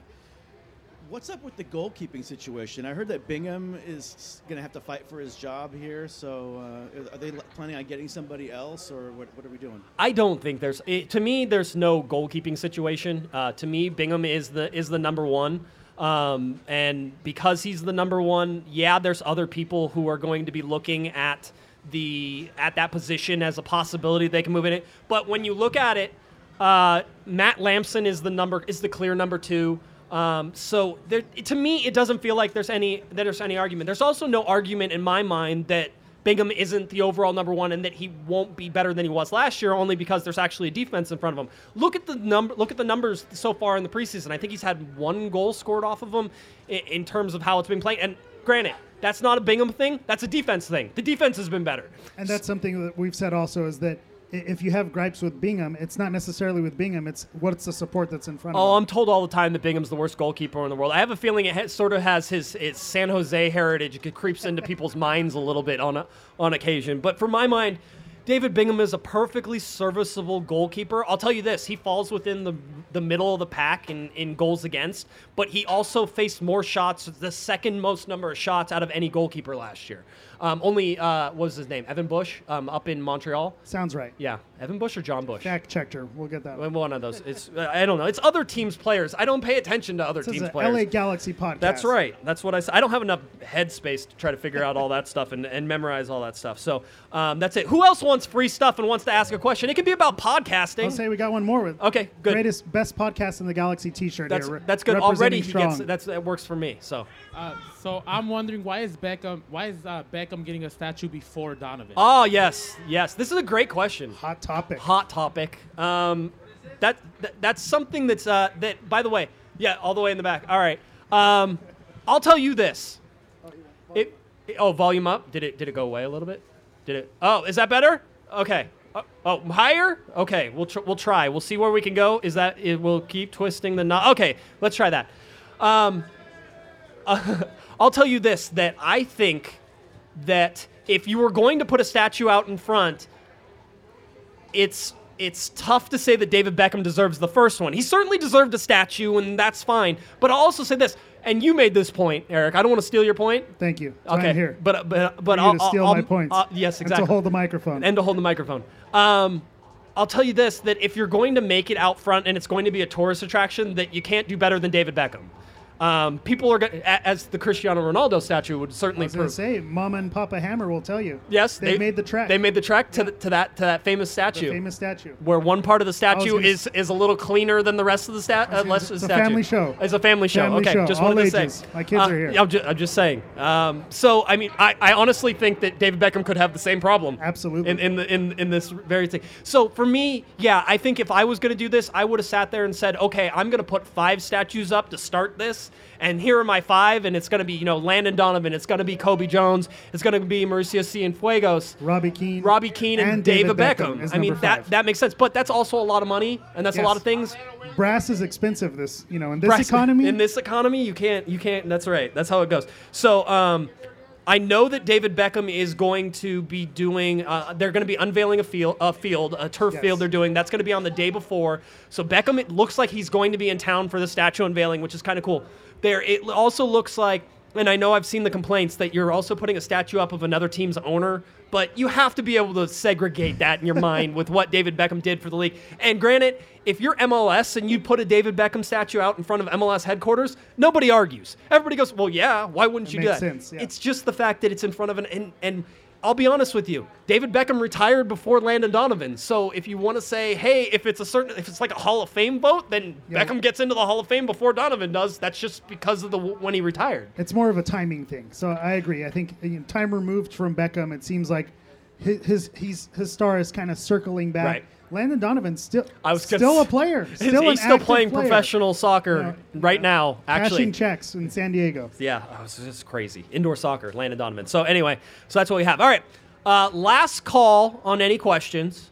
what's up with the goalkeeping situation? I heard that Bingham is going to have to fight for his job here. So, uh, are they planning on getting somebody else, or what, what are we doing? I don't think there's it, to me there's no goalkeeping situation. Uh, to me, Bingham is the is the number one. Um, and because he's the number one, yeah, there's other people who are going to be looking at the at that position as a possibility they can move in it. But when you look at it, uh, Matt Lampson is the number is the clear number two. Um, so there, to me, it doesn't feel like there's any there's any argument. There's also no argument in my mind that Bingham isn't the overall number one and that he won't be better than he was last year only because there's actually a defense in front of him. Look at the number look at the numbers so far in the preseason. I think he's had one goal scored off of him in, in terms of how it's been playing. And granted, that's not a Bingham thing, that's a defense thing. The defense has been better. And that's something that we've said also is that if you have gripes with Bingham, it's not necessarily with Bingham. It's what's the support that's in front Oh, of him. Oh, I'm told all the time that Bingham's the worst goalkeeper in the world. I have a feeling it sort of has his, his San Jose heritage. It creeps into people's minds a little bit on a, on occasion. But for my mind, David Bingham is a perfectly serviceable goalkeeper. I'll tell you this: he falls within the the middle of the pack in, in goals against, but he also faced more shots, the second most number of shots out of any goalkeeper last year. Um, only uh, what was his name? Evan Bush, um, up in Montreal. Sounds right. Yeah, Evan Bush or John Bush. Fact checked her. We'll get that. Well, One of those. It's I don't know. It's other teams' players. I don't pay attention to other This is teams' players. LA Galaxy podcast. That's right. That's what I said. I don't have enough headspace to try to figure out all that stuff and, and memorize all that stuff. So um, that's it. Who else wants free stuff and wants to ask a question? It could be about podcasting. I'll say we got one more with. Okay, good. Greatest, best podcast in the Galaxy T-shirt. that's here, that's good. Already representing he strong. gets that's that works for me. So Uh, so I'm wondering why is Beckham why is uh, Beckham getting a statue before Donovan? oh yes yes this is a great question. Hot topic. hot topic. Um, that, that that's something that's uh, that. By the way, yeah, all the way in the back. All right. Um, I'll tell you this. It, it- oh, volume up. Did it did it go away a little bit? Did it? Oh, is that better? Okay. Oh, oh higher? Okay. We'll tr- we'll try. We'll see where we can go. Is that it? We'll keep twisting the knot. Okay. Let's try that. Um, I'll tell you this: that I think that if you were going to put a statue out in front, it's it's tough to say that David Beckham deserves the first one. He certainly deserved a statue, and that's fine. But I'll also say this, and you made this point, Eric. I don't want to steal your point. Thank you. That's okay, I'm here. but but but I'll, to steal I'll- my points. yes, And exactly. to hold the microphone. and to hold the microphone. Um, I'll tell you this: that if you're going to make it out front and it's going to be a tourist attraction, that you can't do better than David Beckham. Um, people are go- a- as the Cristiano Ronaldo statue would certainly. I was going to say, Mama and Papa Hammer will tell you. Yes, they, made the track. They made the track to, the, to that to that famous the statue. famous statue. where one part of the statue is is a little cleaner than the rest of the stat. Uh, gonna less say, of the statue. it's a family show. It's a family show. Family okay, show, just all wanted to ages. say. My kids Uh, are here. I'm, ju- I'm just saying. Um, so I mean, I, I honestly think that David Beckham could have the same problem. Absolutely. In in the, in in this very thing. So for me, yeah, I think if I was going to do this, I would have sat there and said, okay, I'm going to put five statues up to start this, and here are my five, and it's going to be you know Landon Donovan, it's going to be Cobi Jones, it's going to be Mauricio Cienfuegos. Robbie Keane. Robbie Keane and, David, Beckham. is I mean that five. that makes sense, but that's also a lot of money, and that's a lot of things. brass is expensive. This, you know, in this Brass- economy. in this economy, you can't you can't. That's right. That's how it goes. So um, I know that David Beckham is going to be doing. Uh, they're going to be unveiling a field, a field, a turf Yes. field. They're doing. That's going to be on the day before. So Beckham, it looks like he's going to be in town for the statue unveiling, which is kind of cool. There, it also looks like, and I know I've seen the complaints that you're also putting a statue up of another team's owner, but you have to be able to segregate that in your mind with what David Beckham did for the league. And granted, if you're MLS and you put a David Beckham statue out in front of MLS headquarters, nobody argues. Everybody goes, "Well, yeah, why wouldn't It you do that?" sense, yeah. It's just the fact that it's in front of an and and I'll be honest with you. David Beckham retired before Landon Donovan. So if you want to say, hey, if it's a certain if it's like a Hall of Fame vote, then Yeah. Beckham gets into the Hall of Fame before Donovan does. That's just because of the when he retired. It's more of a timing thing. So I agree. I think you know, time removed from Beckham, it seems like his his his star is kind of circling back. Right. Landon Donovan still I was gonna still s- a player. He's- Still an he's still active playing player. professional soccer right now. Actually, Cashing checks in San Diego. Yeah, oh, it's just crazy. Indoor soccer, Landon Donovan. So anyway, so that's what we have. All right, uh, last call on any questions.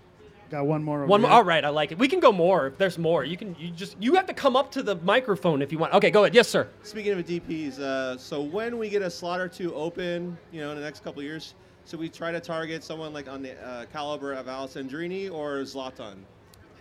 Got one more. Over One more. All right, I like it. We can go more if there's more. You can. You just. You have to come up to the microphone if you want. Okay, go ahead. Yes, sir. Speaking of DPs, uh, so when we get a slot or two open, you know, in the next couple of years, should we try to target someone like on the uh, caliber of Alessandrini or Zlatan?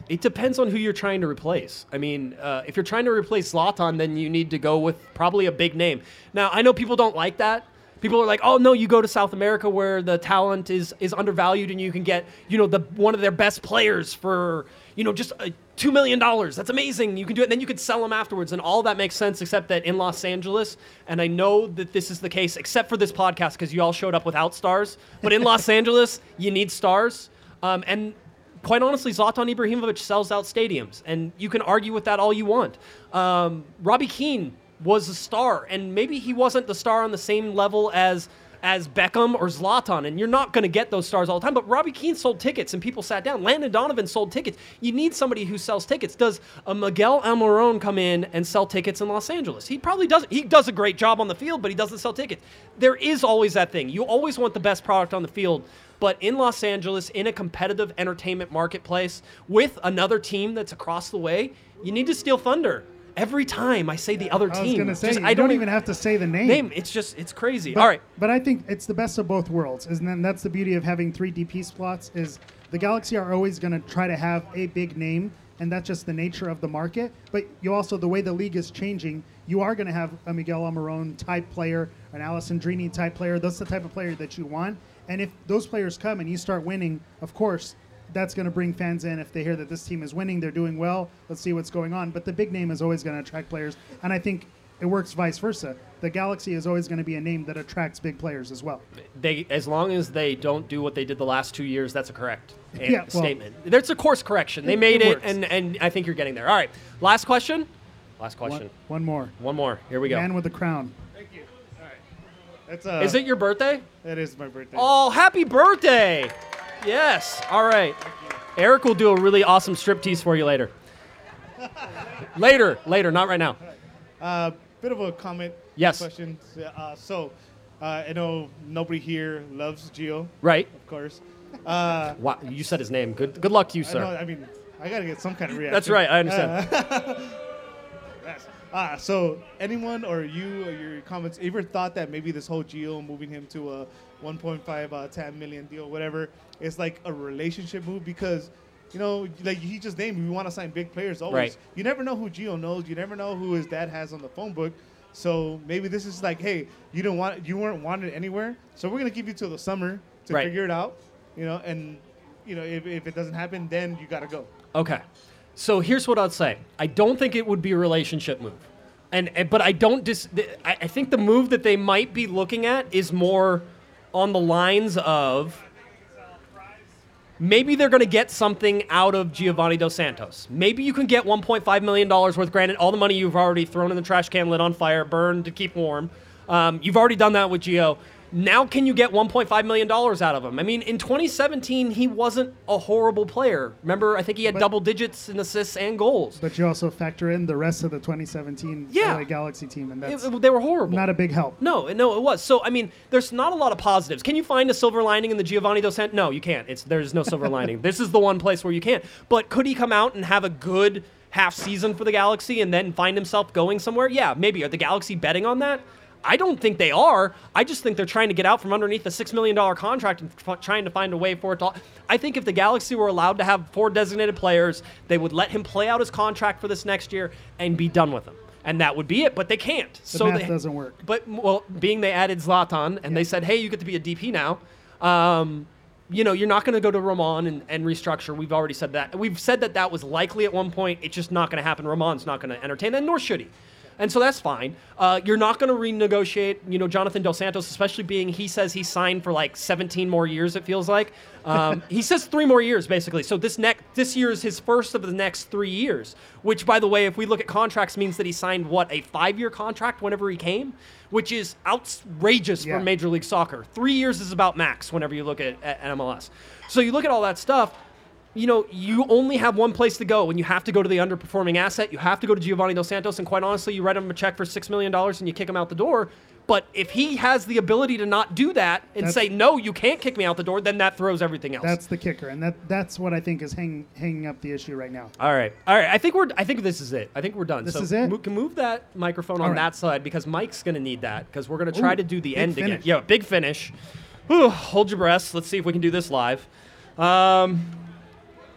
It depends on who you're trying to replace. I mean, uh, if you're trying to replace Zlatan, then you need to go with probably a big name. Now, I know people don't like that. People are like, "Oh no, you go to South America where the talent is is undervalued, and you can get, you know, the one of their best players for, you know, just uh, two million dollars. That's amazing. You can do it, and then you could sell them afterwards, and all that makes sense, except that in Los Angeles, and I know that this is the case, except for this podcast because you all showed up without stars, but in Los Angeles, you need stars, um, and quite honestly, Zlatan Ibrahimovic sells out stadiums, and you can argue with that all you want. Um, Robbie Keane was a star, and maybe he wasn't the star on the same level as as Beckham or Zlatan, and you're not going to get those stars all the time. But Robbie Keane sold tickets, and people sat down. Landon Donovan sold tickets. You need somebody who sells tickets. Does a Miguel Almiron come in and sell tickets in Los Angeles? He probably doesn't. He does a great job on the field, but he doesn't sell tickets. There is always that thing. You always want the best product on the field. But in Los Angeles, in a competitive entertainment marketplace with another team that's across the way, you need to steal thunder. Every time I say the other I team, say just- you I don't, don't even have to say the name. name. It's just it's crazy. But, All right, but I think it's the best of both worlds, and then that's the beauty of having three DP slots. Is the Galaxy are always going to try to have a big name, and that's just the nature of the market. But you also the way the league is changing, you are going to have a Miguel Almiron type player, an Alessandrini type player. That's the type of player that you want. And if those players come and you start winning, of course, that's going to bring fans in. If they hear that this team is winning, they're doing well. Let's see what's going on. But the big name is always going to attract players, and I think it works vice versa. The Galaxy is always going to be a name that attracts big players as well. they as long as they don't do what they did the last two years, that's a correct an- Yeah, well- statement. There's a course correction. They It- made it it, and and I think you're getting there. All right, last question. Last question. one more. One more. Here we go. Man with the crown. Thank you. All right. That's uh. Is it your birthday? It is my birthday. Oh, happy birthday! Yes. All right. Eric will do a really awesome striptease for you later. later, later, not right now. Uh, bit of a comment. Yes. Question. Uh, so, uh, I know nobody here loves Gio. Right. Of course. Uh, Wow, you said his name. Good. Good luck to you, I, sir. know, I mean, I gotta get some kind of reaction. That's right, I understand. Uh, yes. Ah, so anyone or you or your comments ever thought that maybe this whole Gio moving him to a 1.5 uh, 10 million deal, whatever, It's like a relationship move because. You know, like he just named, we want to sign big players always. Right. You never know who Gio knows. You never know who his dad has on the phone book. So maybe this is like, hey, you didn't want, you weren't wanted anywhere. So we're gonna give you till the summer to Right. figure it out. You know, and you know if, if it doesn't happen, then you gotta go. Okay. So here's what I'd say. I don't think it would be a relationship move. And, and- but I don't dis I, I think the move that they might be looking at is more on the lines of maybe they're going to get something out of Giovani Dos Santos. Maybe you can get 1.5 million dollars worth granted all the money you've already thrown in the trash can lit on fire, burned to keep warm. Um, you've already done that with Gio. Now, can you get 1.5 million dollars out of him? I mean, in 2017, he wasn't a horrible player. Remember, I think he had double digits in assists and goals. But you also factor in the rest of the 2017 Yeah. LA Galaxy team, and that's It- they were horrible. not a big help. No, no, it was. So I mean, there's not a lot of positives. Can you find a silver lining in the Giovani Dos Santos? No, you can't. It's there's no silver lining. This is the one place where you can't. But could he come out and have a good half season for the Galaxy and then find himself going somewhere? Yeah, maybe. Are the Galaxy betting on that? I don't think they are. I just think they're trying to get out from underneath a $6 million contract and f- trying to find a way for it to. I think if the Galaxy were allowed to have four designated players, they would let him play out his contract for this next year and be done with him. And that would be it, but they can't. The so math they, doesn't work. But, well, being they added Zlatan and they said, hey, you get to be a DP now. Um, you know, you're not going to go to Romain and, and restructure. We've already said that. We've said that that was likely at one point. It's just not going to happen. Romain's not going to entertain that, nor should he. And so that's fine. Uh, you're not going to renegotiate, you know, Jonathan Dos Santos, especially being he says he signed for like 17 more years. It feels like um, he says three more years basically. So this next this year is his first of the next three years. Which, by the way, if we look at contracts, means that he signed what a five year contract whenever he came, which is outrageous Yeah. for Major League Soccer. Three years is about max whenever you look at, at MLS. So you look at all that stuff you know, you only have one place to go when you have to go to the underperforming asset. You have to go to Giovani Dos Santos, and quite honestly, you write him a check for $6 million and you kick him out the door. But if he has the ability to not do that and That's- say, no, you can't kick me out the door, then that throws everything else. That's the kicker, and that that's what I think is hang, hanging up the issue right now. all right. All right. I think we're I think this is it. I think we're done. This so is it? mo- can move that microphone All on right. that side because Mike's going to need that because we're going to try Ooh, to do the end again. Yeah, big finish. Whew, hold your breath. Let's see if we can do this live. Um,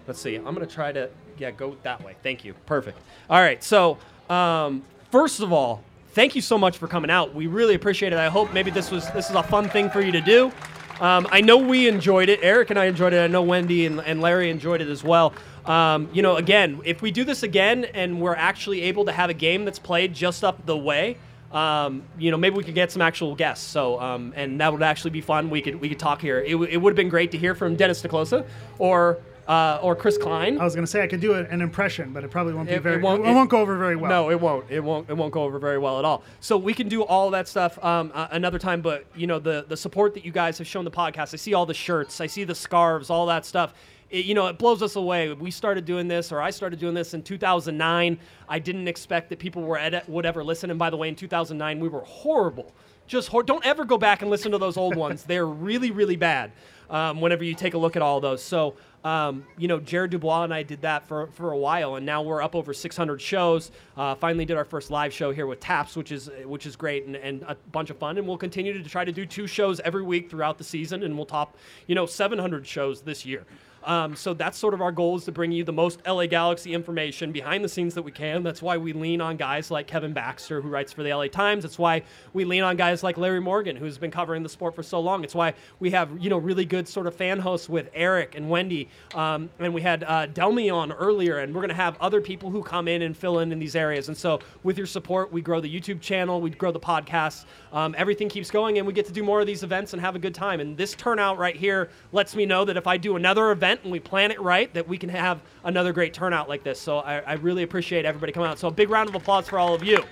let's see. I'm going to try to yeah go that way. Thank you. Perfect. All right. So um, first of all, thank you so much for coming out. We really appreciate it. I hope maybe this was this is a fun thing for you to do. Um, I know we enjoyed it. Eric and I enjoyed it. I know Wendy and, and Larry enjoyed it as well. Um, you know, again, if we do this again and we're actually able to have a game that's played just up the way, um, you know, maybe we could get some actual guests. So, um, and that would actually be fun. We could we could talk here. It, w- it would have been great to hear from Dennis te Kloese or uh, or Chris Klein. I was going to say I could do an impression, but it probably won't be It- very. it won't- it won't go over very well. No, it won't. It won't. It won't go over very well at all. So we can do all that stuff um, uh, another time. But you know, the the support that you guys have shown the podcast. I see all the shirts. I see the scarves. All that stuff. It, you know, it blows us away. We started doing this, or I started doing this in 2009. I didn't expect that people were ed- would ever listen. And by the way, in 2009, we were horrible. Just hor- don't ever go back and listen to those old ones. They're really, really bad. Um, whenever you take a look at all those, so um, you know, Jared Dubois and I did that for, for a while, and now we're up over 600 shows. Uh, finally, did our first live show here with Taps, which is which is great and, and a bunch of fun. And we'll continue to try to do two shows every week throughout the season, and we'll top you know 700 shows this year. Um, so that's sort of our goal is to bring you the most LA Galaxy information behind the scenes that we can. That's why we lean on guys like Kevin Baxter, who writes for the LA Times. That's why we lean on guys like Larry Morgan, who's been covering the sport for so long. It's why we have you know really good sort of fan hosts with Eric and Wendy, um, and we had uh, Delmy on earlier, and we're going to have other people who come in and fill in in these areas. And so with your support, we grow the YouTube channel, we grow the podcast, um, everything keeps going, and we get to do more of these events and have a good time. And this turnout right here lets me know that if I do another event and we plan it right, that we can have another great turnout like this. So I, I really appreciate everybody coming out. So a big round of applause for all of you.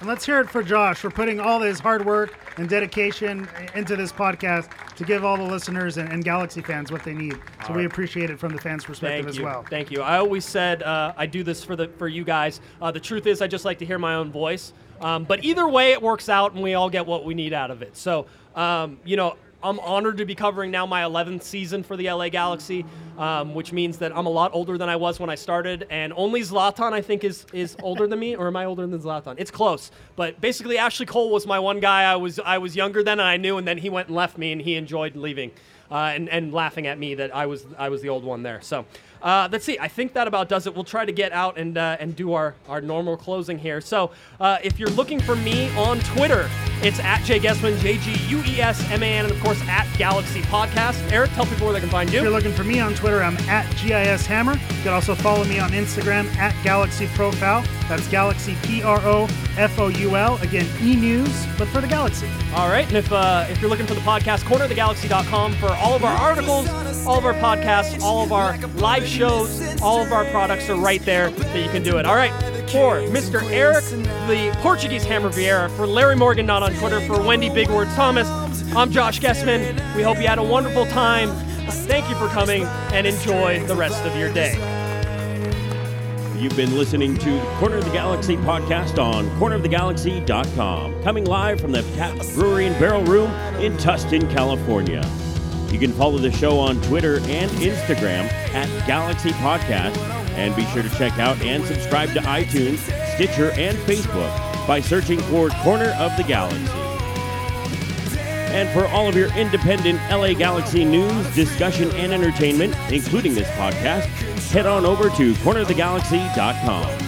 And let's hear it for Josh for putting all his hard work and dedication into this podcast to give all the listeners and, and Galaxy fans what they need. So All we appreciate it from the fans' perspective Thank as you. well. Thank you. I always said uh, I do this for the for you guys. Uh, the truth is, I just like to hear my own voice. Um, but either way, it works out, and we all get what we need out of it. So, um, you know, I'm honored to be covering now my 11th season for the LA Galaxy, um, which means that I'm a lot older than I was when I started, and only Zlatan I think is is older than me, or am I older than Zlatan? It's close, but basically Ashley Cole was my one guy I was I was younger than, and I knew, and then he went and left me, and he enjoyed leaving. Uh, and, and laughing at me that I was I was the old one there. So uh, let's see. I think that about does it. We'll try to get out and uh, and do our, our normal closing here. So uh, if you're looking for me on Twitter, it's at Jay Guesman, J G U E S M A N, and of course at Galaxy Podcast. Eric, tell people where they can find you. If you're looking for me on Twitter, I'm at GIS Hammer. You can also follow me on Instagram at Galaxy Profile. That's Galaxy P R O F O U L. Again, e news, but for the Galaxy. All right, and if uh, if you're looking for the podcast, cornerthegalaxy.com for all of our articles, all of our podcasts, all of our live shows, all of our products are right there that you can do it. All right, for Mr. Eric, the Portuguese Hammer Vieira, for Larry Morgan, not on Twitter, for Wendy Big Word Thomas, I'm Josh Guesman. We hope you had a wonderful time. Thank you for coming and enjoy the rest of your day. You've been listening to the Corner of the Galaxy podcast on cornerofthegalaxy.com, coming live from the Tap Brewery and Barrel Room in Tustin, California. You can follow the show on Twitter and Instagram at Galaxy Podcast, and be sure to check out and subscribe to iTunes, Stitcher, and Facebook by searching for Corner of the Galaxy. And for all of your independent LA Galaxy news, discussion, and entertainment, including this podcast, head on over to cornerofthegalaxy.com.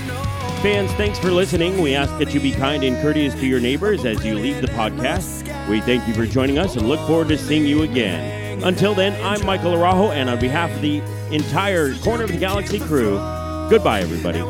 Fans, thanks for listening. We ask that you be kind and courteous to your neighbors as you leave the podcast. We thank you for joining us and look forward to seeing you again. Until then, I'm Michael Arajo, and on behalf of the entire Corner of the Galaxy crew, goodbye, everybody.